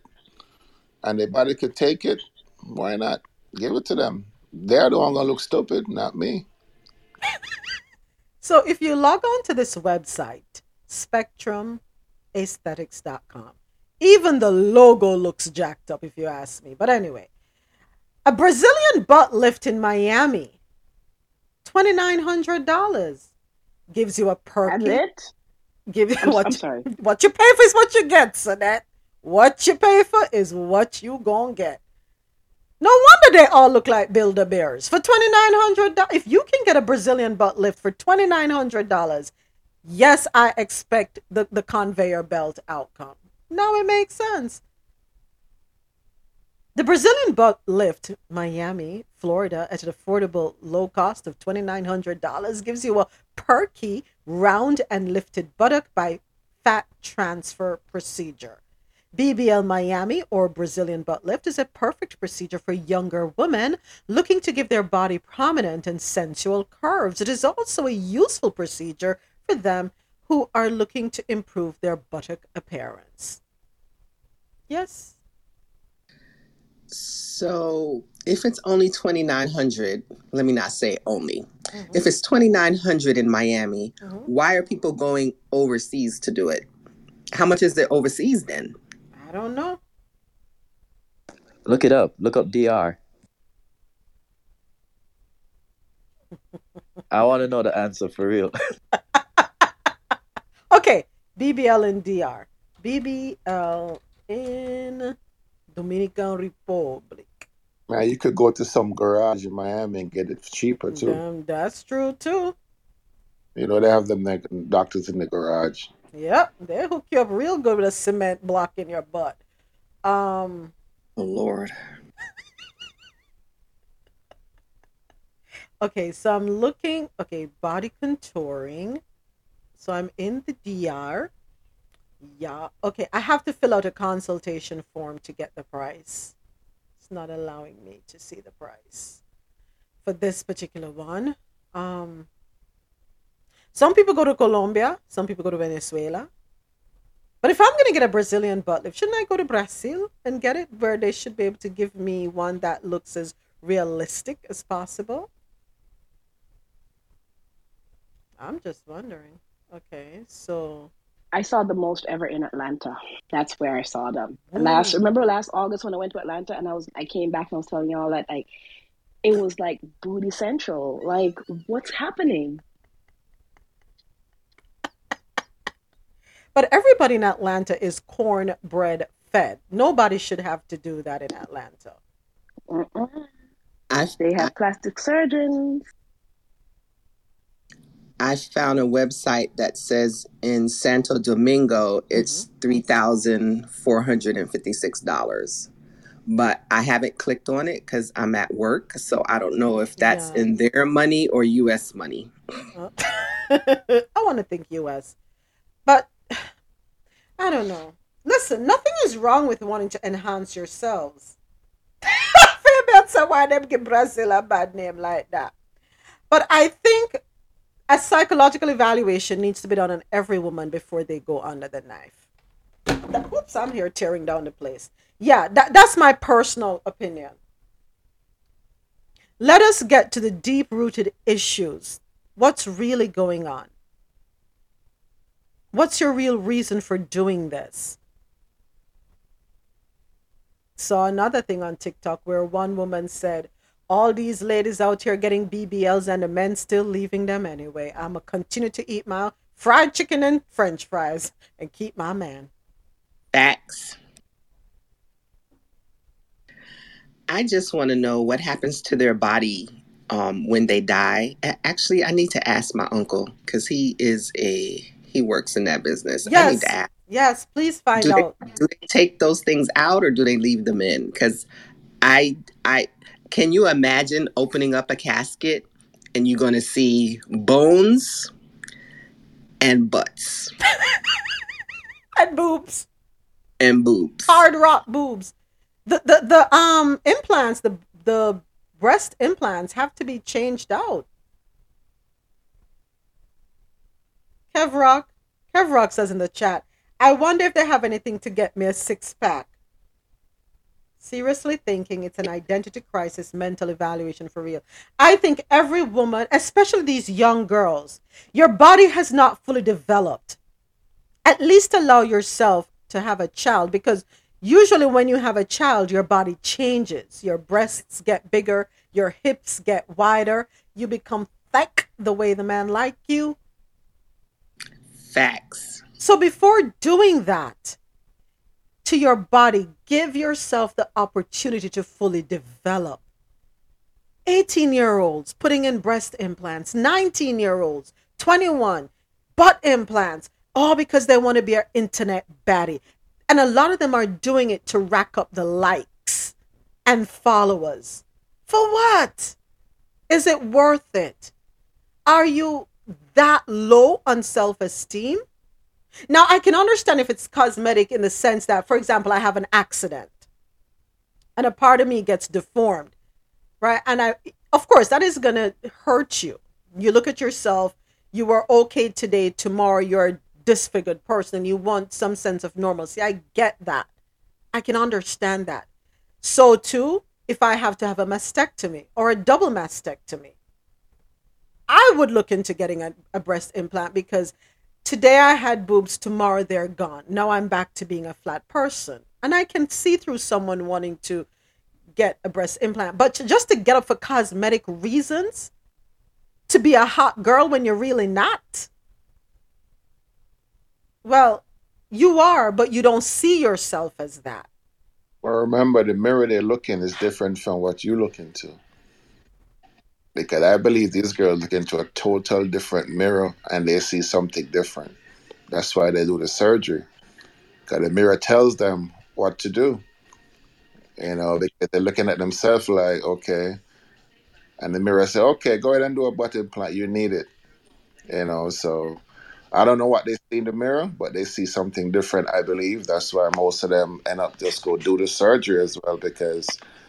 and their body could take it, why not give it to them? They're the one gonna look stupid, not me. So if you log on to this website, spectrumaesthetics.com, even the logo looks jacked up if you ask me. But anyway, a Brazilian butt lift in Miami, $2,900 gives you a perky. it? Give you I'm, what I'm you, sorry. what you pay for is what you get, Sonette. What you pay for is what you gonna get. No wonder they all look like Build-A-Bears. For $2,900, if you can get a Brazilian butt lift for $2,900, yes, I expect the, the conveyor belt outcome. Now it makes sense. The Brazilian butt lift, Miami, Florida, at an affordable low cost of $2,900 gives you a perky, round, and lifted buttock by fat transfer procedure. BBL Miami or Brazilian butt lift is a perfect procedure for younger women looking to give their body prominent and sensual curves. It is also a useful procedure for them who are looking to improve their buttock appearance. Yes. So if it's only twenty nine hundred, let me not say only. Mm-hmm. If it's twenty nine hundred in Miami, mm-hmm. why are people going overseas to do it? How much is it overseas then? I don't know. Look it up. Look up DR. I want to know the answer for real. Okay, BBL and DR. BBL in Dominican Republic. Man, you could go to some garage in Miami and get it cheaper too. Um, that's true too. You know, they have them like, doctors in the garage. Yep, they hook you up real good with a cement block in your butt. Um, Oh Lord. okay, so I'm looking. Okay, body contouring. So I'm in the DR. Yeah. Okay, I have to fill out a consultation form to get the price. It's not allowing me to see the price for this particular one. Um, some people go to Colombia, some people go to Venezuela. But if I'm going to get a Brazilian butt lift, shouldn't I go to Brazil and get it where they should be able to give me one that looks as realistic as possible? I'm just wondering. Okay, so I saw the most ever in Atlanta. That's where I saw them. Last remember last August when I went to Atlanta and I was I came back and I was telling y'all that like it was like booty central. Like what's happening? But everybody in Atlanta is cornbread fed. Nobody should have to do that in Atlanta. Mm-mm. I They have plastic surgeons. I found a website that says in Santo Domingo it's three thousand four hundred and fifty six dollars. But I haven't clicked on it because I'm at work, so I don't know if that's Yeah. in their money or U.S. money. Uh, I want to think US. But I don't know. Listen, nothing is wrong with wanting to enhance yourselves. Fabian said why them give Brazil a bad name like that. But I think a psychological evaluation needs to be done on every woman before they go under the knife. That, whoops, I'm here tearing down the place. Yeah, that, that's my personal opinion. Let us get to the deep rooted issues. What's really going on? What's your real reason for doing this? Saw another thing on TikTok where one woman said, All these ladies out here getting BBLs and the men still leaving them anyway. I'm going to continue to eat my fried chicken and french fries and keep my man. Facts. I just want to know what happens to their body um, when they die. Actually, I need to ask my uncle because he is a he works in that business. I need Yes, to ask. yes, please find Do out. they do they take those things out or do they leave them in? Because I I can you imagine opening up a casket and you're going to see bones and butts And boobs. and boobs. Hard rock boobs. The, the, the um implants, the, the breast implants have to be changed out. Kevrock. Kevrock says in the chat, I wonder if they have anything to get me a six pack. Seriously thinking it's an identity crisis mental evaluation for real. I think every woman, especially these young girls, your body has not fully developed. At least allow yourself to have a child because usually when you have a child, your body changes. Your breasts get bigger, your hips get wider, you become thick the way the man like you. Facts. So before doing that to your body, give yourself the opportunity to fully develop. 18 year olds putting in breast implants, 19 year olds, 21, butt implants, all because they want to be an internet baddie. And a lot of them are doing it to rack up the likes and followers. For what? Is it worth it? Are you that low on self esteem? Now, I can understand if it's cosmetic in the sense that, for example, I have an accident and a part of me gets deformed, right? And I, of course, that is going to hurt you. You look at yourself, you are okay today, tomorrow you're a disfigured person, you want some sense of normalcy. I get that. I can understand that. So, too, if I have to have a mastectomy or a double mastectomy, I would look into getting a, a breast implant because today I had boobs, tomorrow they're gone. Now I'm back to being a flat person. And I can see through someone wanting to get a breast implant. But just to get up for cosmetic reasons, to be a hot girl when you're really not, well, you are, but you don't see yourself as that. Well, remember, the mirror they're looking is different from what you look into. Because I believe these girls look into a total different mirror and they see something different. That's why they do the surgery. Because the mirror tells them what to do. You know, because they're looking at themselves like, okay. And the mirror says, okay, go ahead and do a butt implant. You need it. You know, so I don't know what they see in the mirror, but they see something different, I believe. That's why most of them end up just go do the surgery as well because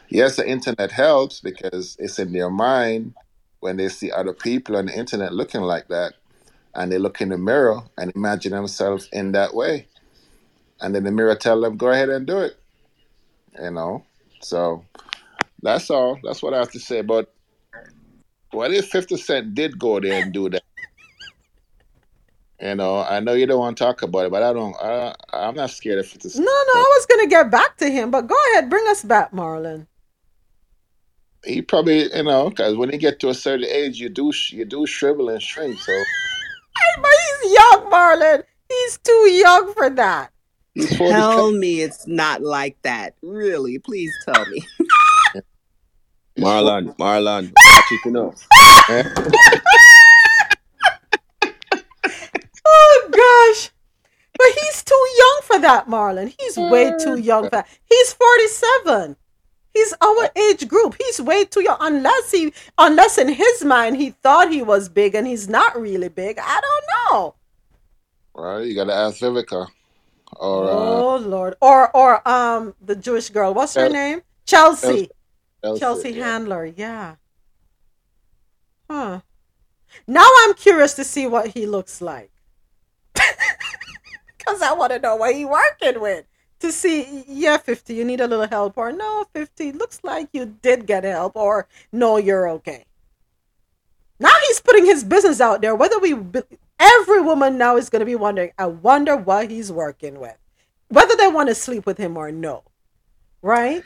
yes, the internet helps because it's in their mind when they see other people on the internet looking like that and they look in the mirror and imagine themselves in that way. And then the mirror tell them, go ahead and do it. You know? So that's all. That's what I have to say. But what if 50 Cent did go there and do that? You know, I know you don't want to talk about it, but I don't. I, I'm not scared if it's. No, no, I was gonna get back to him, but go ahead, bring us back, Marlon. He probably, you know, because when you get to a certain age, you do you do shrivel and shrink. So but he's young, Marlon. He's too young for that. Tell me it's not like that. Really, please tell me. Marlon, Marlon, watch it enough. Oh gosh. But he's too young for that, Marlon. He's way too mm. young for that. He's 47. He's our age group. He's way too young. Unless he unless in his mind he thought he was big and he's not really big. I don't know. Right, you got to ask Vivica. Or uh, Oh Lord. Or or um the Jewish girl. What's her name? Chelsea. Chelsea, Chelsea yeah. Handler, yeah. Huh. Now I'm curious to see what he looks like. Cause I want to know what he working with. To see, yeah, 50, you need a little help, or no, 50, looks like you did get help, or no, you're okay. Now he's putting his business out there. Whether we, be- every woman now is going to be wondering, I wonder what he's working with. Whether they want to sleep with him or no. Right?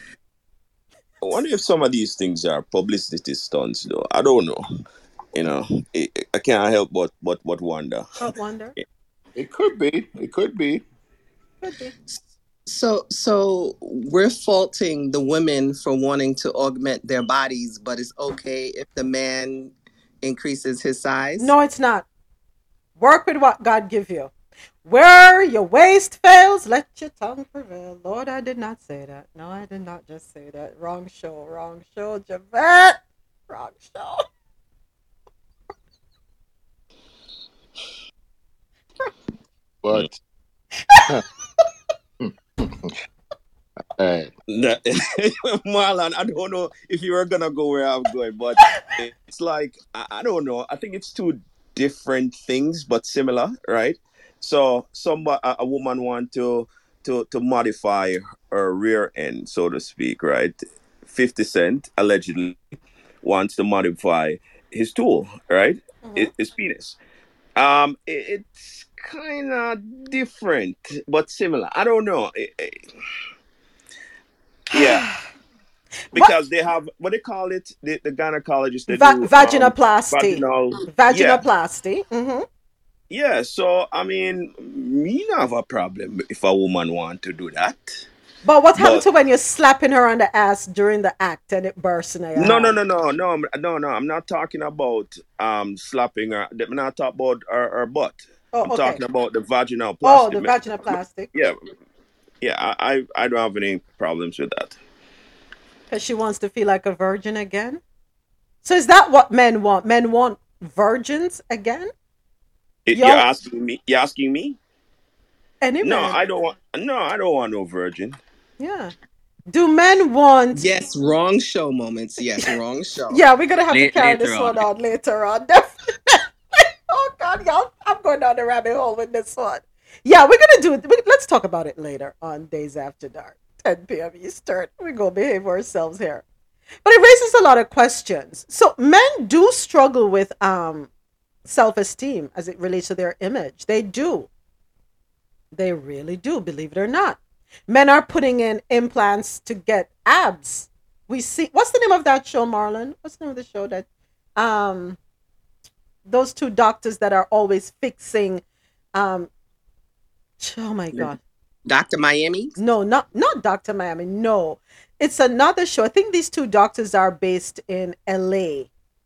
I wonder if some of these things are publicity stunts, though. I don't know. You know, I, I can't help but but but wonder. I wonder. it could be. It could be. Could be. So, so we're faulting the women for wanting to augment their bodies, but it's okay if the man increases his size. No, it's not. Work with what God give you. Where your waist fails, let your tongue prevail. Lord, I did not say that. No, I did not just say that. Wrong show, wrong show, Javette. Wrong show. But Alright. That- Marlon, I don't know if you were gonna go where I'm going, but it's like I, I don't know. I think it's two different things, but similar, right? So, some a, a woman want to to to modify her rear end, so to speak, right? Fifty Cent allegedly wants to modify his tool, right? His, his penis. Um, it, it's kind of different, but similar. I don't know. Yeah. Because they have what they call it, the, the gynecologists they Va- do um, vaginoplasty. vaginal, yeah, Vaginoplasty. hmm yeah. So I mean, me not have a problem if a woman want to do that. But what happened But to when you're slapping her on the ass during the act and it bursts in her no, no, no, no, no, no, no. I'm not talking about um slapping her. I'm not talking about her, her butt. Oh, I'm okay. talking about the vaginal oh, plastic. Oh, the vaginal plastic. Yeah, yeah. I, I I don't have any problems with that. Because she wants to feel like a virgin again. So is that what men want? Men want virgins again? It- Yo- you're asking me. You're asking me. Any No, man? I don't want. No, I don't want no virgin. Yeah. Do men want? Yes, wrong show moments. Yes, wrong show. Yeah, we're gonna have to carry this on. one on later on. Oh God, y'all! I'm going down the rabbit hole with this one. Yeah, we're gonna do it. we- Let's talk about it later on Days After Dark, 10 p.m. Eastern. We're gonna behave ourselves here. But it raises a lot of questions. So men do struggle with um self-esteem as it relates to their image. They do. They really do, believe it or not. Men are putting in implants to get abs. We see what's the name of that show, Marlon? What's the name of the show that um those two doctors that are always fixing um oh my god. Dr. Miami? No, not not Dr. Miami. No. It's another show. I think these two doctors are based in LA,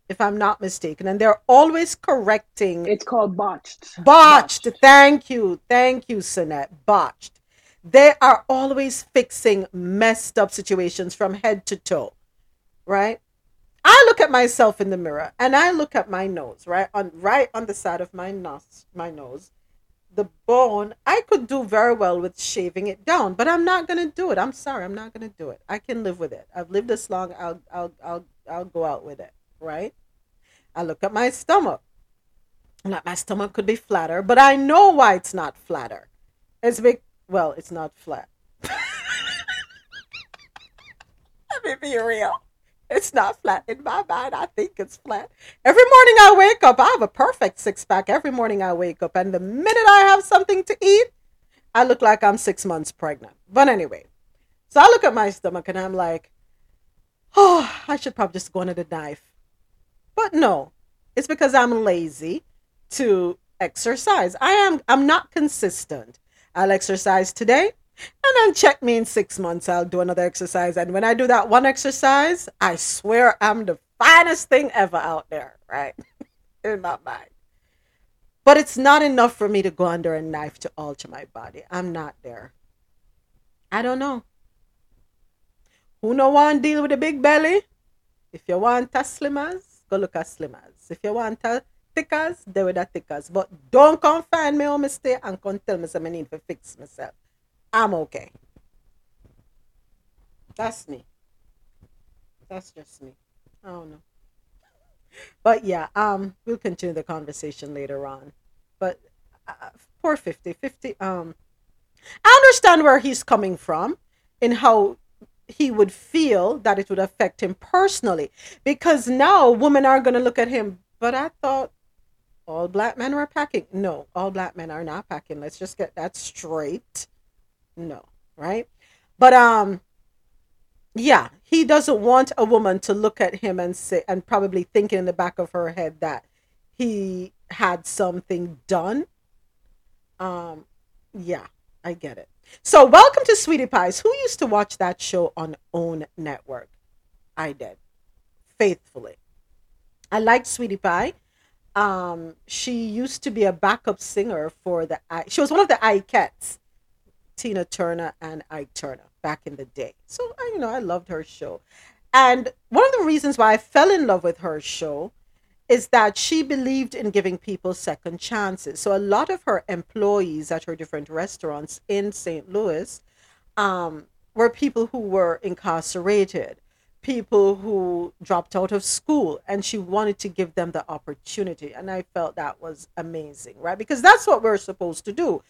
if I'm not mistaken, and they're always correcting It's called botched. Botched. Thank you. Thank you, Sinette. Botched. They are always fixing messed up situations from head to toe. Right? I look at myself in the mirror and I look at my nose, right? On right on the side of my nose, my nose. The bone, I could do very well with shaving it down, but I'm not gonna do it. I'm sorry, I'm not gonna do it. I can live with it. I've lived this long, I'll I'll I'll I'll go out with it, right? I look at my stomach. I'm my stomach could be flatter, but I know why it's not flatter. It's big. Well, it's not flat. Let me be real. It's not flat in my mind. I think it's flat. Every morning I wake up, I have a perfect six pack. Every morning I wake up, and the minute I have something to eat, I look like I'm six months pregnant. But anyway, so I look at my stomach and I'm like, oh, I should probably just go under the knife. But no, it's because I'm lazy to exercise. I am I'm not consistent. I'll exercise today and then check me in six months. I'll do another exercise. And when I do that one exercise, I swear I'm the finest thing ever out there, right? in my mind. But it's not enough for me to go under a knife to alter my body. I'm not there. I don't know. Who no want deal with a big belly? If you want a slimmers, go look at slimmers. If you want a thickers, there with the thickers. But don't come find me oh, on mistake and come tell me something I need to fix myself. I'm okay. That's me. That's just me. I don't know. But yeah, um, we'll continue the conversation later on. But uh, poor 50, 50, um, I understand where he's coming from and how he would feel that it would affect him personally because now women are going to look at him but i thought all black men were packing no all black men are not packing let's just get that straight no right but um yeah he doesn't want a woman to look at him and say and probably think in the back of her head that he had something done um yeah i get it so, welcome to Sweetie Pies. Who used to watch that show on OWN Network? I did, faithfully. I liked Sweetie Pie. Um, she used to be a backup singer for the. She was one of the Ikettes, Tina Turner and Ike Turner back in the day. So, I, you know, I loved her show. And one of the reasons why I fell in love with her show is that she believed in giving people second chances. So a lot of her employees at her different restaurants in St. Louis um, were people who were incarcerated, people who dropped out of school, and she wanted to give them the opportunity. And I felt that was amazing, right? Because that's what we're supposed to do.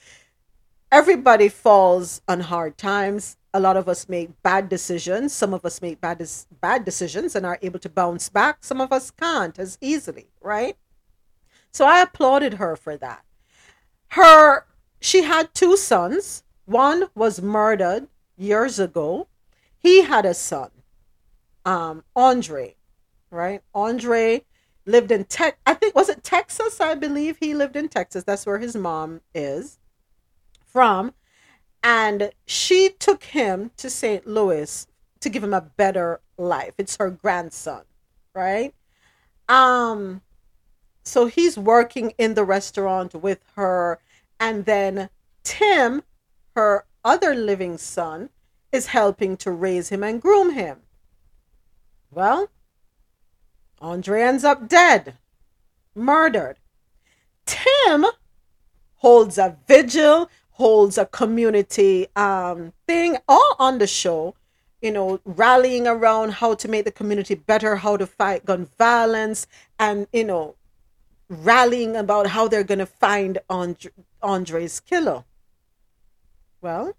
Everybody falls on hard times a lot of us make bad decisions. Some of us make bad bad decisions and are able to bounce back. Some of us can't as easily, right? So I applauded her for that. Her she had two sons. One was murdered years ago. He had a son, um, Andre, right? Andre lived in Tech. I think was it Texas? I believe he lived in Texas. That's where his mom is from and she took him to St. Louis to give him a better life. It's her grandson, right? Um so he's working in the restaurant with her and then Tim, her other living son, is helping to raise him and groom him. Well, Andre ends up dead, murdered. Tim holds a vigil holds a community um, thing all on the show you know rallying around how to make the community better how to fight gun violence and you know rallying about how they're going to find Andre, andre's killer. Well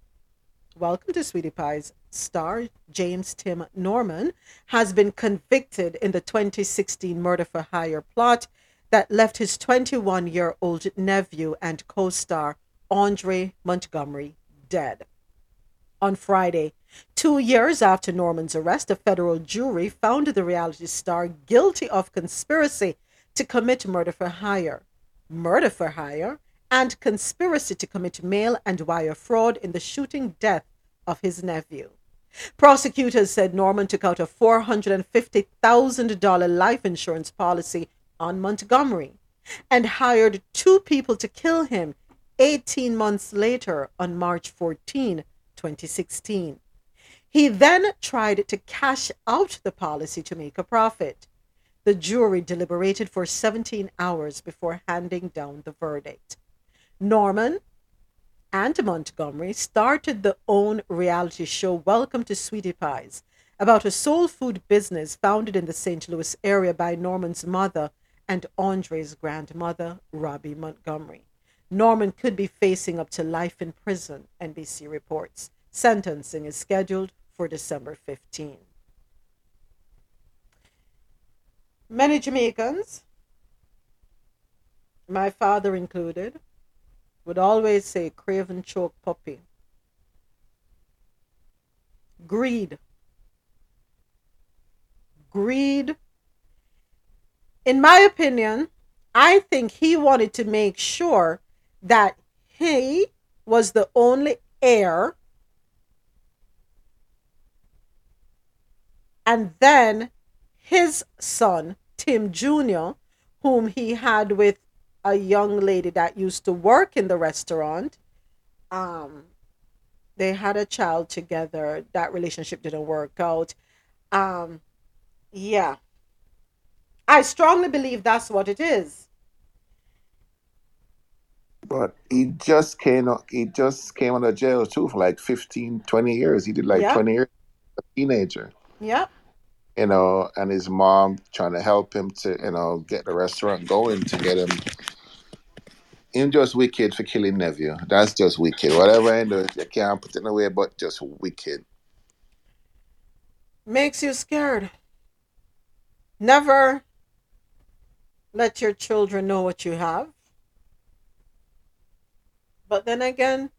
welcome to sweetie pies star james tim norman has been convicted in the 2016 murder for hire plot that left his 21 year old nephew and co-star Andre Montgomery dead. On Friday, two years after Norman's arrest, a federal jury found the reality star guilty of conspiracy to commit murder for hire, murder for hire, and conspiracy to commit mail and wire fraud in the shooting death of his nephew. Prosecutors said Norman took out a $450,000 life insurance policy on Montgomery and hired two people to kill him 18 months later on March 14, 2016. He then tried to cash out the policy to make a profit. The jury deliberated for 17 hours before handing down the verdict. Norman and Montgomery started their own reality show, Welcome to Sweetie Pies, about a soul food business founded in the St. Louis area by Norman's mother and Andre's grandmother, Robbie Montgomery. Norman could be facing up to life in prison, NBC reports. Sentencing is scheduled for December 15. Many Jamaicans, my father included, would always say craven choke puppy. Greed. Greed. In my opinion, I think he wanted to make sure that he was the only heir. And then his son, Tim Jr., whom he had with a young lady that used to work in the restaurant, um, they had a child together. That relationship didn't work out. Um, yeah. I strongly believe that's what it is. But he just came he just came out of jail too for like 15, 20 years. He did like Yeah. 20 years as a teenager. Yep. You know, and his mom trying to help him to, you know, get the restaurant going to get him him just wicked for killing nephew. That's just wicked. Whatever I do, you can't put it away, but just wicked. Makes you scared. Never let your children know what you have. But then again,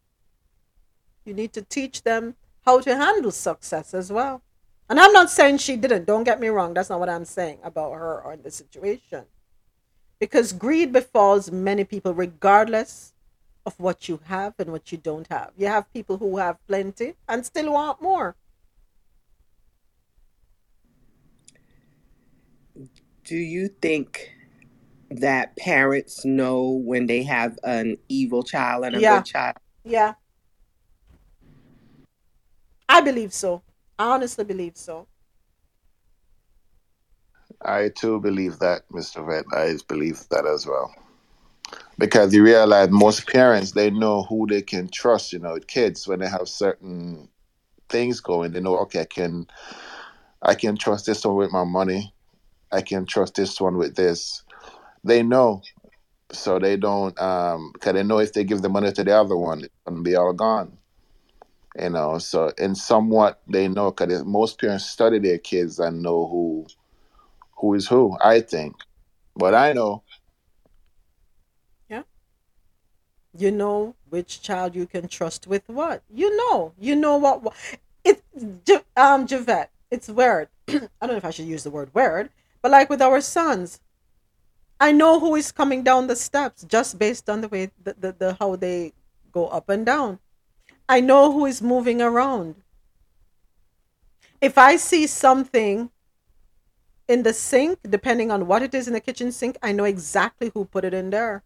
you need to teach them how to handle success as well. And I'm not saying she didn't. Don't get me wrong. That's not what I'm saying about her or the situation. Because greed befalls many people regardless of what you have and what you don't have. You have people who have plenty and still want more. Do you think that parents know when they have an evil child and a Yeah. good child? Yeah. I believe so. I honestly believe so. I too believe that, Mr. Vet. I believe that as well. Because you realize most parents they know who they can trust, you know, kids when they have certain things going, they know, okay, I can I can trust this one with my money. I can trust this one with this. They know. So they don't um because they know if they give the money to the other one, it's gonna be all gone. You know, so in somewhat they know because most parents study their kids and know who who is who, I think. But I know Yeah. You know which child you can trust with what. You know. You know what, what it um Javette, it's weird. I don't know if I should use the word weird, but like with our sons, I know who is coming down the steps just based on the way the, the, the how they go up and down. I know who is moving around. If I see something in the sink, depending on what it is in the kitchen sink, I know exactly who put it in there.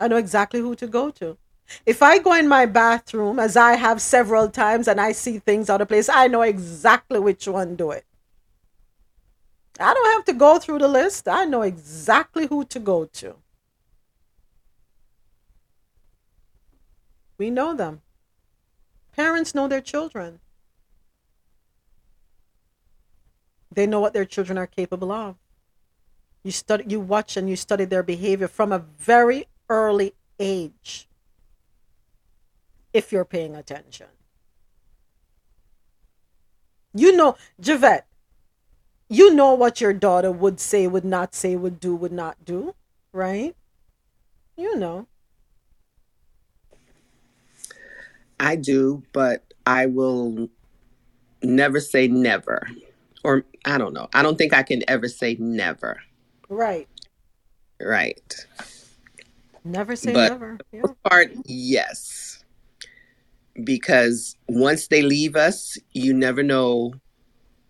I know exactly who to go to. If I go in my bathroom, as I have several times, and I see things out of place, I know exactly which one do it. I don't have to go through the list. I know exactly who to go to. We know them. Parents know their children. They know what their children are capable of. You study, you watch and you study their behavior from a very early age. If you're paying attention. You know, Javette, you know what your daughter would say, would not say, would do, would not do, right? You know. I do, but I will never say never. Or I don't know. I don't think I can ever say never. Right. Right. Never say But never. Yeah. part, yes. Because once they leave us, you never know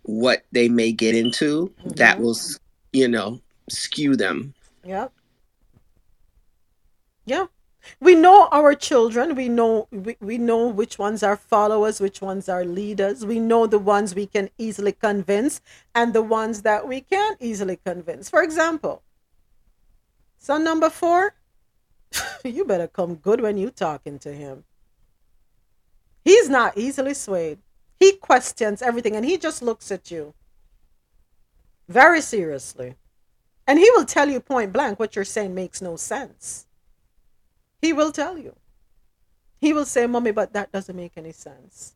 what they may get into mm-hmm. that will, you know, skew them. Yep. Yeah. We know our children. We know we, we know which ones are followers, which ones are leaders. We know the ones we can easily convince and the ones that we can't easily convince. For example, son number four, you better come good when you talking to him. He's not easily swayed. He questions everything and he just looks at you very seriously. And he will tell you point blank what you're saying makes no sense. He will tell you. He will say, Mommy, but that doesn't make any sense.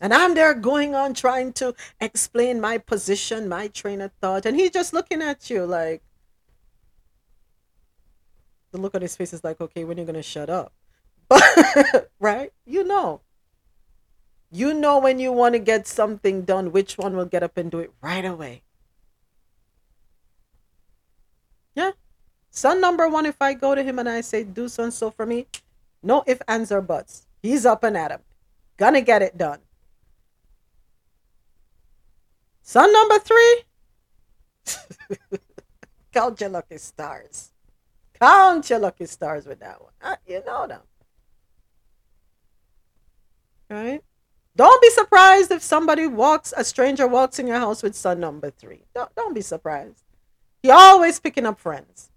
And I'm there going on trying to explain my position, my train of thought. And he's just looking at you like, the look on his face is like, okay, when are you going to shut up? But, right? You know. You know when you want to get something done, which one will get up and do it right away. Yeah. Son number one, if I go to him and I say, do so and so for me, no if, ands, or buts. He's up and at him. Gonna get it done. Son number three, count your lucky stars. Count your lucky stars with that one. Uh, you know them. Right? Don't be surprised if somebody walks, a stranger walks in your house with son number three. Don't, don't be surprised. He always picking up friends.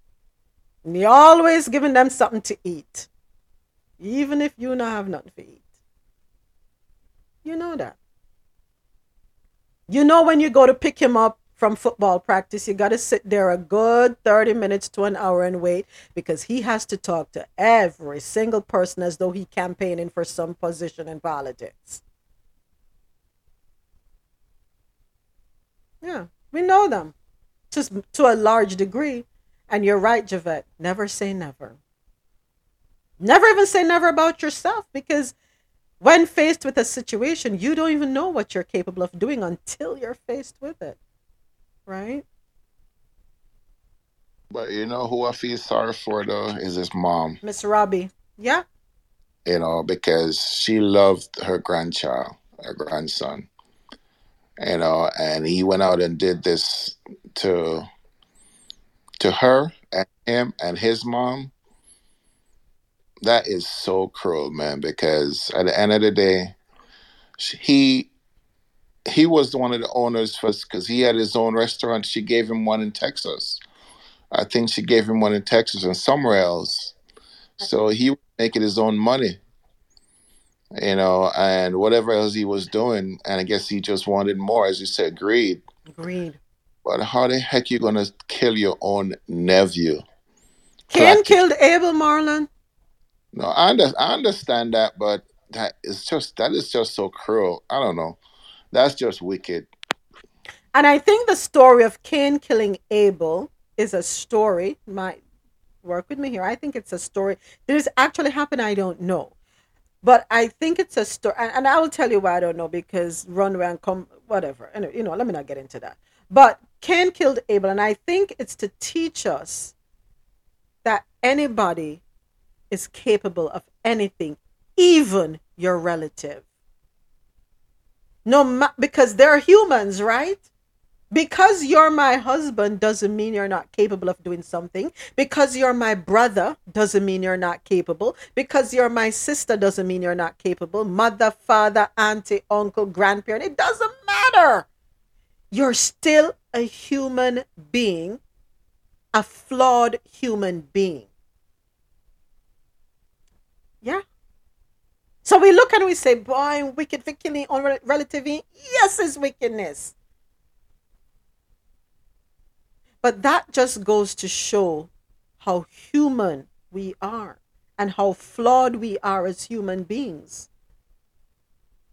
And he always giving them something to eat. Even if you not have nothing to eat. You know that. You know when you go to pick him up from football practice, you got to sit there a good 30 minutes to an hour and wait because he has to talk to every single person as though he campaigning for some position in politics. Yeah, we know them just to a large degree. And you're right, Javette. Never say never. Never even say never about yourself because when faced with a situation, you don't even know what you're capable of doing until you're faced with it. Right? But you know who I feel sorry for though is his mom. Miss Robbie. Yeah. You know because she loved her grandchild, her grandson. You know, and he went out and did this to to her and him and his mom. That is so cruel, man. Because at the end of the day, he he was one of the owners first because he had his own restaurant. She gave him one in Texas. I think she gave him one in Texas and somewhere else. So he was making his own money, you know, and whatever else he was doing. And I guess he just wanted more, as you said, greed. Greed. But how the heck you gonna kill your own nephew? Cain killed Abel Marlon. No, I, under, I understand that, but that is just that is just so cruel. I don't know. That's just wicked. And I think the story of Cain killing Abel is a story. Might work with me here. I think it's a story. Did this actually happen? I don't know. But I think it's a story. And, and I will tell you why I don't know because runway and come, whatever. Anyway, you know, let me not get into that. But Cain killed Abel. And I think it's to teach us that anybody is capable of anything, even your relative. No, ma- because they're humans, right? Because you're my husband doesn't mean you're not capable of doing something. Because you're my brother doesn't mean you're not capable. Because you're my sister doesn't mean you're not capable. Mother, father, auntie, uncle, grandparent, it doesn't matter. You're still a human being, a flawed human being. Yeah. So we look and we say, boy, wicked for killing on relative. Yes, it's wickedness. But that just goes to show how human we are and how flawed we are as human beings.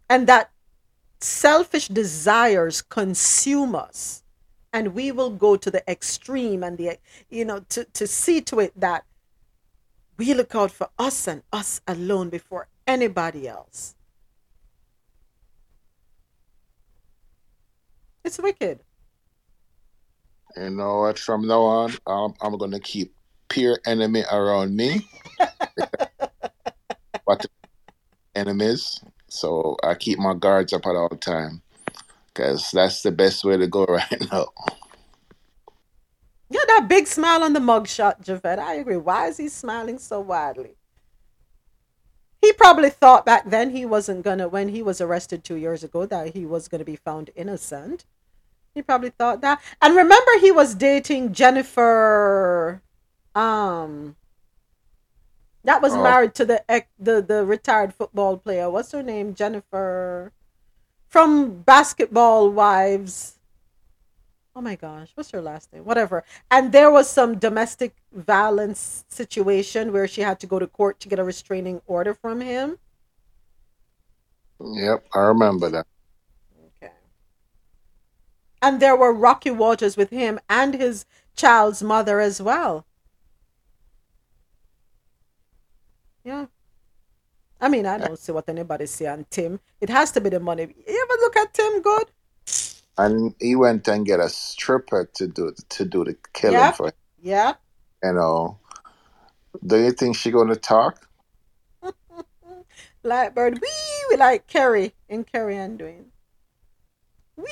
And that selfish desires consume us. And we will go to the extreme and the, you know, to, to see to it that we look out for us and us alone before anybody else. It's wicked. You know what? From now on, um, I'm gonna keep peer enemy around me. what enemies? So I keep my guards up at all time, because that's the best way to go right now. Yeah, that big smile on the mugshot, Javette. I agree. Why is he smiling so widely? He probably thought back then he wasn't gonna, when he was arrested two years ago, that he was gonna be found innocent. He probably thought that. And remember, he was dating Jennifer. Um, that was Oh. married to the ex- the the retired football player. What's her name? Jennifer from Basketball Wives. Oh my gosh, what's her last name? Whatever. And there was some domestic violence situation where she had to go to court to get a restraining order from him. Yep, I remember that. And there were rocky waters with him and his child's mother as well. Yeah. I mean, I don't see what anybody see on Tim. It has to be the money. You ever look at Tim good? And he went and get a stripper to do to do the killing Yeah. for him. Yeah. You know, do you think she gonna talk? Lightbird, wee, we like Kerry in Kerry and doing. Wee,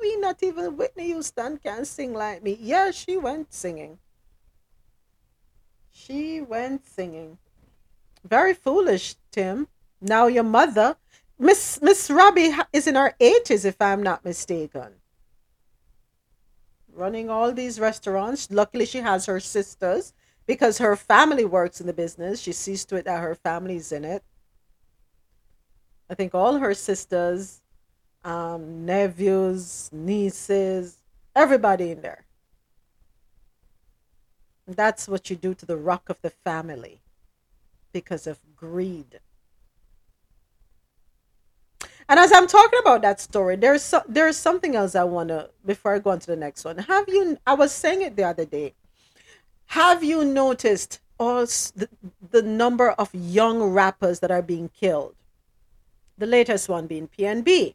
wee. Not even Whitney Houston can sing like me. Yeah, she went singing. She went singing. Very foolish, Tim. Now your mother, Miss Miss Robbie, is in her eighties, if I'm not mistaken. Running all these restaurants. Luckily, she has her sisters because her family works in the business. She sees to it that her family's in it. I think all her sisters, um, nephews, nieces, everybody in there. That's what you do to the rock of the family because of greed. And as I'm talking about that story, there's so, there's something else I want to before I go on to the next one. Have you I was saying it the other day. Have you noticed all the, the number of young rappers that are being killed? The latest one being PNB.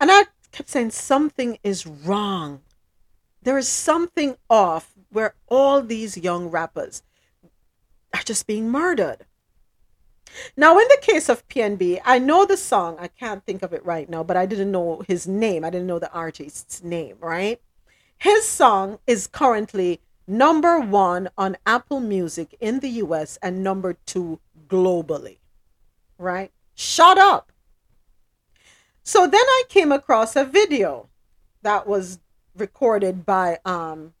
And I kept saying something is wrong. There is something off where all these young rappers are just being murdered. Now, in the case of PNB, I know the song. I can't think of it right now, but I didn't know his name. I didn't know the artist's name, right? His song is currently number one on Apple Music in the US and number two globally, right? Shut up. So then I came across a video that was recorded by um,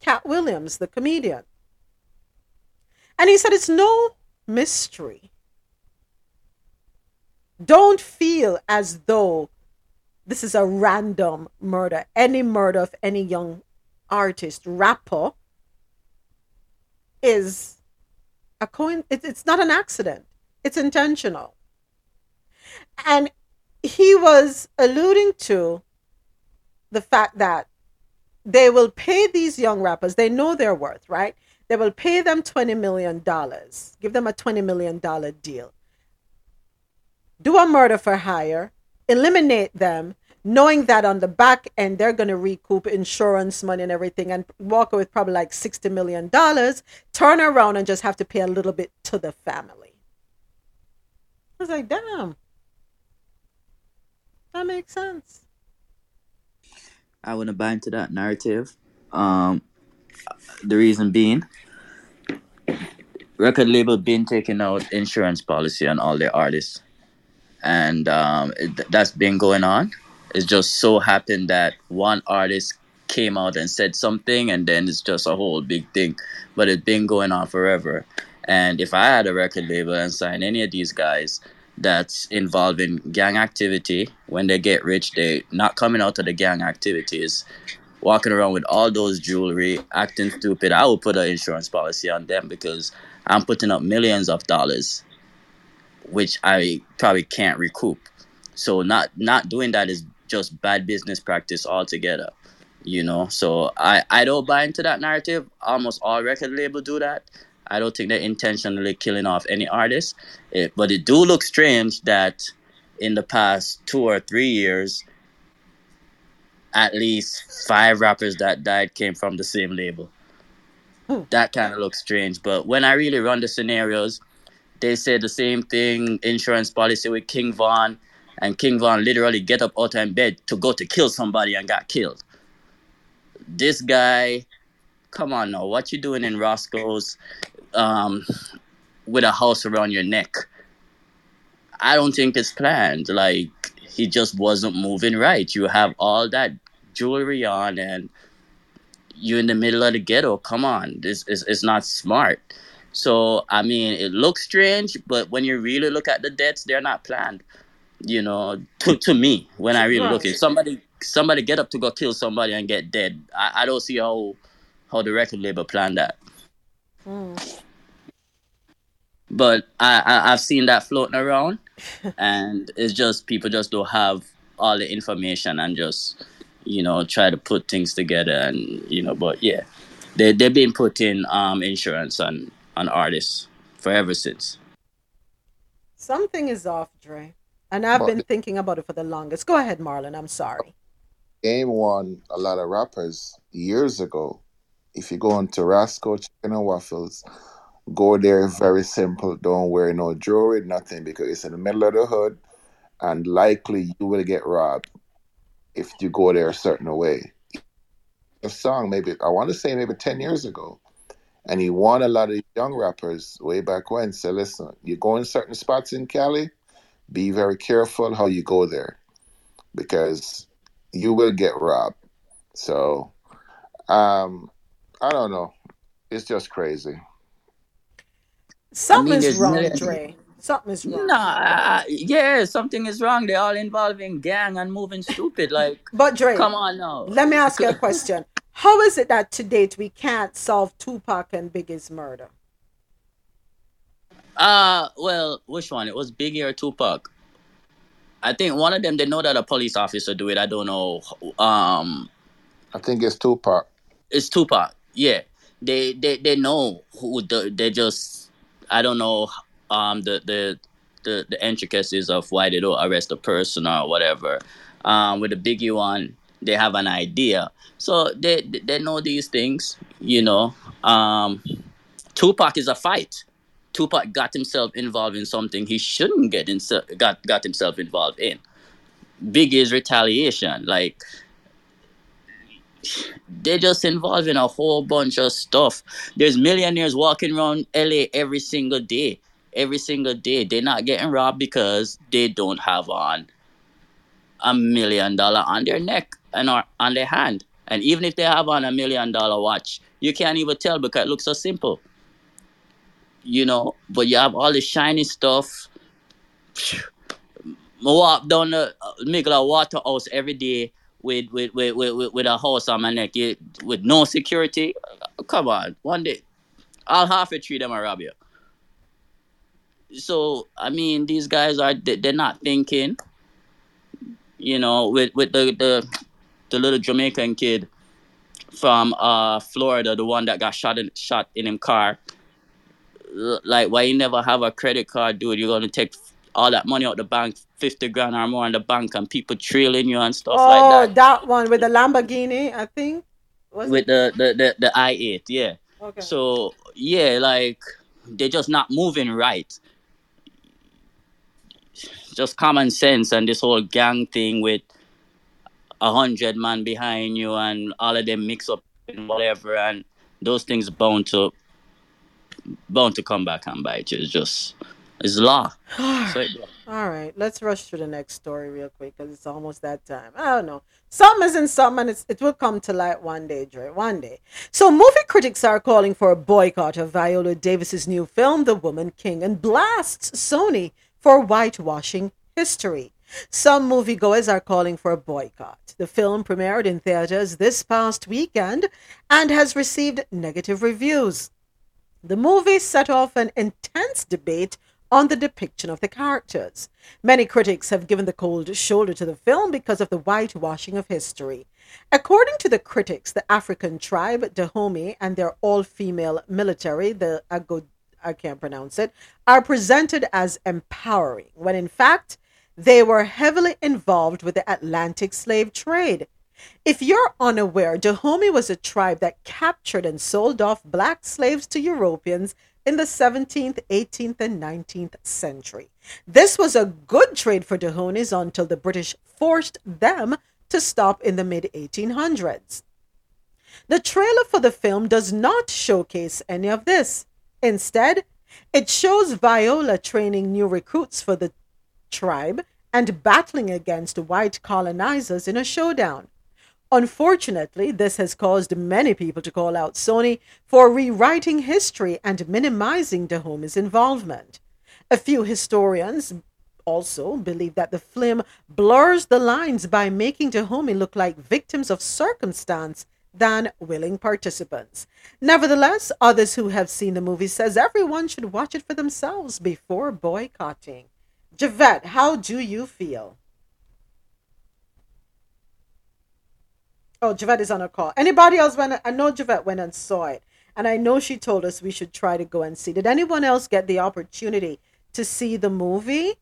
Katt Williams, the comedian. And he said, It's no mystery. Don't feel as though this is a random murder. Any murder of any young artist, rapper, is a coin. It's, not an accident, it's intentional. And he was alluding to the fact that they will pay these young rappers, they know their worth, right? They will pay them $20 million, give them a $20 million deal, do a murder for hire, eliminate them, knowing that on the back end they're going to recoup insurance money and everything and walk away with probably like $60 million, turn around and just have to pay a little bit to the family. I was like, damn, that makes sense. I wouldn't buy into that narrative. Um, the reason being, record label been taking out insurance policy on all their artists, and um, it, that's been going on. It just so happened that one artist came out and said something, and then it's just a whole big thing. But it's been going on forever. And if I had a record label and sign any of these guys that's involved in gang activity, when they get rich, they not coming out of the gang activities, walking around with all those jewelry, acting stupid. I will put an insurance policy on them because I'm putting up millions of dollars, which I probably can't recoup. So not not doing that is just bad business practice altogether. You know, so I I don't buy into that narrative. Almost all record label do that. I don't think they're intentionally killing off any artists. It, but it do look strange that in the past two or three years, at least five rappers that died came from the same label. Hmm. That kind of looks strange. But when I really run the scenarios, they say the same thing insurance policy with King Von, and King Von literally get up out of bed to go to kill somebody and got killed. This guy, come on now, what you doing in Roscoe's um, with a house around your neck? I don't think it's planned. Like he just wasn't moving right. You have all that jewelry on and you're in the middle of the ghetto. Come on, this is it's not smart. So I mean, it looks strange, but when you really look at the deaths, they're not planned. You know, to to me, when I really look at somebody, somebody get up to go kill somebody and get dead. I, I don't see how how the record label planned that. Mm. But I, I I've seen that floating around, and it's just people just don't have all the information and just you know try to put things together and you know but yeah they they've been putting um insurance on on artists forever since Something is off, Dre. And I've But been thinking about it for the longest. Go ahead, Marlon. I'm sorry. game won a lot of rappers years ago. If you go into Roscoe Chicken and Waffles, go there very simple. Don't wear no jewelry, nothing, because it's in the middle of the hood, and likely you will get robbed if you go there a certain way. A song, maybe I want to say maybe ten years ago, and he won a lot of young rappers way back when. So listen, you go in certain spots in Cali, be very careful how you go there, because you will get robbed. So, um, I don't know. It's just crazy. Something is there's wrong, million- Dre. Something is wrong. Nah, yeah, something is wrong. They're all involved in gang and moving stupid. Like, But Dre, come on now. let me ask you a question. How is it that to date we can't solve Tupac and Biggie's murder? Uh, well, which one? It was Biggie or Tupac? I think one of them. They know that a police officer do it. I don't know. Um, I think it's Tupac. it's Tupac. Yeah, they they they know who the, they just. I don't know. Um, the the the the intricacies of why they don't arrest a person or whatever. Um, with the Biggie one, they have an idea, so they they know these things. You know. Um, Tupac is a fight. Tupac got himself involved in something he shouldn't get himself got got himself involved in. Biggie is retaliation. Like they're just involved in a whole bunch of stuff. There's millionaires walking around LA every single day. Every single day. They're not getting robbed because they don't have on a million dollar on their neck and or on their hand. And even if they have on a million dollar watch, you can't even tell because it looks so simple. You know, but you have all the shiny stuff. I walk down the uh, Migla Waterhouse every day with with, with, with, with a horse on my neck you, with no security. Come on, one day, I'll half a tree them a rob you. So I mean, these guys are they- they're not thinking. You know, with with the the, the little Jamaican kid from uh Florida, the one that got shot in shot in him car. Like, why you never have a credit card, dude? You're gonna take all that money out the bank, fifty grand or more in the bank, and people trailing you and stuff oh, like that. Oh, that one with the Lamborghini, I think. Was with it? the the the, the i eight, yeah. Okay. So yeah, like they're just not moving right. Just common sense and this whole gang thing with a hundred man behind you and all of them mix up and whatever and those things bound to bound to come back and bite you. It's just it's law. So it- All right, let's rush to the next story real quick because it's almost that time. I don't know. Some isn't some, and it will come to light one day, Dre. One day. So, movie critics are calling for a boycott of Viola Davis's new film, The Woman King, and blasts Sony for whitewashing history. Some moviegoers are calling for a boycott. The film premiered in theaters this past weekend and has received negative reviews. The movie set off an intense debate on the depiction of the characters. Many critics have given the cold shoulder to the film because of the whitewashing of history. According to the critics, the African tribe Dahomey and their all-female military, the Agod I can't pronounce it, are presented as empowering, when in fact they were heavily involved with the Atlantic slave trade. If you're unaware, Dahomey was a tribe that captured and sold off black slaves to Europeans in the 17th, 18th, and 19th century. This was a good trade for Dahomeys until the British forced them to stop in the mid 1800s. The trailer for the film does not showcase any of this. Instead, it shows Viola training new recruits for the tribe and battling against white colonizers in a showdown. Unfortunately, this has caused many people to call out Sony for rewriting history and minimizing Dahomey's involvement. A few historians also believe that the film blurs the lines by making Dahomey look like victims of circumstance than willing participants. Nevertheless, others who have seen the movie says everyone should watch it for themselves before boycotting. Javette, how do you feel? Oh, Javette is on a call. Anybody else went? I know Javette went and saw it, and I know she told us we should try to go and see. Did anyone else get the opportunity to see the movie?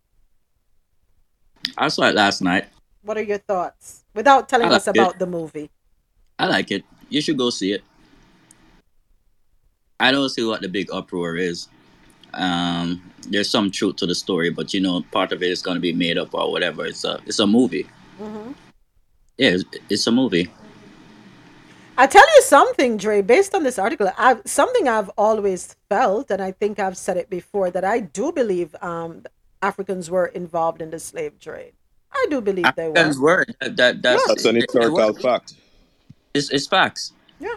I saw it last night. What are your thoughts? Without telling I us liked it. about the movie. I like it. You should go see it. I don't see what the big uproar is. Um, there's some truth to the story, but you know, part of it is going to be made up or whatever. It's a it's a movie. hmm Yeah, it's, it's a movie. I tell you something, Dre. Based on this article, I've, something I've always felt, and I think I've said it before, that I do believe um, Africans were involved in the slave trade. I do believe they were. Africans were that, that that's That's an they- they were. historical fact. It's, it's facts. Yeah.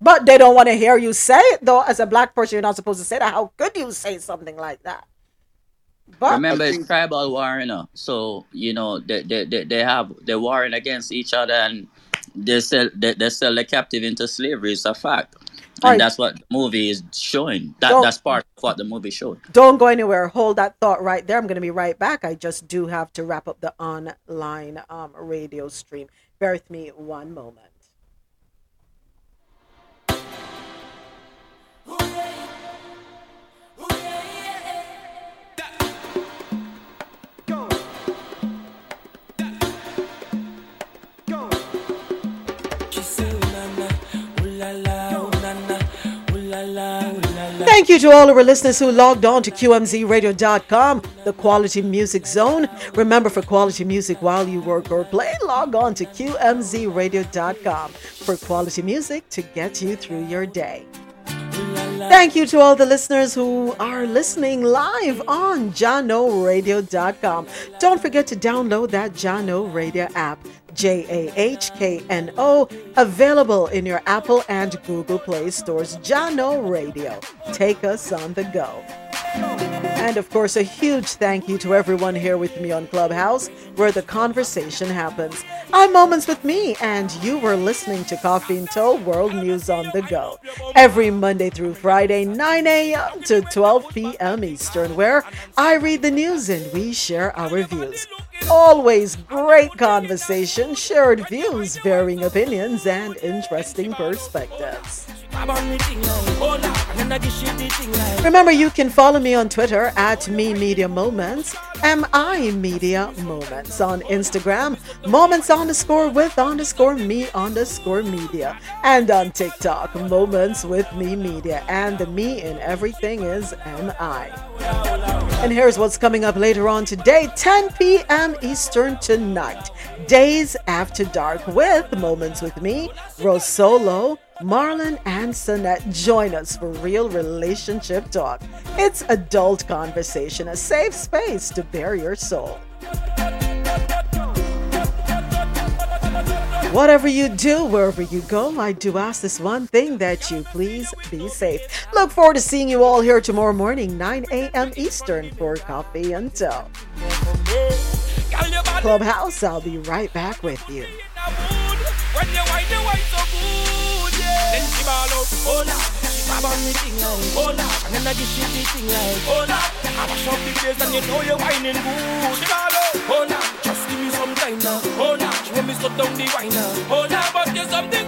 But they don't want to hear you say it, though. As a black person, you're not supposed to say that. How could you say something like that? But Remember, it's tribal war, you know. So you know they they, they, they have they're warring against each other, and they sell they, they sell the captive into slavery. It's a fact, and Alright. that's what the movie is showing. That Don't- that's part of what the movie showed. don't go anywhere. Hold that thought right there. I'm going to be right back. I just do have to wrap up the online um, radio stream. Bear with me one moment. Thank you to all of our listeners who logged on to QMZRadio.com, the quality music zone. Remember, for quality music while you work or play, log on to QMZRadio.com for quality music to get you through your day. Thank you to all the listeners who are listening live on JahknoRadio.com. Don't forget to download that Jahkno Radio app, J A H K N O, available in your Apple and Google Play stores. Jahkno Radio. Take us on the go. And of course, a huge thank you to everyone here with me on Clubhouse, where the conversation happens. I'm Moments with Mi, and you were listening to Coffee In Toe World News on the Go. Every Monday through Friday, 9 a.m. to 12 p.m. Eastern, where I read the news and we share our views. Always great conversation, shared views, varying opinions, and interesting perspectives. Remember, you can follow me on Twitter at Mi Media Moments, M I Media Moments. On Instagram, Moments underscore with underscore me underscore media. And on TikTok, Moments with Mi Media. And the me in everything is M I. And here's what's coming up later on today, 10 p.m. Eastern tonight. Days After Dark with Moments with Mi, Rosolo, Marlon, and Sonette. Join us for real relationship talk. It's adult conversation, a safe space to bare your soul. Whatever you do, wherever you go, I do ask this one thing that you please be safe. Look forward to seeing you all here tomorrow morning, 9 a.m. Eastern, for Coffee In Toe. Clubhouse, I'll be right back with you. When you wine, you wine so good, yeah. Then she ball out, hola. She grab on me thing like, hola. And then I give she the thing like, hola. I mash up the place and you know you're whining good. She ball out, hola. Just give me some time now, hola. She want me stop down the wine now, hola. But there's something